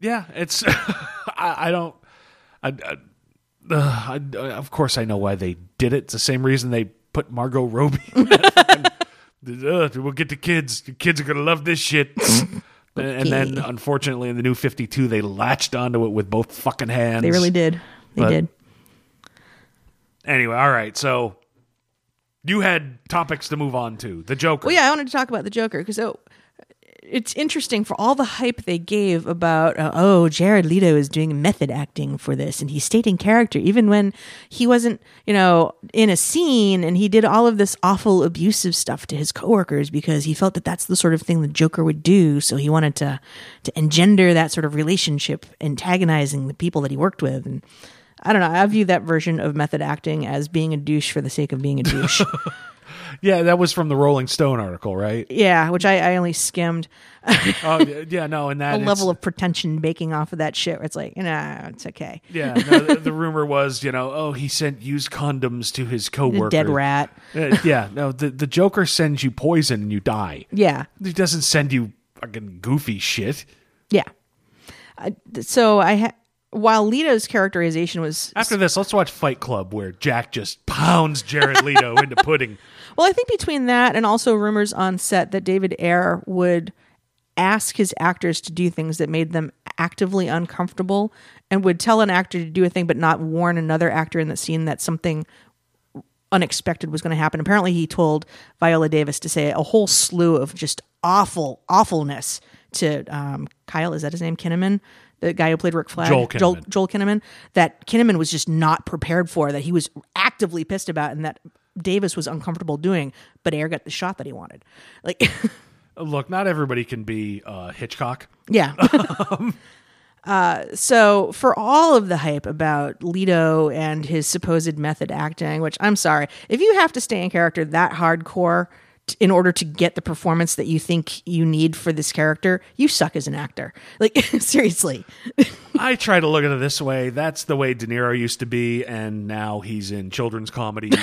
S3: Yeah, it's. I, I don't. I, I, uh, I, of course, I know why they did it. It's the same reason they put Margot Robbie. in that fucking- uh, we'll get the kids. The kids are gonna love this shit. And, and then, unfortunately, in the new Fifty Two, they latched onto it with both fucking hands.
S4: they really did. They
S3: But-
S4: did.
S3: Anyway, all right. So you had topics to move on to. The Joker.
S4: Well, yeah, I wanted to talk about the Joker because oh, it's interesting for all the hype they gave about uh, oh, Jared Leto is doing method acting for this, and he's stating character even when he wasn't, you know, in a scene, and he did all of this awful abusive stuff to his coworkers because he felt that that's the sort of thing the Joker would do. So he wanted to to engender that sort of relationship, antagonizing the people that he worked with, and. I don't know. I view that version of method acting as being a douche for the sake of being a douche.
S3: Yeah, that was from the Rolling Stone article, right?
S4: yeah, which I, I only skimmed.
S3: oh, yeah, no, and that
S4: a level of pretension baking off of that shit where it's like, nah, it's okay.
S3: Yeah, no, the, the rumor was, you know, oh, he sent used condoms to his coworker.
S4: Dead rat.
S3: Uh, yeah, no, the the Joker sends you poison and you die.
S4: Yeah.
S3: He doesn't send you fucking goofy shit.
S4: Yeah. Uh, so I ha- while Leto's characterization was
S3: After this, let's watch Fight Club, where Jack just pounds Jared Leto into pudding.
S4: Well, I think between that and also rumors on set that David Ayer would ask his actors to do things that made them actively uncomfortable and would tell an actor to do a thing but not warn another actor in the scene that something unexpected was going to happen. Apparently, he told Viola Davis to say a whole slew of just awful awfulness to um, Kyle. Is that his name? Kinnaman. the guy who played Rick Flag,
S3: Joel
S4: Joel, Joel Kinnaman, that Kinnaman was just not prepared for, that he was actively pissed about, and that Davis was uncomfortable doing, but Ayer got the shot that he wanted. Like,
S3: Look, not everybody can be uh, Hitchcock.
S4: yeah. Uh, so for all of the hype about Leto and his supposed method acting, which I'm sorry, if you have to stay in character that hardcore t- in order to get the performance that you think you need for this character, you suck as an actor. Like seriously.
S3: I try to look at it this way. That's the way De Niro used to be, and now he's in children's comedies.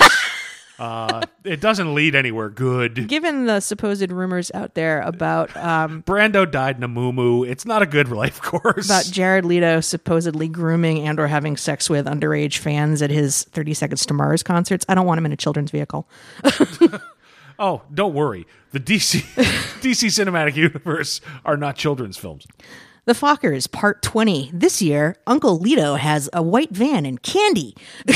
S3: Uh, it doesn't lead anywhere good.
S4: Given the supposed rumors out there about um,
S3: Brando died in a moo It's not a good life course.
S4: about Jared Leto supposedly grooming and or having sex with underage fans at his 30 Seconds to Mars concerts, I don't want him in a children's vehicle.
S3: oh, don't worry. The DC DC cinematic universe are not children's films.
S4: The Fockers, Part 20. This year, Uncle Leto has a white van and candy.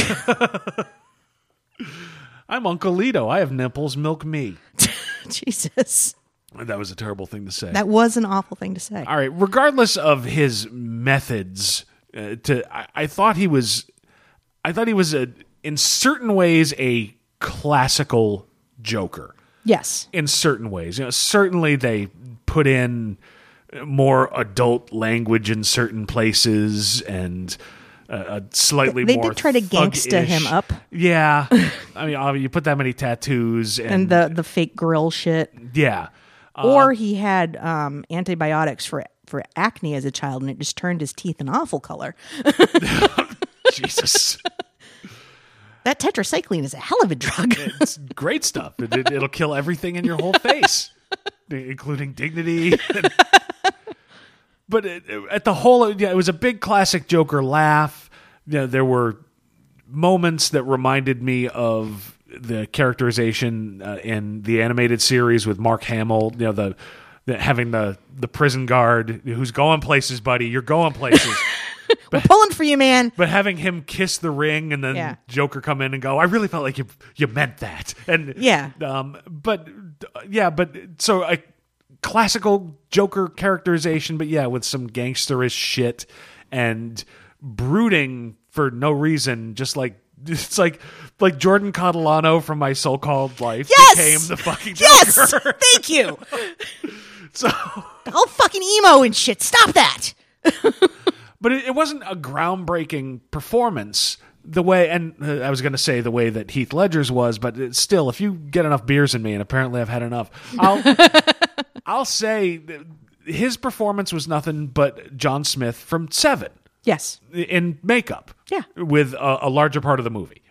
S3: I'm Uncle Leto. I have nipples. Milk me.
S4: Jesus.
S3: That was a terrible thing to say.
S4: That was an awful thing to say.
S3: All right. Regardless of his methods, uh, to I, I thought he was, I thought he was a, in certain ways a classical Joker.
S4: Yes.
S3: In certain ways, you know, certainly they put in more adult language in certain places and. Uh, a slightly
S4: They
S3: more
S4: did try to gangsta him up.
S3: Yeah, I mean, obvi- you put that many tattoos and,
S4: And the, the fake grill shit.
S3: yeah,
S4: or he had um, antibiotics for for acne as a child and it just turned his teeth an awful color.
S3: Jesus.
S4: That tetracycline is a hell of a drug.
S3: it's great stuff. It, it, will kill everything in your whole face, including dignity. but it, at the whole, yeah, it was a big classic Joker laugh. You know, there were moments that reminded me of the characterization uh, in the animated series with Mark Hamill. You know, the, the having the the prison guard who's going places, buddy. You're going places.
S4: We're pulling for you, man.
S3: But having him kiss the ring and then
S4: Yeah.
S3: Joker come in and go, I really felt like you you meant that. And
S4: Yeah.
S3: um, but yeah, but so a classical Joker characterization, but yeah, with some gangsterish shit and brooding for no reason, just like it's like like Jordan Catalano from My So Called Life
S4: Yes!
S3: became the fucking
S4: Yes!
S3: Joker.
S4: Thank you.
S3: so,
S4: All fucking emo and shit. Stop that.
S3: but it, it wasn't a groundbreaking performance the way and uh, i was going to say the way that heath ledger's was but it's still if you get enough beers in me and apparently i've had enough i'll i'll say his performance was nothing but john smith from seven
S4: Yes.
S3: in makeup
S4: Yeah.
S3: with a, a larger part of the movie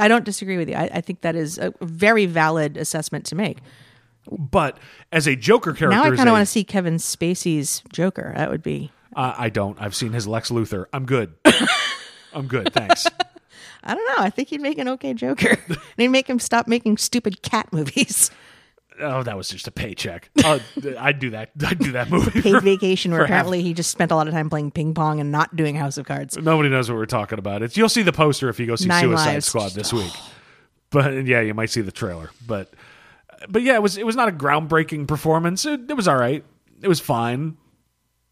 S4: I don't disagree with you. I, I think that is a very valid assessment to make.
S3: but as a joker character
S4: Now I kind of want to see Kevin Spacey's Joker. That would be.
S3: uh, i don't i've seen his lex luthor i'm good i'm good thanks
S4: I don't know. I think he'd make an okay Joker. and he'd make him stop making stupid cat movies.
S3: Oh that was just a paycheck uh, i'd do that i'd do that movie
S4: Paid vacation, where
S3: for half-
S4: apparently he just spent a lot of time playing ping pong and not doing House of Cards.
S3: Nobody knows what we're talking about. It's you'll see the poster if you go see
S4: Nine
S3: Suicide
S4: Lives.
S3: Squad this week. But yeah, you might see the trailer. But but yeah, it was it was not a groundbreaking performance. It, it was all right. It was fine.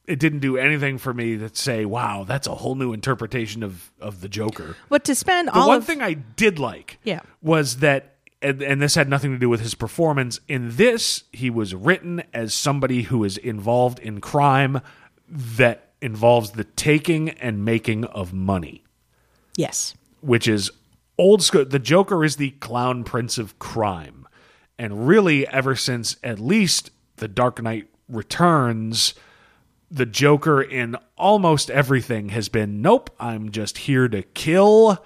S3: It didn't do anything for me to say, "Wow, that's a whole new interpretation of of the Joker."
S4: But to spend
S3: The
S4: all
S3: one
S4: of
S3: thing I did like
S4: Yeah.
S3: was that and, and this had nothing to do with his performance. In this, he was written as somebody who is involved in crime that involves the taking and making of money
S4: yes,
S3: which is old school. The Joker is the clown prince of crime. And really, ever since at least The Dark Knight Returns, the Joker in almost everything has been nope, I'm just here to kill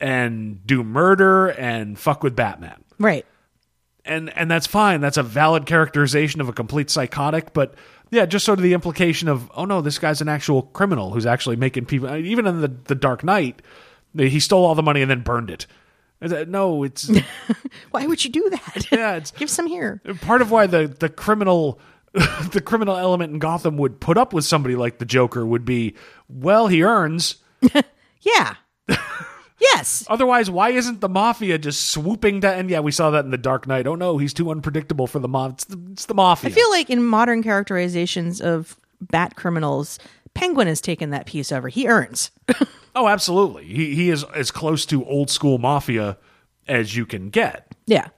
S3: and do murder and fuck with Batman.
S4: right.
S3: And and that's fine. That's a valid characterization of a complete psychotic, but yeah, just sort of the implication of oh no, this guy's an actual criminal who's actually making people even in the the Dark Knight, he stole all the money and then burned it. No, it's
S4: Why would you do that?
S3: yeah, it's
S4: Give some here.
S3: part of why the the criminal the criminal element in Gotham would put up with somebody like the Joker would be well, he earns.
S4: Yeah. Yes.
S3: Otherwise, why isn't the mafia just swooping down? And yeah, we saw that in the Dark Knight. Oh no, he's too unpredictable for the mob. It's the, it's the mafia.
S4: I feel like in modern characterizations of bat criminals, Penguin has taken that piece over. He earns.
S3: Oh, absolutely. He he is as close to old school mafia as you can get.
S4: yeah.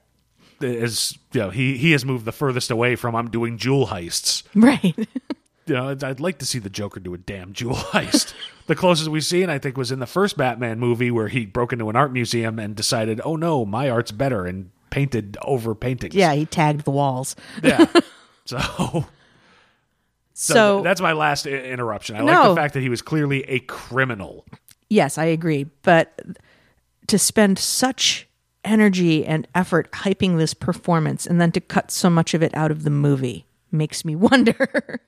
S3: As you know, he he has moved the furthest away from I'm doing jewel heists.
S4: Right.
S3: You know, I'd, like to see the Joker do a damn jewel heist. the closest we've seen, I think, was in the first Batman movie where he broke into an art museum and decided, "Oh no, my art's better," and painted over paintings.
S4: yeah, he tagged the walls.
S3: yeah. So, so,
S4: So,
S3: that's my last I- interruption. I like
S4: No.
S3: the fact that he was clearly a criminal.
S4: yes, I agree. But to spend such energy and effort hyping this performance and then to cut so much of it out of the movie makes me wonder.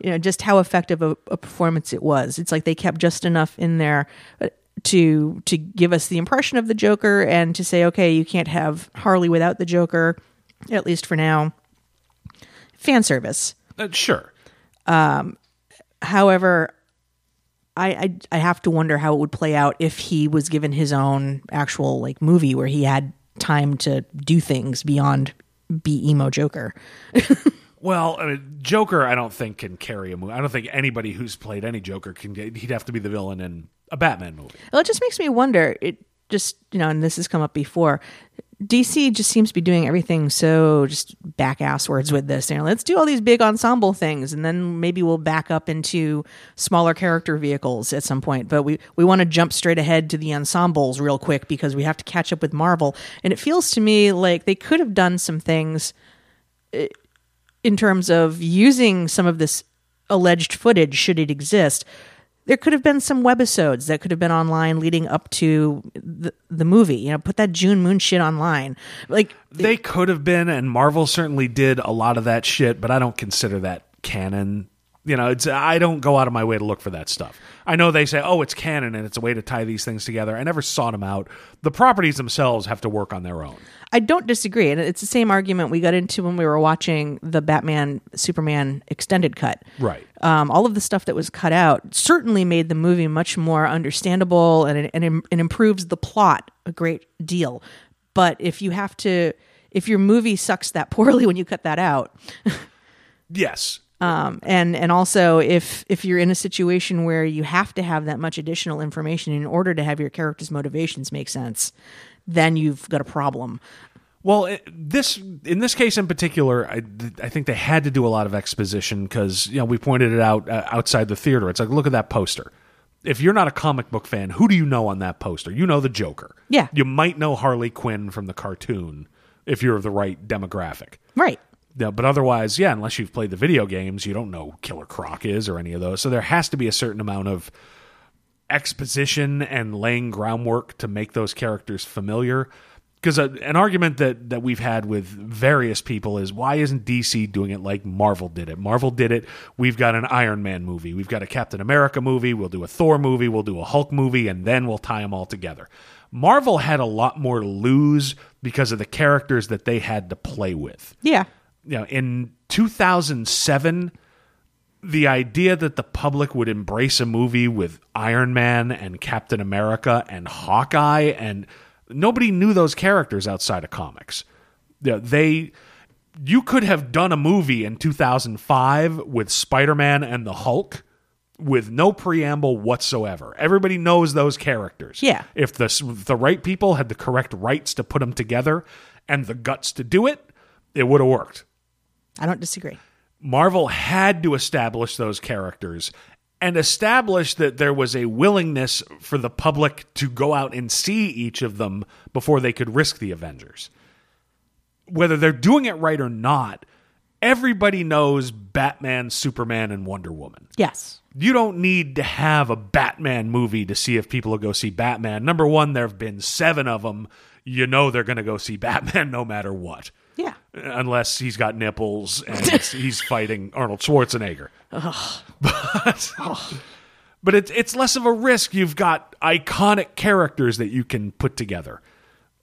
S4: You know, just how effective a, a performance it was. It's like they kept just enough in there uh, to to give us the impression of the Joker and to say, okay, you can't have Harley without the Joker, at least for now. Fan service.
S3: Uh, sure.
S4: However, I, I I have to wonder how it would play out if he was given his own actual like movie where he had time to do things beyond be emo Joker.
S3: Well, I mean, Joker, I don't think can carry a movie. I don't think anybody who's played any Joker can. Get, he'd have to be the villain in a Batman movie.
S4: Well, it just makes me wonder. It just you know, and this has come up before. DC just seems to be doing everything so just back ass words with this. You know, let's do all these big ensemble things, and then maybe we'll back up into smaller character vehicles at some point. But we we want to jump straight ahead to the ensembles real quick because we have to catch up with Marvel. And it feels to me like they could have done some things eh, in terms of using some of this alleged footage, should it exist. There could have been some webisodes that could have been online leading up to the, the movie. You know, put that June Moon shit online. Like,
S3: They could have been, and Marvel certainly did a lot of that shit, but I don't consider that canon. You know, it's I don't go out of my way to look for that stuff. I know they say, "Oh, it's canon and it's a way to tie these things together." I never sought them out. The properties themselves have to work on their own.
S4: I don't disagree. And it's the same argument we got into when we were watching the Batman Superman extended cut.
S3: Right.
S4: Um, all of the stuff that was cut out certainly made the movie much more understandable and it, and it, improves the plot a great deal. But if you have to, if your movie sucks that poorly when you cut that out,
S3: Yes.
S4: Um, and and also if if you're in a situation where you have to have that much additional information in order to have your character's motivations make sense, then you've got a problem.
S3: Well, this in this case in particular, I, I think they had to do a lot of exposition because you know we pointed it out uh, outside the theater. It's like look at that poster. If you're not a comic book fan, who do you know on that poster? You know the Joker.
S4: Yeah.
S3: You might know Harley Quinn from the cartoon if you're of the right demographic.
S4: Right.
S3: Yeah, but otherwise, yeah, unless you've played the video games, you don't know Killer Croc is or any of those. So there has to be a certain amount of exposition and laying groundwork to make those characters familiar. Because uh, an argument that, that we've had with various people is why isn't DC doing it like Marvel did it? Marvel did it. We've got an Iron Man movie, we've got a Captain America movie, we'll do a Thor movie, we'll do a Hulk movie, and then we'll tie them all together. Marvel had a lot more to lose because of the characters that they had to play with
S4: Yeah.
S3: You know, in 2007, the idea that the public would embrace a movie with Iron Man and Captain America and Hawkeye and nobody knew those characters outside of comics. They you could have done a movie in 2005 with Spider-Man and the Hulk with no preamble whatsoever. Everybody knows those characters.
S4: Yeah.
S3: If the if the right people had the correct rights to put them together and the guts to do it, it would have worked.
S4: I don't disagree.
S3: Marvel had to establish those characters and establish that there was a willingness for the public to go out and see each of them before they could risk the Avengers. Whether they're doing it right or not, everybody knows Batman, Superman, and Wonder Woman.
S4: Yes.
S3: You don't need to have a Batman movie to see if people will go see Batman. Number one, there have been seven of them. You know they're going to go see Batman no matter what
S4: Yeah.
S3: unless he's got nipples and he's fighting Arnold Schwarzenegger. But but it's it's less of a risk. You've got iconic characters that you can put together.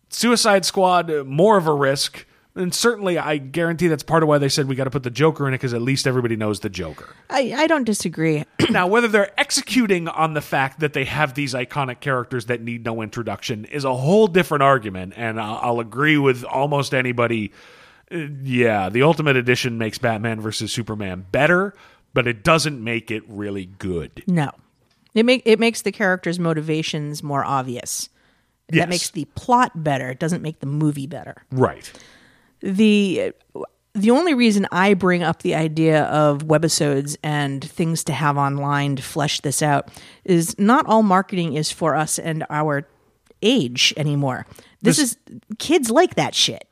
S3: Suicide Squad more of a risk. And certainly, I guarantee that's part of why they said we got to put the Joker in it because at least everybody knows the Joker.
S4: I, I don't disagree.
S3: now, whether they're executing on the fact that they have these iconic characters that need no introduction is a whole different argument, and I'll, I'll agree with almost anybody. Uh, yeah, the Ultimate Edition makes Batman versus Superman better, but it doesn't make it really good.
S4: No, it make it makes the characters' motivations more obvious.
S3: Yes.
S4: That makes the plot better. It doesn't make the movie better.
S3: Right.
S4: The the only reason I bring up the idea of webisodes and things to have online to flesh this out is not all marketing is for us and our age anymore. This,
S3: This-
S4: is kids like that shit.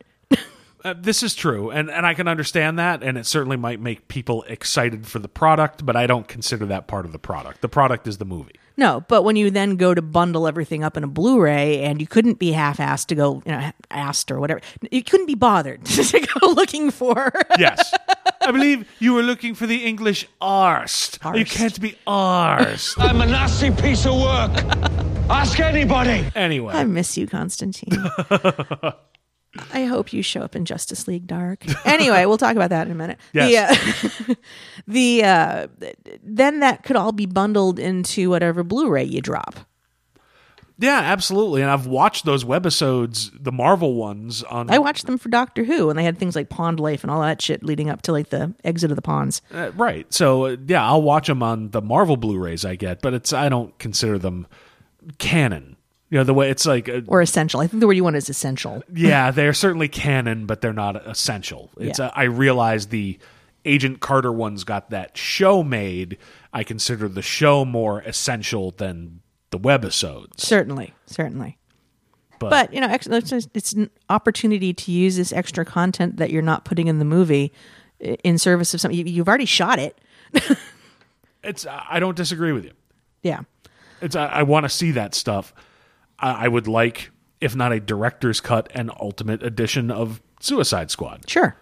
S3: Uh, this is true, and and I can understand that, and it certainly might make people excited for the product, but I don't consider that part of the product. The product is the movie.
S4: No, but when you then go to bundle everything up in a Blu-ray and you couldn't be half-assed to go, you know, asked or whatever, you couldn't be bothered to go looking for.
S3: Yes. I believe you were looking for the English arst. You can't be arst.
S8: I'm a nasty piece of work. Ask anybody.
S3: anyway.
S4: I miss you, Constantine. I hope you show up in Justice League Dark. Anyway, we'll talk about that in a minute.
S3: Yes.
S4: The, uh, the uh, then that could all be bundled into whatever Blu-ray you drop.
S3: Yeah, absolutely. And I've watched those webisodes, the Marvel ones on
S4: I watched them for Doctor Who, and they had things like Pond Life and all that shit leading up to like the exit of the ponds.
S3: Uh, right. So uh, yeah, I'll watch them on the Marvel Blu-rays I get, but it's I don't consider them canon. You know the way it's like uh,
S4: Or essential. I think the word you want is essential.
S3: yeah, they're certainly canon, but they're not essential. It's
S4: Yeah.
S3: uh, I realize the Agent Carter ones got that show made. I consider the show more essential than the webisodes.
S4: Certainly, certainly.
S3: But,
S4: But you know, ex- it's, an opportunity to use this extra content that you're not putting in the movie in service of something. You- You've already shot it.
S3: it's I don't disagree with you.
S4: Yeah.
S3: It's I, I want to see that stuff. I, would like, if not a director's cut, an ultimate edition of Suicide Squad.
S4: Sure.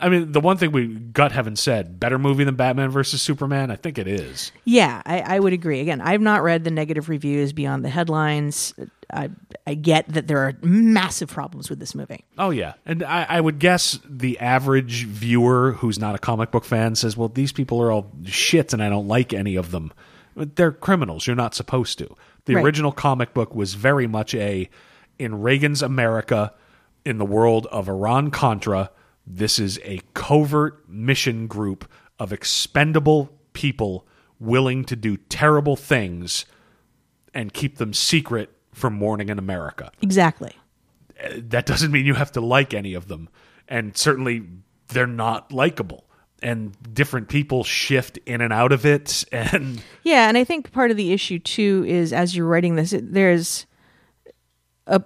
S3: I mean, the one thing we gut haven't said, better movie than Batman versus Superman. I think it is.
S4: Yeah, I, I would agree. Again, I've not read the negative reviews beyond the headlines. I I get that there are massive problems with this movie.
S3: Oh yeah, and I, I would guess the average viewer who's not a comic book fan says, "Well, these people are all shit, and I don't like any of them. But They're criminals. You're not supposed to." The
S4: Right.
S3: original comic book was very much a in Reagan's America, in the world of Iran Contra. This is a covert mission group of expendable people willing to do terrible things and keep them secret from morning in America
S4: Exactly.
S3: that doesn't mean you have to like any of them and certainly they're not likable and different people shift in and out of it and
S4: Yeah, and I think part of the issue too is as you're writing this, it- there's a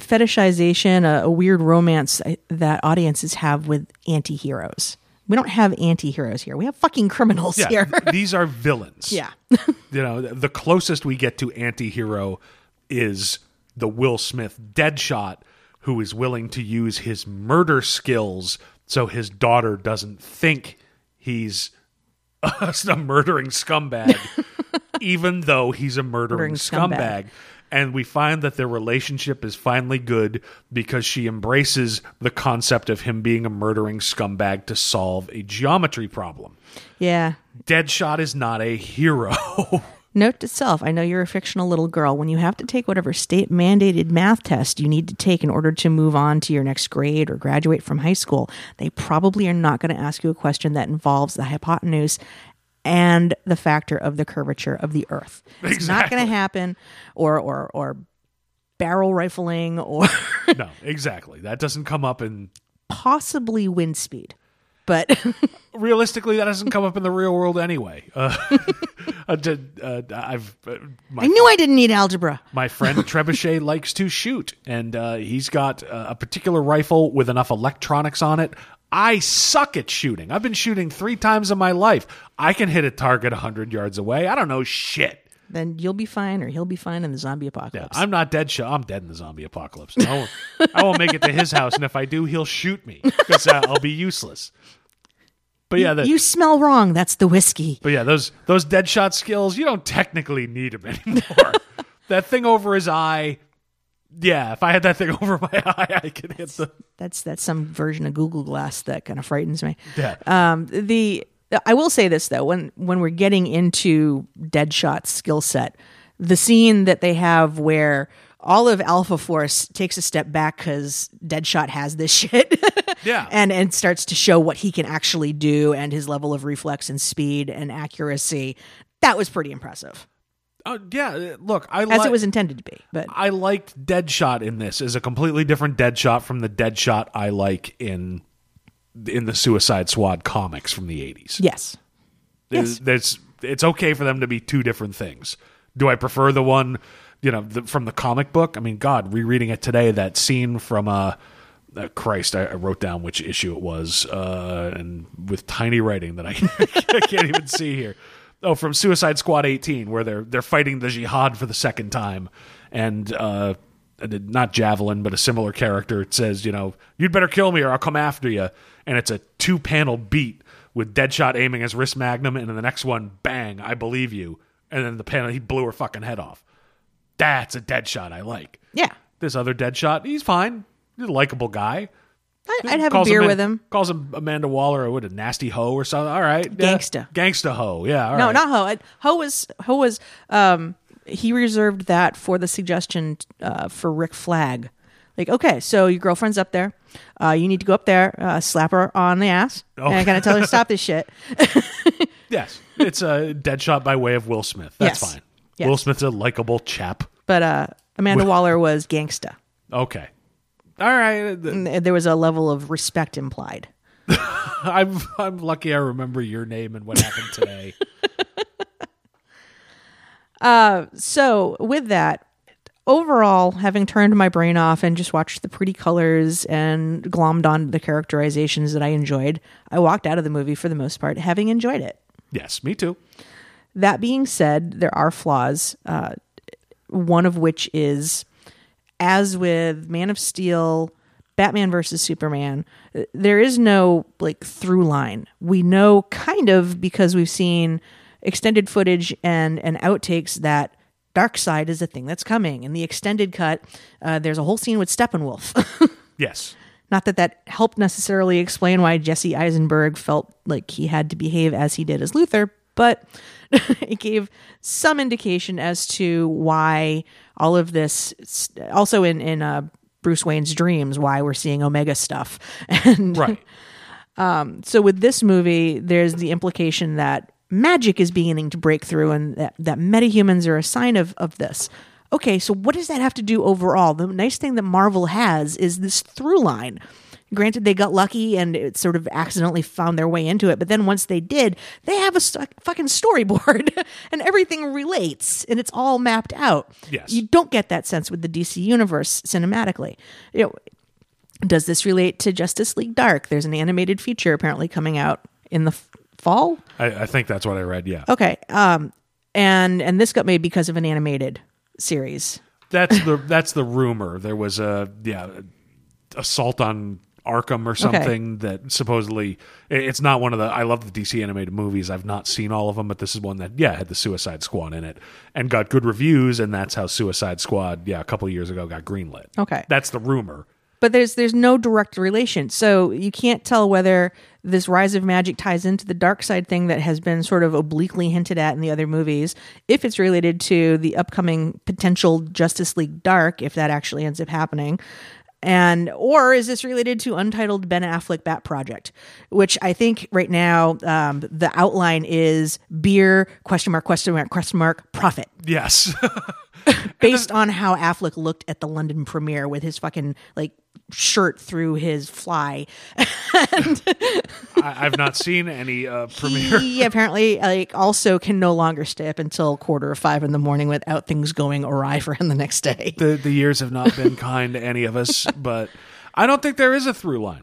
S4: fetishization, a, a weird romance uh, that audiences have with anti-heroes. We don't have anti-heroes here. We have fucking criminals
S3: yeah
S4: here.
S3: these are villains
S4: yeah.
S3: you know the closest we get to anti-hero is the will smith deadshot who is willing to use his murder skills so his daughter doesn't think he's a murdering scumbag even though he's a murdering,
S4: Murdering
S3: scumbag.
S4: scumbag.
S3: And we find that their relationship is finally good because she embraces the concept of him being a murdering scumbag to solve a geometry problem.
S4: Yeah.
S3: Deadshot is not a hero.
S4: Note to self, I know you're a fictional little girl. When you have to take whatever state mandated math test you need to take in order to move on to your next grade or graduate from high school, they probably are not going to ask you a question that involves the hypotenuse and the factor of the curvature of the earth. It's not going to happen or or or barrel rifling or
S3: no, exactly. That doesn't come up in
S4: possibly wind speed. But
S3: realistically that doesn't come up in the real world anyway. Uh, I did, uh, I've uh, my
S4: I knew I didn't need algebra.
S3: My friend Trebuchet likes to shoot, and uh, he's got uh, a particular rifle with enough electronics on it. I suck at shooting. I've been shooting three times in my life. I can hit a target 100 yards away. I don't know shit.
S4: Then you'll be fine or he'll be fine in the zombie
S3: Yeah,
S4: apocalypse.
S3: I'm not dead. Shot. I'm dead in the zombie apocalypse. I won't, I won't make it to his house, and if I do, he'll shoot me because uh, I'll be useless. But yeah, the,
S4: you smell wrong. That's the whiskey.
S3: But yeah, those those dead shot skills, you don't technically need them anymore. that thing over his eye, yeah. If I had that thing over my eye, I could hit the.
S4: That's that's some version of Google Glass that kind of frightens me.
S3: Yeah.
S4: Um, the I will say this though when when we're getting into Deadshot's skill set, the scene that they have where all of Alpha Force takes a step back because Deadshot has this shit.
S3: Yeah.
S4: and and starts to show what he can actually do and his level of reflex and speed and accuracy. That was pretty impressive,
S3: Oh yeah, uh, look, I
S4: as it was intended to be. But
S3: I liked Deadshot in this as a completely different Deadshot from the Deadshot I like in in the Suicide Squad comics from the 80s.
S4: yes, Yes.
S3: There's it's okay for them to be two different things. Do I prefer the one, you know, the, from the comic book? I mean, God, rereading it today, that scene from uh, uh Christ, I, I wrote down which issue it was, uh, and with tiny writing that I, I can't even see here. Oh, from Suicide Squad 18, where they're they're fighting the Jihad for the second time, and uh, and not Javelin, but a similar character. It says, you know, you'd better kill me or I'll come after you, and it's a two panel beat with Deadshot aiming his wrist magnum, and in the next one, bang, I believe you, and then the panel he blew her fucking head off. That's a Deadshot I like.
S4: yeah,
S3: This other Deadshot, he's fine. He's a likable guy.
S4: I'd have a beer
S3: him-
S4: with him.
S3: Calls him Amanda Waller or what a nasty hoe or something. All right, yeah.
S4: Gangsta.
S3: gangsta hoe. Yeah, all
S4: No,
S3: right.
S4: not Ho. I- Ho was Ho was um he reserved that for the suggestion uh, for Rick Flag. Like, okay, so your girlfriend's up there. Uh, you need to go up there, uh, slap her on the ass,
S3: Oh.
S4: and kind of tell her to stop this shit.
S3: Yes, it's a dead shot by way of Will Smith. That's
S4: Yes.
S3: fine.
S4: Yes.
S3: Will Smith's a likable chap.
S4: But uh, Amanda Waller was gangsta.
S3: Okay. All right.
S4: And there was a level of respect implied.
S3: I'm I'm lucky I remember your name and what happened today.
S4: So, with that, overall, having turned my brain off and just watched the pretty colors and glommed on the characterizations that I enjoyed, I walked out of the movie for the most part having enjoyed it.
S3: yes, me too.
S4: That being said, there are flaws, uh, one of which is, as with Man of Steel, Batman versus Superman, uh, there is no like through line. We know kind of because we've seen extended footage and and outtakes that Darkseid is a thing that's coming. In the extended cut, uh, there's a whole scene with Steppenwolf.
S3: Yes.
S4: Not that that helped necessarily explain why Jesse Eisenberg felt like he had to behave as he did as Luthor, but it gave some indication as to why all of this, also in in uh, Bruce Wayne's dreams, why we're seeing Omega stuff. And
S3: Right.
S4: Um, so with this movie, there's the implication that magic is beginning to break through, and that that metahumans are a sign of of this. Okay, so what does that have to do overall? The nice thing that Marvel has is this through line. Granted, they got lucky and it sort of accidentally found their way into it, but then once they did, they have a st- fucking storyboard and everything relates and it's all mapped out.
S3: Yes.
S4: You don't get that sense with the DC universe cinematically. You know, does this relate to Justice League Dark? There's an animated feature apparently coming out in the fall.
S3: I, I think that's what I read. Yeah.
S4: Okay, um, and and this got made because of an animated series.
S3: That's the that's the rumor. There was a yeah assault on Arkham or something that supposedly it's not one of the I love the DC animated movies. I've not seen all of them, but this is one that yeah had the Suicide Squad in it and got good reviews, and that's how Suicide Squad yeah a couple of years ago got greenlit.
S4: Okay.
S3: that's the rumor.
S4: But there's there's no direct relation, so you can't tell whether this rise of magic ties into the Darkseid thing that has been sort of obliquely hinted at in the other movies. If it's related to the upcoming potential Justice League Dark, if that actually ends up happening, and or is this related to untitled Ben Affleck Bat Project, which I think right now um, the outline is beer question mark question mark question mark profit
S3: Yes,
S4: based on how Affleck looked at the London premiere with his fucking like shirt through his fly.
S3: I, I've not seen any uh, premiere.
S4: He apparently like also can no longer stay up until quarter of five in the morning without things going awry for him the next day.
S3: the the years have not been kind to any of us, but I don't think there is a through line.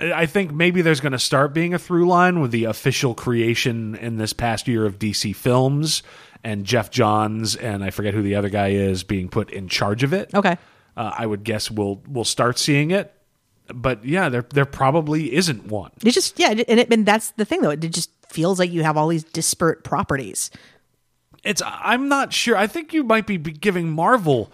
S3: I think maybe there's going to start being a through line with the official creation in this past year of DC films and Geoff Johns and I forget who the other guy is being put in charge of it.
S4: Okay.
S3: Uh, I would guess we'll we'll start seeing it, but yeah, there there probably isn't one.
S4: It just yeah, and it and that's the thing though. It just feels like you have all these disparate properties.
S3: it's I'm not sure. I think you might be giving Marvel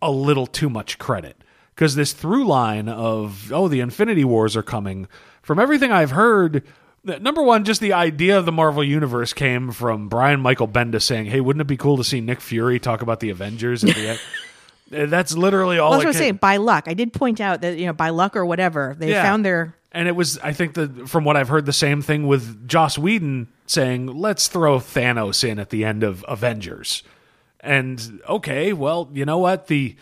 S3: a little too much credit because this through line of oh the Infinity Wars are coming. From everything I've heard, that- number one, just the idea of the Marvel universe came from Brian Michael Bendis saying, "Hey, wouldn't it be cool to see Nick Fury talk about the Avengers?" At the end? Uh, That's literally all.
S4: Well, that's
S3: it
S4: what I'm saying. By luck, I did point out that you know by luck or whatever they
S3: Yeah.
S4: found their
S3: And it was, I think, that from what I've heard, the same thing with Joss Whedon saying, let's throw Thanos in at the end of Avengers. And okay, well, you know what? The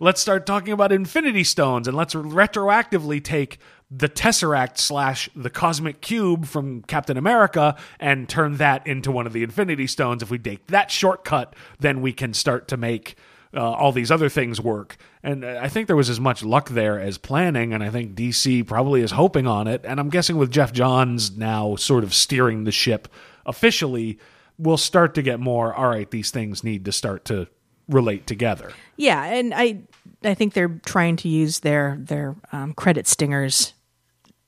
S3: let's start talking about Infinity Stones and let's retroactively take the Tesseract slash the Cosmic Cube from Captain America and turn that into one of the Infinity Stones. If we take that shortcut, then we can start to make uh, all these other things work. And uh, I think there was as much luck there as planning, and I think DC probably is hoping on it. And I'm guessing with Geoff Johns now sort of steering the ship officially, we'll start to get more. All right, these things need to start to relate together.
S4: Yeah, and I I think they're trying to use their their um, credit stingers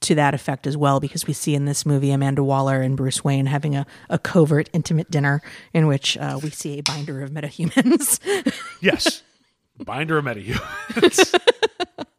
S4: to that effect as well because we see in this movie Amanda Waller and Bruce Wayne having a, a covert intimate dinner in which uh, we see a binder of metahumans.
S3: Yes. Binder of Metahumans.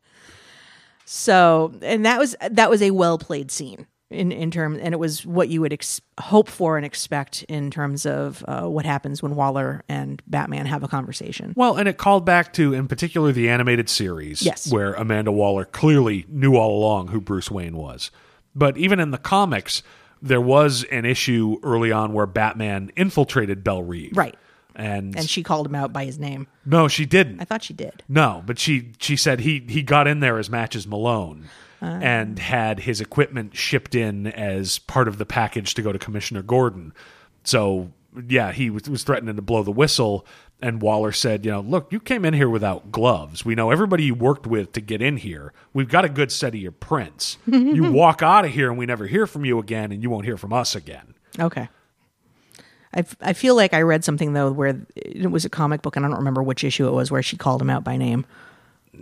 S4: so, and that was that was a well played scene in in terms, and it was what you would ex- hope for and expect in terms of uh, what happens when Waller and Batman have a conversation.
S3: Well, and it called back to, in particular, the animated series,
S4: Yes.
S3: where Amanda Waller clearly knew all along who Bruce Wayne was. But even in the comics, there was an issue early on where Batman infiltrated Belle Reve,
S4: Right.
S3: And,
S4: And she called him out by his name.
S3: no, she didn't.
S4: I thought she did.
S3: No, but she she said he he got in there as Matches Malone and ah. had his equipment shipped in as part of the package to go to Commissioner Gordon. So yeah, he was, was threatening to blow the whistle. And Waller said, you know, look, you came in here without gloves. We know everybody you worked with to get in here. We've got a good set of your prints. you walk out of here and we never hear from you again, and you won't hear from us again.
S4: Okay. I, f- I feel like I read something though where it was a comic book and I don't remember which issue it was where she called him out by name.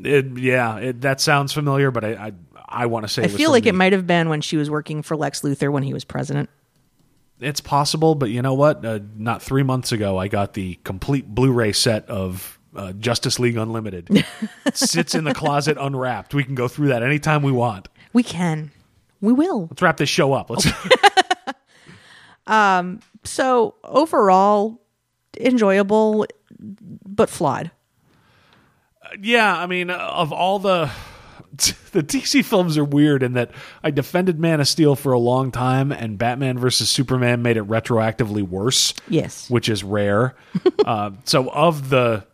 S3: It, yeah, it, that sounds familiar, but I I, I want to say
S4: I
S3: it was
S4: feel like it might have been when she was working for Lex Luthor when he was president.
S3: It's possible, but you know what? Uh, not three months ago, I got the complete Blu-ray set of uh, Justice League Unlimited. it sits in the closet unwrapped. We can go through that anytime we want.
S4: We can. We will.
S3: Let's wrap this show up. Let's. um.
S4: So overall, enjoyable, but flawed.
S3: Yeah, I mean, of all the the DC films are weird in that I defended Man of Steel for a long time, and Batman versus Superman made it retroactively worse.
S4: Yes.
S3: which is rare. uh, so, of the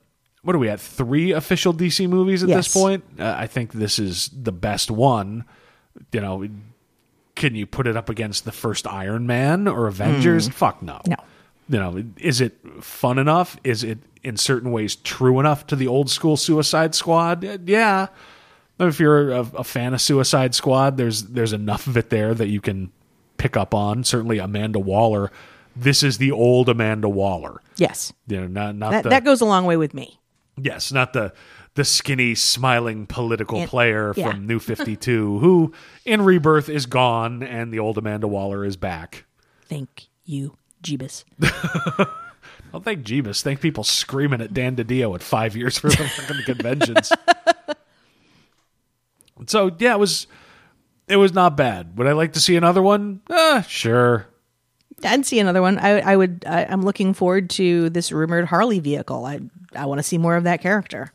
S3: what are we at? Three official DC movies at
S4: Yes.
S3: this point. Uh, I think this is the best one. You know, can you put it up against the first Iron Man or Avengers? Fuck no.
S4: No.
S3: You know, is it fun enough? Is it in certain ways true enough to the old school Suicide Squad? Yeah. If you're a, a fan of Suicide Squad, there's there's enough of it there that you can pick up on. Certainly, Amanda Waller. This is the old Amanda Waller.
S4: Yes.
S3: You know, not not
S4: That,
S3: the
S4: that goes a long way with me.
S3: yes, not the the skinny, smiling political
S4: And-
S3: player
S4: yeah.
S3: from New Fifty Two, who in Rebirth is gone, and the old Amanda Waller is back.
S4: Thank you, Jeebus.
S3: Well, thank Jeebus. Thank people screaming at Dan DiDio at five years for the fucking conventions. so yeah, it was it was not bad. Would I like to see another one? Uh, sure.
S4: I'd see another one. I, I would. I, I'm looking forward to this rumored Harley vehicle. I I want to see more of that character.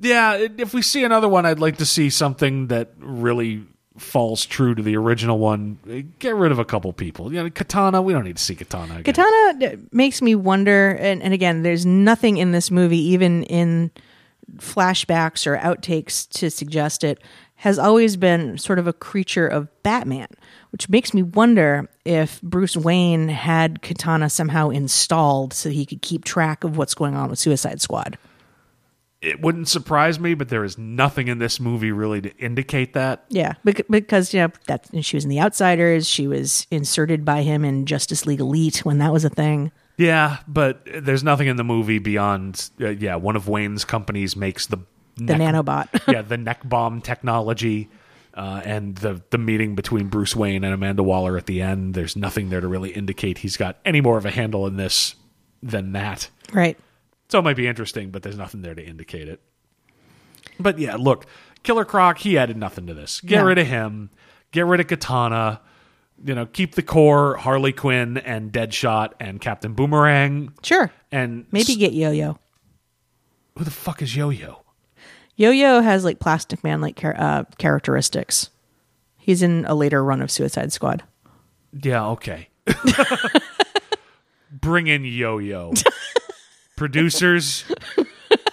S3: Yeah, if we see another one, I'd like to see something that really falls true to the original one. Get rid of a couple people. You know, Katana. We don't need to see Katana. Again.
S4: Katana uh, makes me wonder, and, and again, there's nothing in this movie, even in flashbacks or outtakes, to suggest it, has always been sort of a creature of Batman, which makes me wonder if Bruce Wayne had Katana somehow installed so he could keep track of what's going on with Suicide Squad.
S3: It wouldn't surprise me, but there is nothing in this movie really to indicate that.
S4: Yeah, bec- because you know that she was in The Outsiders, she was inserted by him in Justice League Elite when that was a thing.
S3: Yeah, but there's nothing in the movie beyond. Uh, yeah, one of Wayne's companies makes the
S4: The nanobot.
S3: yeah, the neck bomb technology, uh, and the the meeting between Bruce Wayne and Amanda Waller at the end. There's nothing there to really indicate he's got any more of a handle in this than that.
S4: right.
S3: So it might be interesting, but there's nothing there to indicate it. But yeah, look, Killer Croc, he added nothing to this. Get
S4: No.
S3: rid of him. Get rid of Katana. You know, keep the core Harley Quinn and Deadshot and Captain Boomerang.
S4: Sure.
S3: And
S4: Maybe get Yo Yo.
S3: who the fuck is Yo Yo?
S4: Yo Yo has like Plastic Man like uh, characteristics. He's in a later run of Suicide Squad.
S3: Yeah, okay. Bring in Yo Yo. Producers,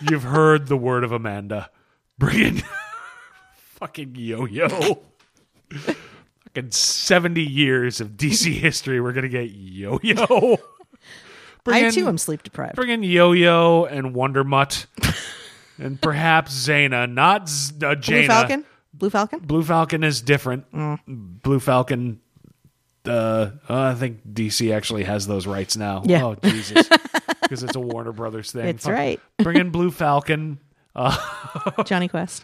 S3: you've heard the word of Amanda. Bring in fucking Yo Yo. fucking 70 years of DC history. We're going to get Yo Yo.
S4: I too am sleep deprived.
S3: Bring in Yo Yo and Wonder Mutt. and perhaps Zaina, not Z- uh, Jayna.
S4: Blue Falcon. Blue Falcon.
S3: Blue Falcon is different.
S4: Mm.
S3: Blue Falcon. Uh, I think DC actually has those rights now.
S4: Yeah.
S3: Oh Jesus, because it's a Warner Brothers thing.
S4: It's
S3: Fuck.
S4: right.
S3: Bring in Blue Falcon.
S4: Jonny Quest.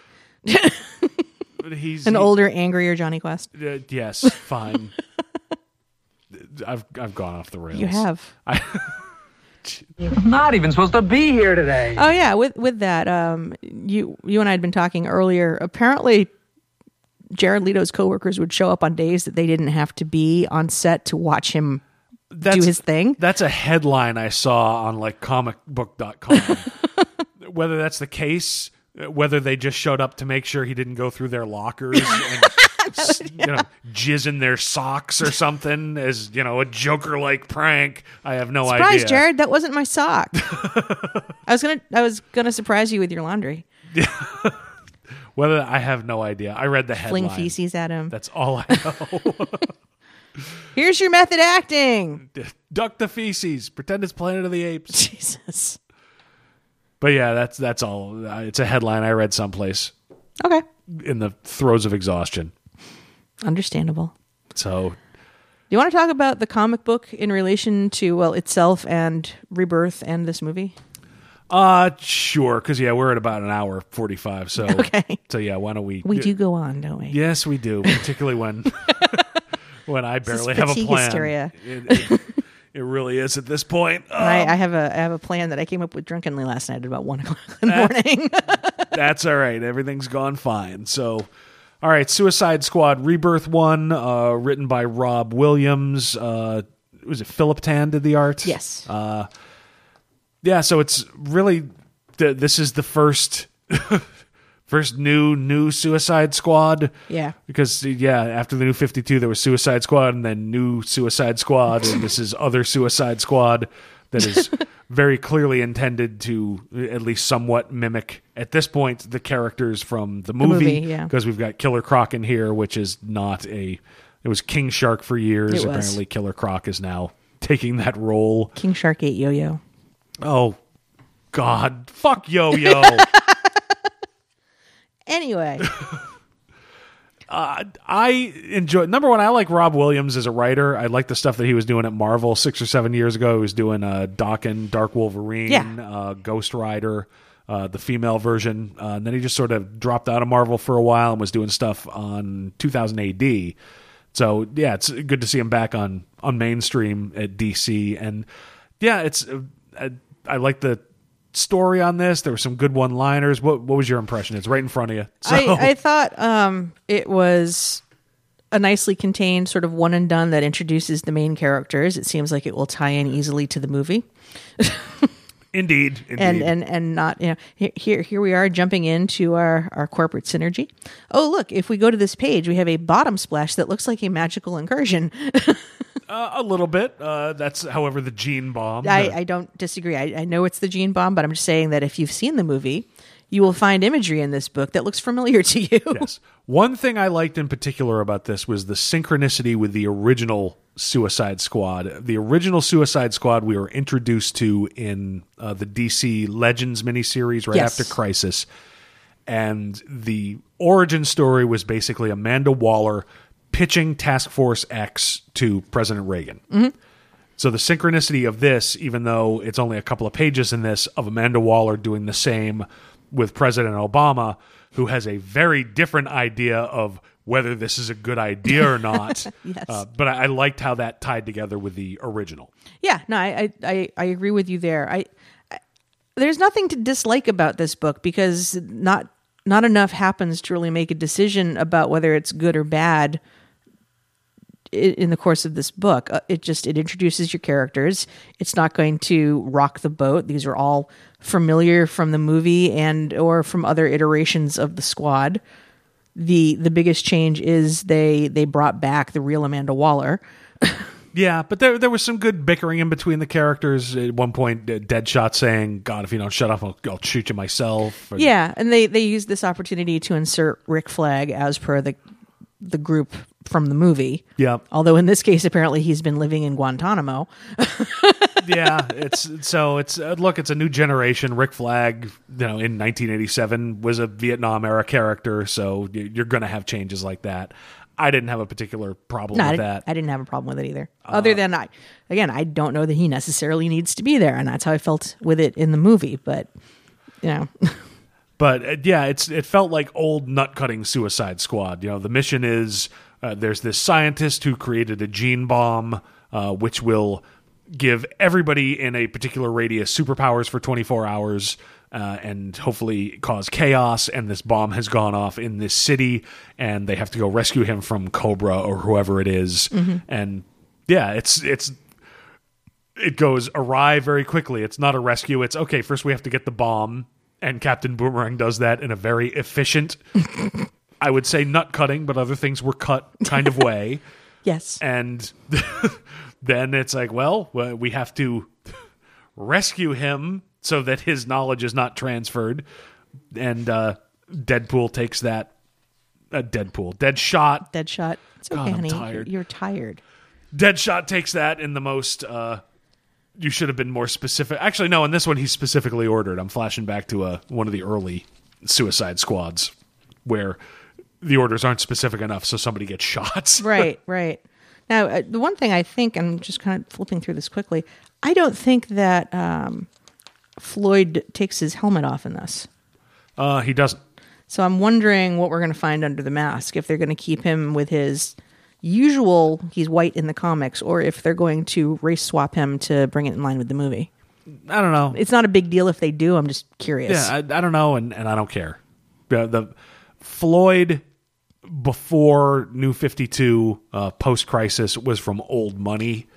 S3: He's
S4: An
S3: he-
S4: older, angrier Jonny Quest.
S3: uh, yes, fine. I've I've gone off the rails.
S4: You have.
S6: Not even supposed to be here today.
S4: Oh yeah, with with that, um, you you and I had been talking earlier. Apparently, Jared Leto's coworkers would show up on days that they didn't have to be on set to watch him
S3: That's,
S4: do his thing.
S3: That's a headline I saw on like comicbook.com. whether that's the case, uh, whether they just showed up to make sure he didn't go through their lockers and s- you know jizz in their socks or something as you know a Joker like prank. I have no
S4: Surprise,
S3: idea.
S4: Surprise, Jared! That wasn't my sock. I was gonna I was gonna surprise you with your laundry.
S3: Whether I have no idea. I read the headline.
S4: Fling feces at him.
S3: That's all I know.
S4: Here's your method acting.
S3: Duck the feces. Pretend it's Planet of the Apes.
S4: Jesus.
S3: But yeah, that's that's all. Uh, It's a headline I read someplace
S4: Okay,
S3: in the throes of exhaustion.
S4: understandable.
S3: So
S4: Do you want to talk about the comic book in relation to well itself and Rebirth and this movie?
S3: Uh, sure. Because yeah, we're at about an hour forty-five. So
S4: Okay.
S3: So yeah, why don't we?
S4: We do go on, don't we?
S3: Yes, we do. Particularly when when I barely have a plan.
S4: hysteria.
S3: It, it, it really is at this point. Uh,
S4: I, I have a I have a plan that I came up with drunkenly last night at about one o'clock in the morning.
S3: that's all right. Everything's gone fine. So. All right, Suicide Squad Rebirth one, uh, written by Rob Williams. Uh, was it Philip Tan did the art?
S4: yes.
S3: Uh, yeah so it's really th- this is the first first new new suicide squad.
S4: Yeah.
S3: because yeah after the new 52 there was suicide squad and then new suicide squad. And this is other suicide squad that is very clearly intended to at least somewhat mimic at this point the characters from the movie
S4: movie, yeah.
S3: because we've got killer croc in here which is not a it was king shark for years. Apparently killer croc is now taking that role.
S4: King Shark ate yo-yo.
S3: Oh God, fuck Yo yo
S4: Anyway,
S3: I enjoy number one. I like Rob Williams as a writer. I like the stuff that he was doing at Marvel six or seven years ago. He was doing uh, Daken, Dark Wolverine,
S4: Yeah.
S3: uh, Ghost Rider, uh, the female version, uh, and then he just sort of dropped out of Marvel for a while and was doing stuff on 2000 AD. So yeah, it's good to see him back on on mainstream at DC, and yeah, it's uh, I, I like the story on this. There were some good one liners. What what was your impression? It's right in front of you. So
S4: I, I thought um, it was a nicely contained sort of one and done that introduces the main characters. It seems like it will tie in easily to the movie.
S3: indeed, indeed.
S4: and and and not you know here here we are jumping into our our corporate synergy. Oh look, if we go to this page, we have a bottom splash that looks like a magical incursion.
S3: Uh, a little bit. Uh, that's, however, the gene bomb.
S4: I, I don't disagree. I, I know it's the gene bomb, but I'm just saying that if you've seen the movie, you will find imagery in this book that looks familiar to you.
S3: yes. One thing I liked in particular about this was the synchronicity with the original Suicide Squad. The original Suicide Squad we were introduced to in uh, the DC Legends miniseries right
S4: Yes.
S3: after Crisis. And the origin story was basically Amanda Waller pitching Task Force X to President Reagan. So the synchronicity of this, even though it's only a couple of pages in this, of Amanda Waller doing the same with President Obama, who has a very different idea of whether this is a good idea or not.
S4: Yes.
S3: Uh, but I, I liked how that tied together with the original.
S4: Yeah, no, I, I, I, agree with you there. I, I, there's nothing to dislike about this book because not not enough happens to really make a decision about whether it's good or bad in the course of this book. Uh, It just it introduces your characters. It's not going to rock the boat. These are all familiar from the movie and or from other iterations of the squad. the the biggest change is they they brought back the real Amanda Waller.
S3: Yeah, but there there was some good bickering in between the characters. At one point, uh, Deadshot saying, "God, if you don't shut up, I'll, I'll shoot you myself."
S4: Yeah, and they they used this opportunity to insert Rick Flag as per the the group from the movie.
S3: yeah,
S4: Although in this case, apparently he's been living in Guantanamo.
S3: yeah. It's so it's uh, look, it's a new generation. Rick Flag, you know, in 1987 was a Vietnam era character, so you're going to have changes like that. I didn't have a particular problem
S4: No, I
S3: with
S4: didn't,
S3: that.
S4: I didn't have a problem with it either.
S3: Uh,
S4: Other than I, again, I don't know that he necessarily needs to be there, and that's how I felt with it in the movie. But you know,
S3: But uh, yeah, it's it felt like old nut cutting Suicide Squad. You know, the mission is uh, there's this scientist who created a gene bomb, uh, which will give everybody in a particular radius superpowers for 24 hours. Uh, and hopefully cause chaos. And this bomb has gone off in this city, and they have to go rescue him from Cobra or whoever it is. And yeah, it's it's it goes awry very quickly. It's not a rescue. It's okay. First, we have to get the bomb, and Captain Boomerang does that in a very efficient, I would say, nut cutting, but other things were cut kind of way.
S4: yes,
S3: and then it's like, well, we have to rescue him so that his knowledge is not transferred. And uh, Deadpool takes that. Uh, Deadpool, Deadshot,
S4: Deadshot. It's okay,
S3: God, I'm
S4: honey.
S3: tired.
S4: You're tired.
S3: Deadshot takes that in the most. Uh, you should have been more specific. Actually, no. In this one, he's specifically ordered. I'm flashing back to uh, one of the early Suicide Squads where the orders aren't specific enough, so somebody gets shot.
S4: right, right. Now, uh, the one thing I think, I'm just kind of flipping through this quickly. I don't think that um, Floyd takes his helmet off in this.
S3: Uh, he doesn't.
S4: So I'm wondering what we're going to find under the mask. If they're going to keep him with his usual, he's white in the comics, or if they're going to race swap him to bring it in line with the movie.
S3: I don't know.
S4: It's not a big deal if they do. I'm just curious.
S3: Yeah, I, I don't know, and, and I don't care. The, the Floyd before New Fifty Two, uh, post crisis, was from old money.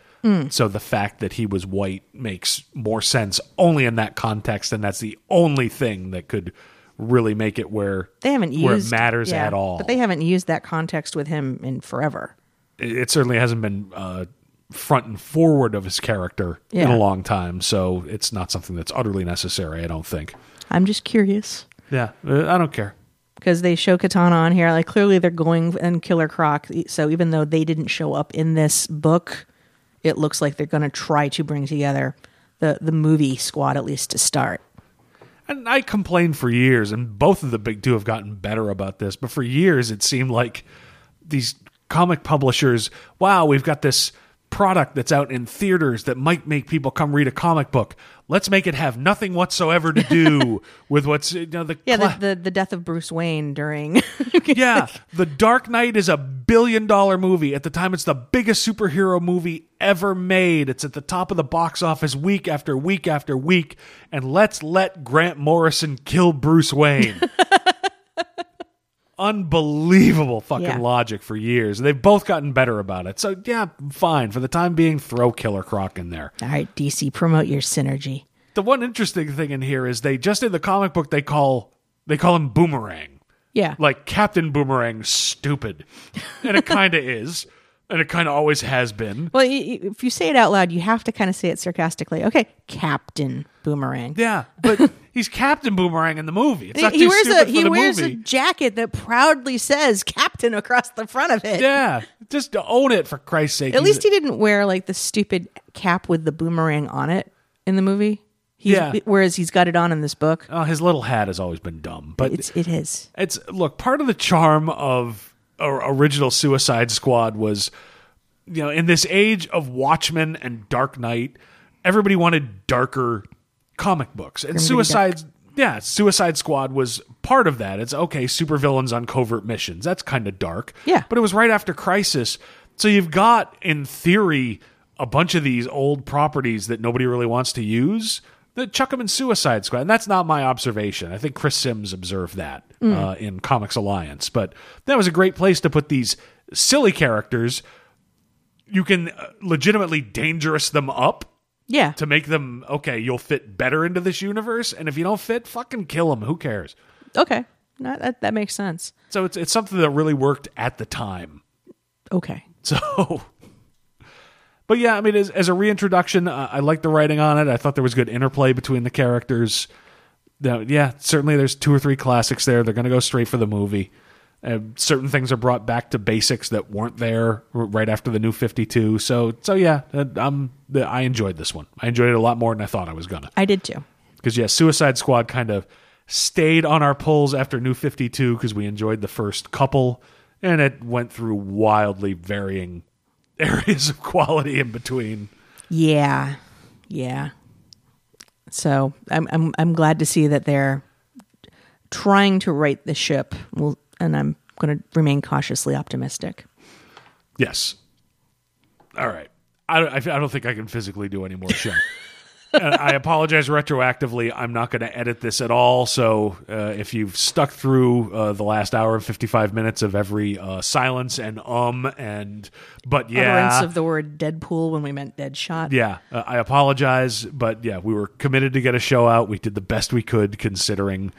S3: So the fact that he was white makes more sense only in that context, and that's the only thing that could really make it where
S4: they haven't
S3: where it matters
S4: yeah,
S3: at all.
S4: But they haven't used that context with him in forever.
S3: it, it certainly hasn't been uh, front and forward of his character in a long time, so it's not something that's utterly necessary. I don't think.
S4: I'm just curious
S3: Yeah, uh, I don't care.
S4: Because they show Katana on here. Like clearly they're going and Killer Croc. So even though they didn't show up in this book, it looks like they're going to try to bring together the the movie squad at least to start.
S3: And I complained for years, and both of the big two have gotten better about this. But for years, it seemed like these comic publishers, wow, we've got this product that's out in theaters that might make people come read a comic book. Let's make it have nothing whatsoever to do with what's you know the
S4: Yeah,
S3: cla-
S4: the, the the death of Bruce Wayne during
S3: yeah, The Dark Knight is a billion dollar movie. At the time, it's the biggest superhero movie ever made. It's at the top of the box office week after week after week. And let's let Grant Morrison kill Bruce Wayne. Unbelievable fucking
S4: Yeah.
S3: logic for years. They've both gotten better about it. So, yeah, fine. For the time being, throw Killer Croc in there.
S4: All right, DC, promote your synergy.
S3: The one interesting thing in here is they just in the comic book they call they call him Boomerang
S4: Yeah.
S3: like Captain Boomerang stupid. And it kind of is. And it kind of always has been.
S4: well, if you say it out loud, you have to kind of say it sarcastically. Okay, Captain Boomerang.
S3: Yeah, but he's Captain Boomerang in the movie. It's not
S4: he
S3: too
S4: wears a he wears
S3: movie.
S4: a jacket that proudly says Captain across the front of it.
S3: yeah, just to own it for Christ's sake.
S4: At
S3: He's-
S4: least he didn't wear like the stupid cap with the boomerang on it in the movie. He's,
S3: Yeah.
S4: Whereas he's got it on in this book.
S3: oh, his little hat has always been dumb. But
S4: It's it is.
S3: it's look part of the charm of original Suicide Squad was, you know, in this age of Watchmen and Dark Knight, everybody wanted darker comic books, and
S4: Grim, gritty,
S3: Suicide. Yeah, Suicide Squad was part of that. It's okay, supervillains on covert missions. That's kind of dark.
S4: Yeah.
S3: but it was right after Crisis, so you've got in theory a bunch of these old properties that nobody really wants to use. That chuck them in Suicide Squad, and that's not my observation. I think Chris Sims observed that uh, in Comics Alliance, but that was a great place to put these silly characters. You can uh, legitimately dangerous them up
S4: Yeah.
S3: to make them okay. You'll fit better into this universe, and if you don't fit, fucking kill them. Who cares?
S4: Okay. No, that that makes sense.
S3: So it's it's something that really worked at the time.
S4: Okay.
S3: So, but yeah, I mean, as, as a reintroduction, uh, I like the writing on it. I thought there was good interplay between the characters. Now, yeah, certainly there's two or three classics there. They're going to go straight for the movie. Uh, certain things are brought back to basics that weren't there right after the new 52. So, so yeah, uh, I'm, I enjoyed this one. I enjoyed it a lot more than I thought I was gonna.
S4: I did too.
S3: Because yeah, Suicide Squad kind of stayed on our pulls after New Fifty Two because we enjoyed the first couple, and it went through wildly varying areas of quality in between.
S4: Yeah. Yeah. So I'm I'm I'm glad to see that they're trying to right the ship. Well, and I'm going to remain cautiously optimistic.
S3: Yes. All right. I, I, I don't think I can physically do any more show. I apologize retroactively. I'm not going to edit this at all. So uh, if you've stuck through uh, the last hour and 55 minutes of every uh, silence and um and but yeah,
S4: Utterance of the word Deadpool when we meant Deadshot.
S3: yeah, uh, I apologize, but yeah, we were committed to get a show out. We did the best we could considering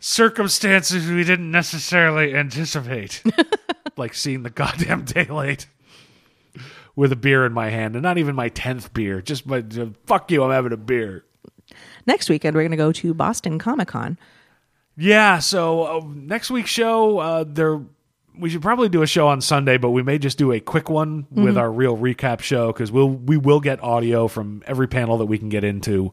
S3: circumstances we didn't necessarily anticipate, like seeing the goddamn daylight with a beer in my hand, and not even my tenth beer. Just my fuck you, I'm having a beer.
S4: Next weekend we're going to go to Boston Comic Con.
S3: Yeah, so uh, next week's show, uh, there we should probably do a show on Sunday, but we may just do a quick one with our real recap show because we'll we will get audio from every panel that we can get into.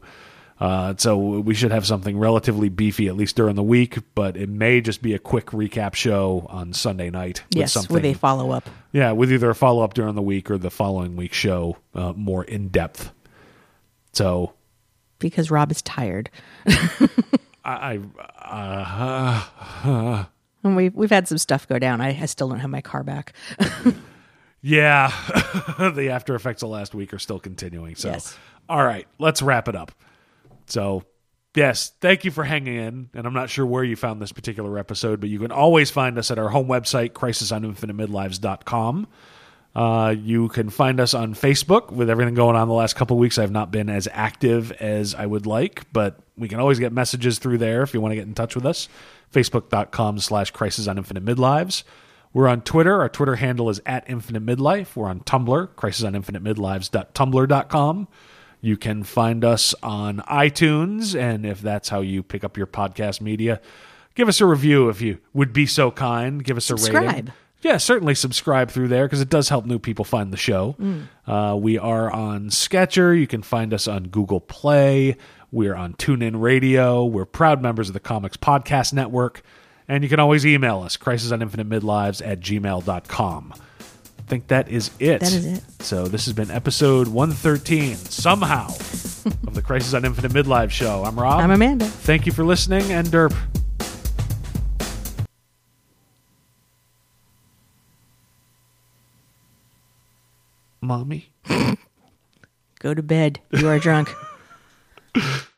S3: Uh, so we should have something relatively beefy at least during the week, but it may just be a quick recap show on Sunday night. with
S4: Yes,
S3: something,
S4: with a follow up.
S3: yeah, with either a follow up during the week or the following week show uh, more in depth. So
S4: Because Rob is tired.
S3: I, I uh,
S4: And we've, we've had some stuff go down. I, I still don't have my car back.
S3: Yeah, the after effects of last week are still continuing. So,
S4: Yes.
S3: all right, let's wrap it up. So, yes, thank you for hanging in. And I'm not sure where you found this particular episode, but you can always find us at our home website, crisisoninfinitemidlives.com. Uh, you can find us on Facebook with everything going on the last couple weeks. I've not been as active as I would like, but we can always get messages through there if you want to get in touch with us. Facebook.com slash Crisis on Infinite Midlives. We're on Twitter. Our Twitter handle is at Infinite Midlife. We're on Tumblr, crisisoninfinitemidlives.tumblr.com. You can find us on iTunes, and if that's how you pick up your podcast media, give us a review if you would be so kind. Give us a rating.
S4: Subscribe.
S3: Yeah, certainly subscribe through there because it does help new people find the show. Uh, we are on Stitcher. You can find us on Google Play. We're on TuneIn Radio. We're proud members of the Comics Podcast Network. And you can always email us, crisisoninfinitemidlives at gmail.com. I think that is it.
S4: That is it.
S3: So this has been episode 113, somehow, of the Crisis on Infinite Midlife show. I'm Rob.
S4: I'm Amanda.
S3: Thank you for listening, and Derp. Mommy?
S4: Go to bed. You are drunk.